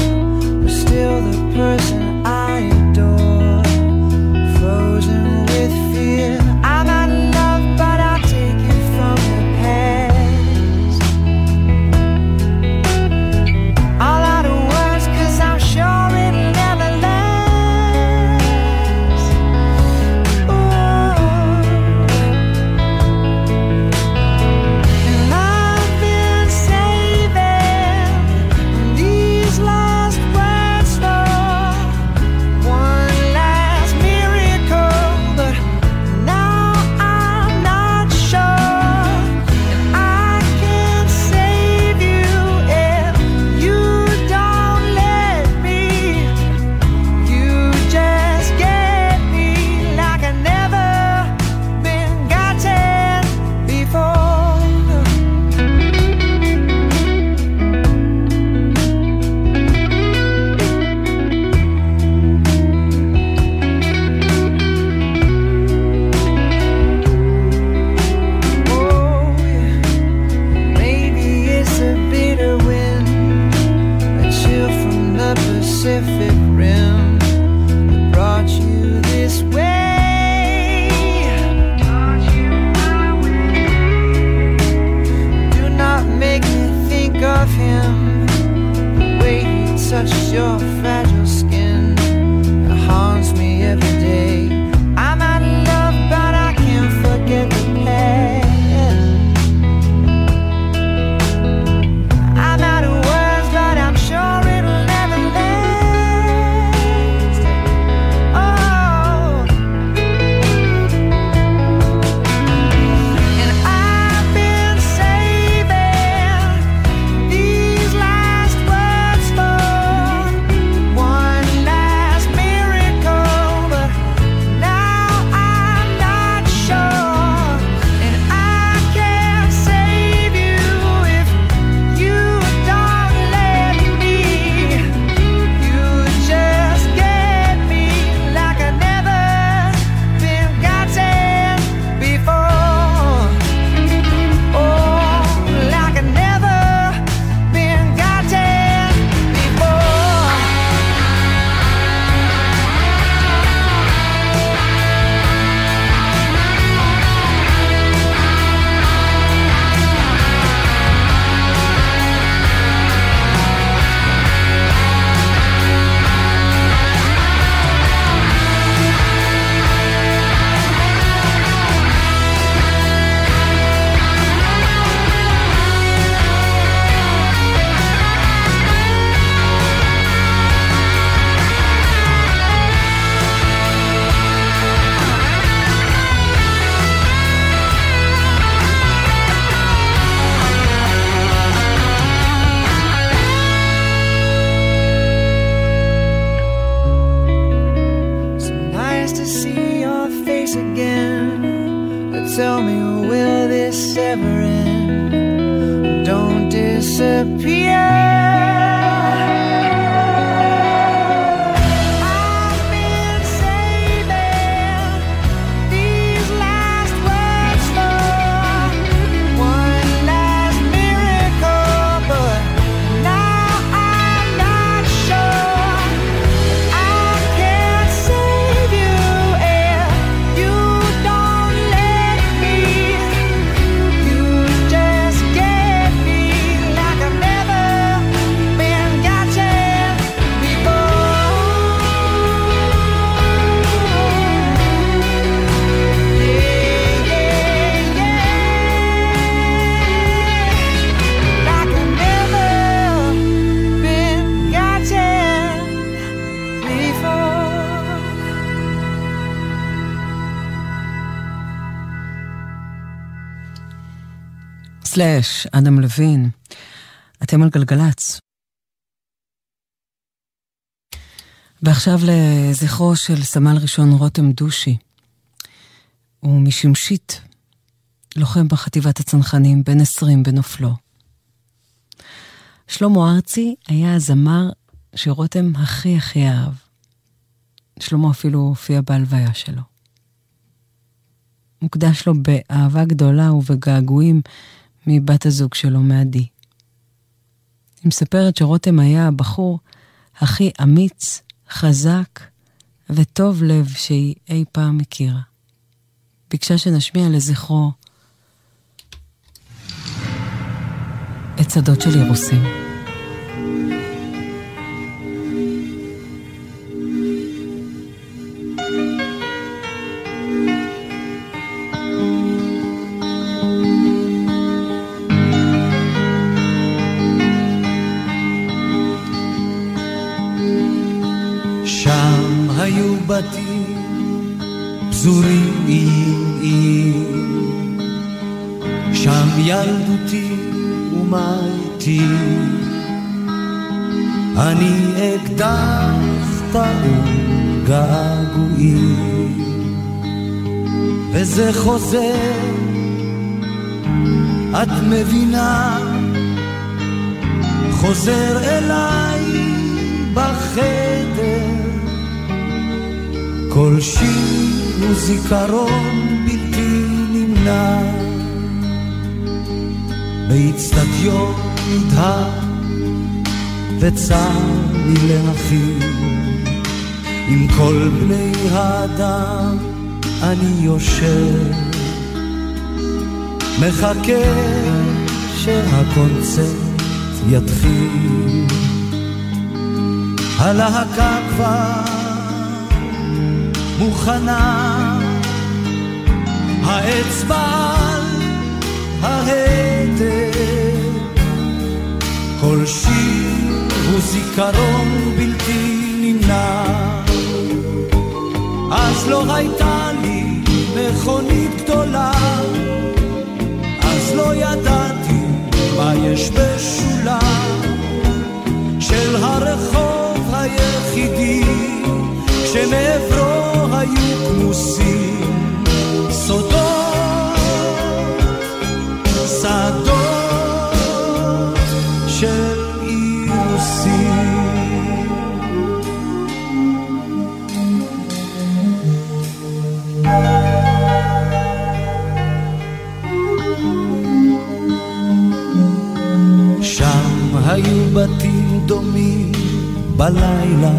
סלאש, אדם לוין. אתם על גלגלצ. ועכשיו לזכרו של סמל ראשון רותם דושי. הוא משמשית, לוחם בחטיבת הצנחנים, בן 20 בנופלו. שלמה ארצי היה הזמר שרותם הכי הכי אהב. שלמה אפילו הופיע בהלוויה שלו. מוקדש לו באהבה גדולה ובגעגועים מבת הזוג שלו, מעדי. היא מספרת שרותם היה הבחור הכי אמיץ, חזק וטוב לב שהיא אי פעם הכירה. ביקשה שנשמיע לזכרו את שדות של אירוסים. בתים פזורים איים איים שם ילדותי ומתי אני אקדח טעון געגועים וזה חוזר. את מבינה? חוזר אליי בחדר כל שיר הוא זיכרון בלתי נמנע. באיצטדיון נדהר וצר לי להכיר עם כל בני האדם אני יושב. מחכה שהקונצרט יתחיל. הלהקה כבר מוכנה. האצבע על ההדק כל שיר הוא זיכרון בלתי נמנע. אז לא הייתה לי מכונית גדולה. אז לא ידעתי מה יש בשולה. של הרחוב היחידי שמעברו היו כמוסים סודות, שדות של אירוסים. שם היו בתים דומים בלילה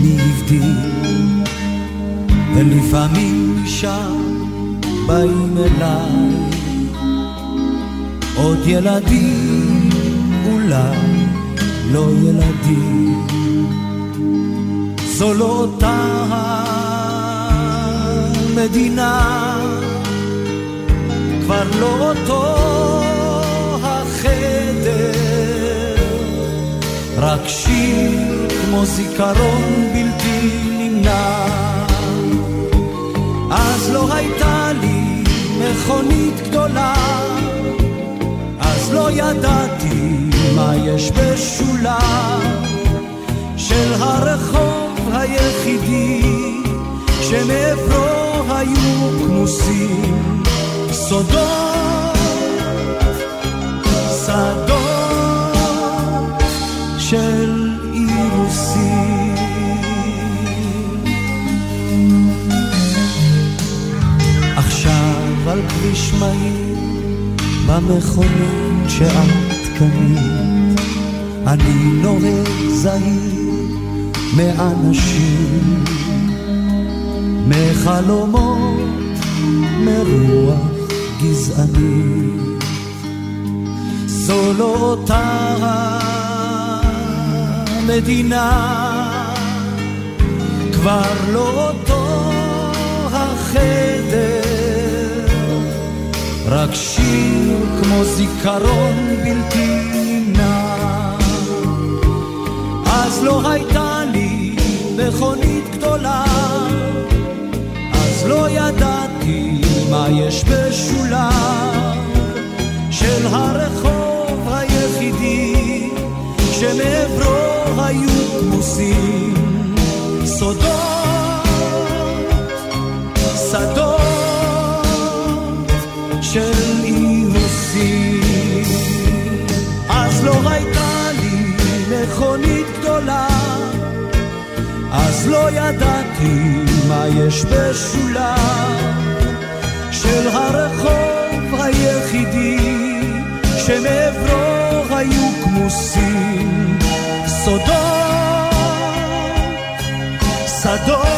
מי הבדיל ולפעמים משם באים אליי עוד ילדים אולי לא ילדים. זו לא אותה המדינה כבר לא אותו החדר. רק שיר כמו זיכרון בלתי נמנע אז לא הייתה לי מכונית גדולה. אז לא ידעתי מה יש בשולה של הרחוב היחידי שמעברו היו כמוסים, סודות, שדות על כביש מהיר, במכונית שאת קנית, אני נוהג זהיר מאנשים, מחלומות, מרוח גזעני. זו לא אותה המדינה, כבר לא אותו החדר, רק שיר כמו זיכרון בלתי נמנע. אז לא הייתה לי מכונית גדולה, אז לא ידעתי מה יש בשוליים של הרחוב היחידי שמעברו היו כמוסים סודות, שדות של אירוסים. אז לא הייתה לי מכונית גדולה, אז לא ידעתי מה יש בשוליים של הרחוב היחידי שמעברו היו כמוסים סודות, שדות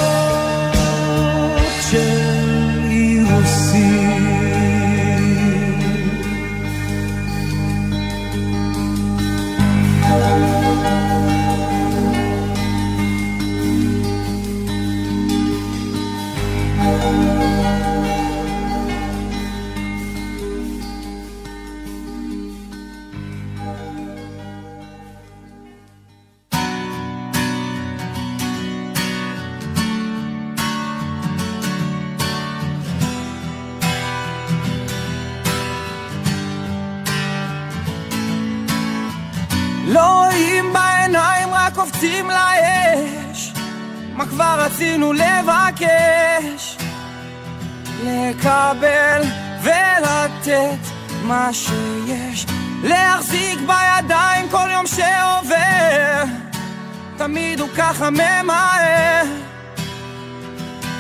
שיש. להחזיק בידיים כל יום שעובר. תמיד הוא ככה ממהר.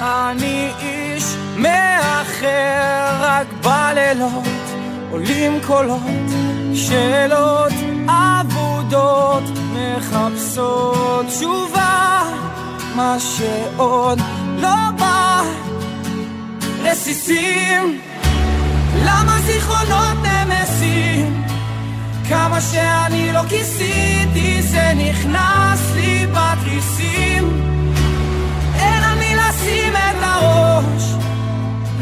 אני איש מאחר, רק בלילות עולים קולות, שאלות אבודות מחפשות תשובה, מה שעוד לא בא. רסיסים, למה זיכרונות נמסים? כמה שאני לא כיסיתי זה נכנס לי בתריסים. אין על מי לשים את הראש.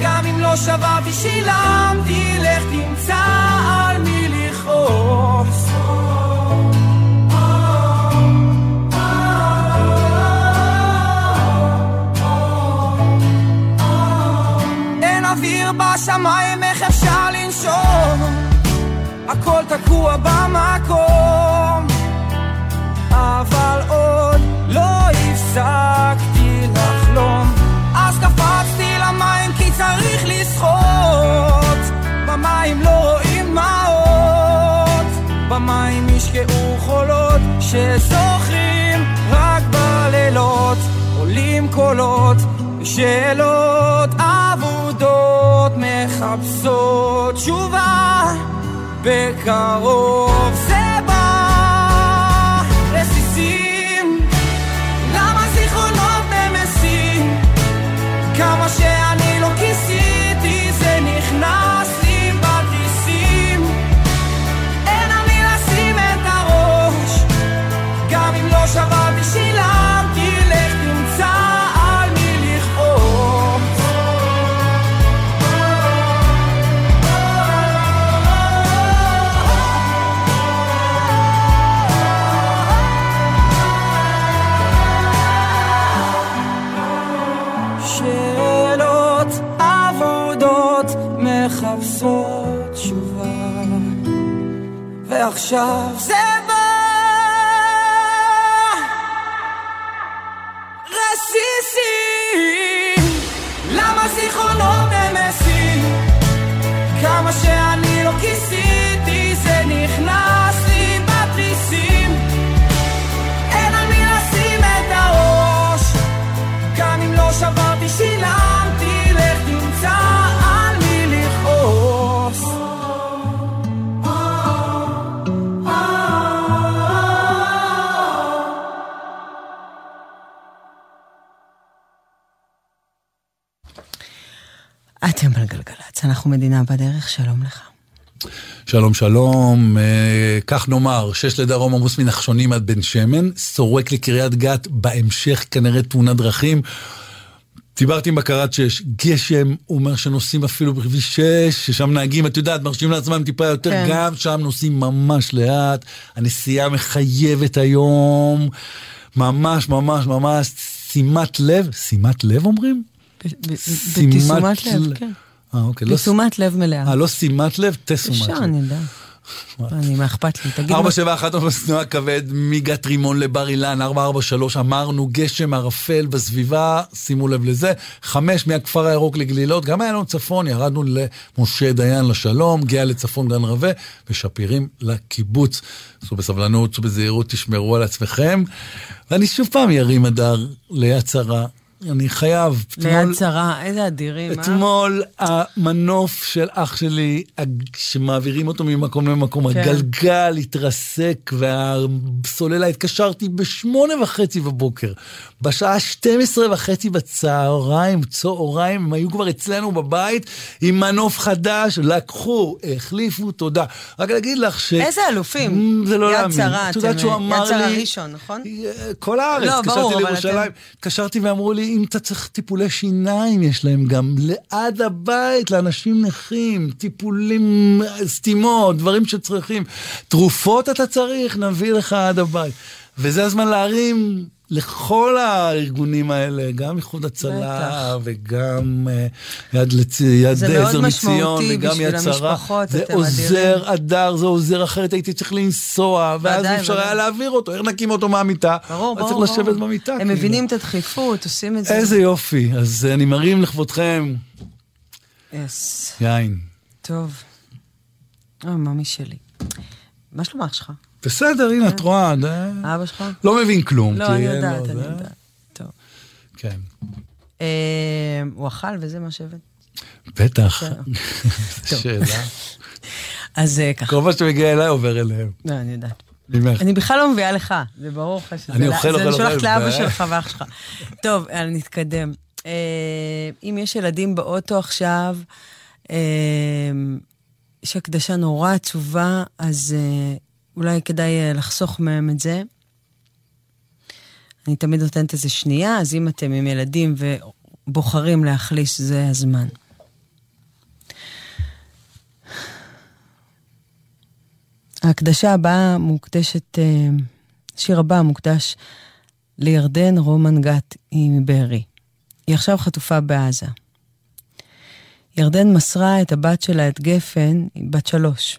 גם אם לא שברתי שילמתי לך תמצא על מי לכעוס. אוויר בשמיים איך אפשר לנשום הכל תקוע במקום. אבל עוד לא הפסקתי לחלום. אז קפצתי למים כי צריך לשחות. במים לא רואים דמעות. במים ישקעו חולות שזוכרים רק בלילות. עולים קולות שאלות אבודות מחפשות תשובה בקרוב ועכשיו אנחנו מדינה בדרך, שלום לך. שלום שלום, אה, כך נאמר, שש לדרום עמוס מנחשונים עד בן שמן, סורק לקריית גת, בהמשך כנראה תאונת דרכים. דיברתי עם בקרת שש, גשם, הוא אומר שנוסעים אפילו בכביש 6, ששם נהגים, את יודעת, מרשים לעצמם טיפה יותר, כן. גם שם נוסעים ממש לאט, הנסיעה מחייבת היום, ממש ממש ממש שימת לב, שימת לב אומרים? בתשומת לב, כן. אה, אוקיי, לא בתשומת לב מלאה. אה, לא שימת לב, תשומת אפשר, לב. אני יודע. אני, מה אכפת לי? תגיד מה... 471 עומס תנועה כבד מגת רימון לבר אילן, 443 אמרנו, גשם ערפל בסביבה, שימו לב לזה. 5 מהכפר הירוק לגלילות, גם איילון צפון, ירדנו למשה דיין לשלום, גאה לצפון גן רווה, ושפירים לקיבוץ. צאו בסבלנות, צאו בזהירות, תשמרו על עצמכם. ואני שוב פעם ירים הדר ליד שרה. אני חייב. ליד שרה, איזה אדירים, אה? אתמול המנוף של אח שלי, שמעבירים אותו ממקום למקום, כן. הגלגל התרסק והסוללה, התקשרתי בשמונה וחצי בבוקר. בשעה 12 וחצי בצהריים, צהריים, הם היו כבר אצלנו בבית עם מנוף חדש, לקחו, החליפו, תודה. רק להגיד לך ש... איזה אלופים. זה לא יד להאמין. שרה, את יודעת אתם, שהוא אה, יד שרה ראשון, נכון? כל הארץ, לא, ברור, אבל אתם- התקשרתי ואמרו לי, אם אתה צריך טיפולי שיניים, יש להם גם ליד הבית לאנשים נכים, טיפולים, סתימות, דברים שצריכים. תרופות אתה צריך, נביא לך עד הבית. וזה הזמן להרים לכל הארגונים האלה, גם איחוד הצלה וגם אה, יד, לצ... יד עזר מציון וגם יד שרה. זה עוזר אדר, זה עוזר, אחרת הייתי צריך לנסוע, ואז אי אפשר. היה להעביר אותו, איך נקים אותו מהמיטה? ברור, ברור, צריך. לשבת במיטה. הם כאילו. מבינים את הדחיפות, עושים את זה. איזה יופי, אז אני מרים לכבודכם יס. יין. טוב. אוי, ממי שלי. מה שלום אח שלך? בסדר, הנה, את רואה, זה- אבא שלך? לא מבין כלום. לא, אני יודעת, זה. אני יודעת. טוב. כן. אה, הוא אכל וזה מה שהבאת? בטח. כן. שאלה. אז אה, ככה. כל מה שמגיע אליי עובר אליהם. לא, אני יודעת. אני בכלל לא מביאה לך, זה ברור לך שזה... אני אוכל, זה אוכל, אני שולחת אוכל, לאבא שלך ואח שלך. טוב, נתקדם. אה, אם יש ילדים באוטו עכשיו, יש הקדשה נורא עצובה, אז אולי כדאי אה, לחסוך מהם את זה. אני תמיד נותנת איזה שנייה, אז אם אתם עם ילדים ובוחרים להחליש, זה הזמן. ההקדשה הבאה מוקדשת, אה, השיר הבא מוקדש לירדן רומן גת, היא מבארי. היא עכשיו חטופה בעזה. ירדן מסרה את הבת שלה, את גפן, בת שלוש,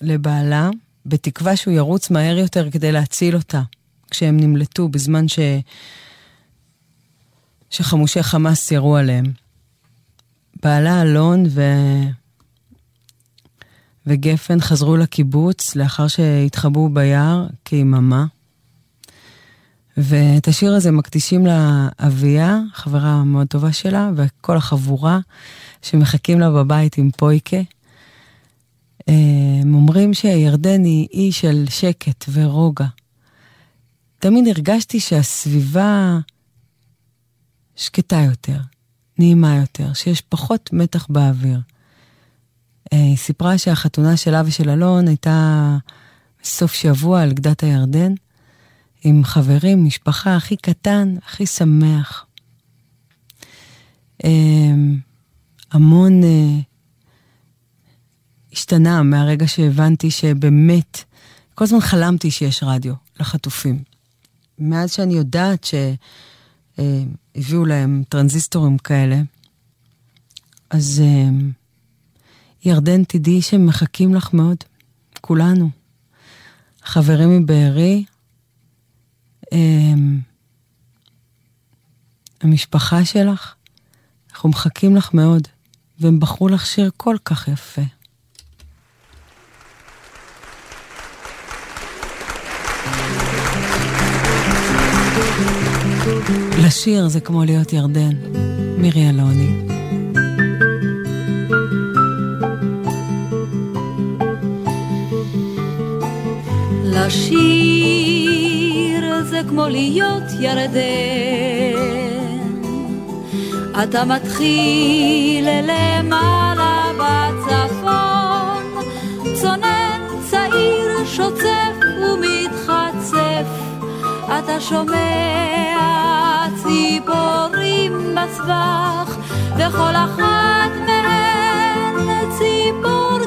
לבעלה, בתקווה שהוא ירוץ מהר יותר כדי להציל אותה, כשהם נמלטו בזמן ש... שחמושי חמאס ירו עליהם. בעלה אלון ו... וגפן חזרו לקיבוץ לאחר שהתחבאו ביער כיממה. ואת השיר הזה מקדישים לאביה, חברה מאוד טובה שלה, וכל החבורה שמחכים לה בבית עם פויקה. אה, הם אומרים שירדן היא אי של שקט ורוגע. תמיד הרגשתי שהסביבה שקטה יותר, נעימה יותר, שיש פחות מתח באוויר. אה, היא סיפרה שהחתונה שלה ושל אלון הייתה סוף שבוע על גדת הירדן, עם חברים, משפחה הכי קטן, הכי שמח. אה, המון השתנה מהרגע שהבנתי שבאמת, כל הזמן חלמתי שיש רדיו לחטופים. מאז שאני יודעת שהביאו להם טרנזיסטורים כאלה, אז אה, ירדן, תדעי שהם מחכים לך מאוד, כולנו. חברים מבארי, אמ, המשפחה שלך, אנחנו מחכים לך מאוד, והם בחרו לך שיר כל כך יפה. לשיר זה כמו להיות ירדן, מירי אלוני. לשיר זה כמו להיות ירדן, אתה מתחיל למעלה בצפון, צונן צעיר שוצף ומתחצף, אתה שומע ציפורים בסבך, וכל אחת מהן ציפור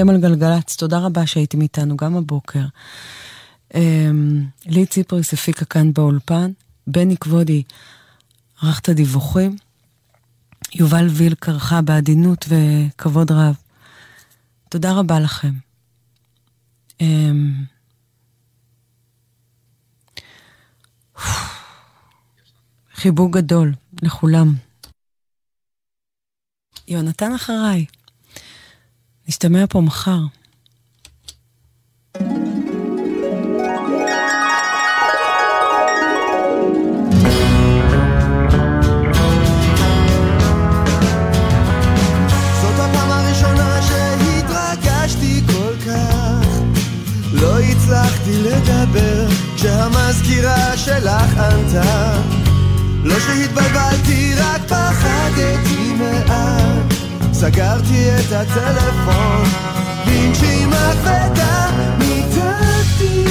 אתם על גלגלצ, תודה רבה שהייתם איתנו גם הבוקר. אמ, לי ציפריס הפיקה כאן באולפן, בני כבודי ערך את הדיווחים, יובל ויל קרחה בעדינות וכבוד רב. תודה רבה לכם. אמ, חיבוק גדול לכולם. יונתן אחריי. נשתמע פה מחר. לא הצלחתי לדבר כשהמזכירה שלך ענתה. לא שהתבלבלתי, רק פחדתי סגרתי את הטלפון. בנשימה כבדה ניתקתי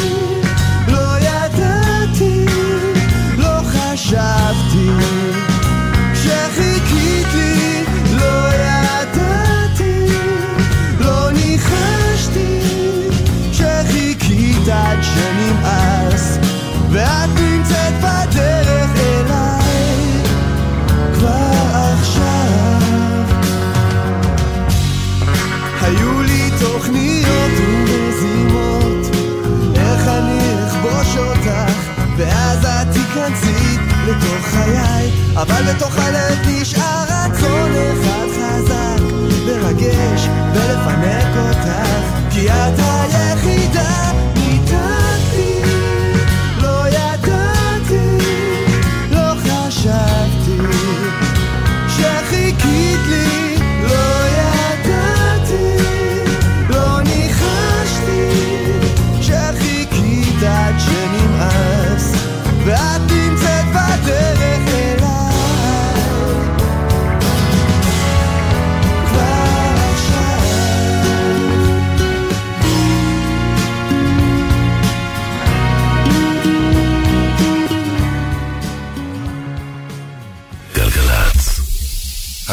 לא ידעתי, לא חשבתי. שחיכית לי לא ידעתי, לא ניחשתי. שחיכית עד שנמאס כנסית לתוך חיי, אבל בתוך הלב נשאר רצון אחד חזק, מרגש ולפנק אותך, כי את היחידה.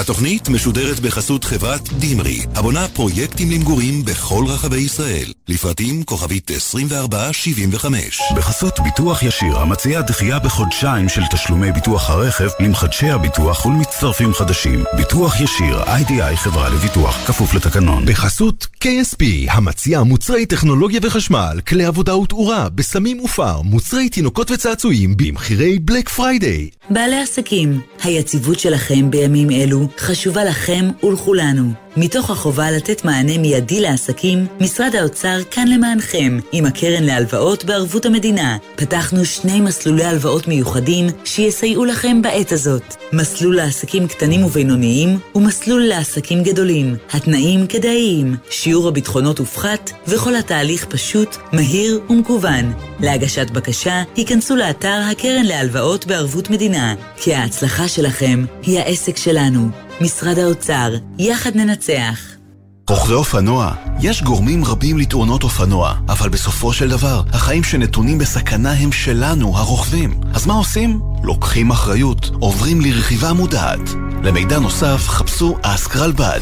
התוכנית משודרת בחסות חברת דימרי, הבונה פרויקטים למגורים בכל רחבי ישראל. לפרטים כוכבית 2475. בחסות ביטוח ישיר, המציע דחייה בחודשיים של תשלומי ביטוח הרכב למחדשי הביטוח ולמצטרפים חדשים. ביטוח ישיר, איי-די-איי חברה לביטוח, כפוף לתקנון. בחסות KSP, המציע מוצרי טכנולוגיה וחשמל, כלי עבודה ותאורה, בסמים ופאר, מוצרי תינוקות וצעצועים, במחירי Black Friday. בעלי עסקים, היציבות שלכם בימים אלו חשובה לכם ולכולנו. מתוך החובה לתת מענה מיידי לעסקים, משרד האוצר כאן למענכם, עם הקרן להלוואות בערבות המדינה. פתחנו שני מסלולי הלוואות מיוחדים שיסייעו לכם בעת הזאת. מסלול לעסקים קטנים ובינוניים ומסלול לעסקים גדולים. התנאים כדאיים, שיעור הביטחונות הופחת וכל התהליך פשוט, מהיר ומקוון. להגשת בקשה, היכנסו לאתר הקרן להלוואות בערבות מדינה, כי ההצלחה שלכם היא העסק שלנו. משרד האוצר, יחד ננצח. רוכבי אופנוע, יש גורמים רבים לתאונות אופנוע, אבל בסופו של דבר, החיים שנתונים בסכנה הם שלנו, הרוכבים. אז מה עושים? לוקחים אחריות, עוברים לרכיבה מודעת. למידע נוסף, חפשו אסק רלב"ד.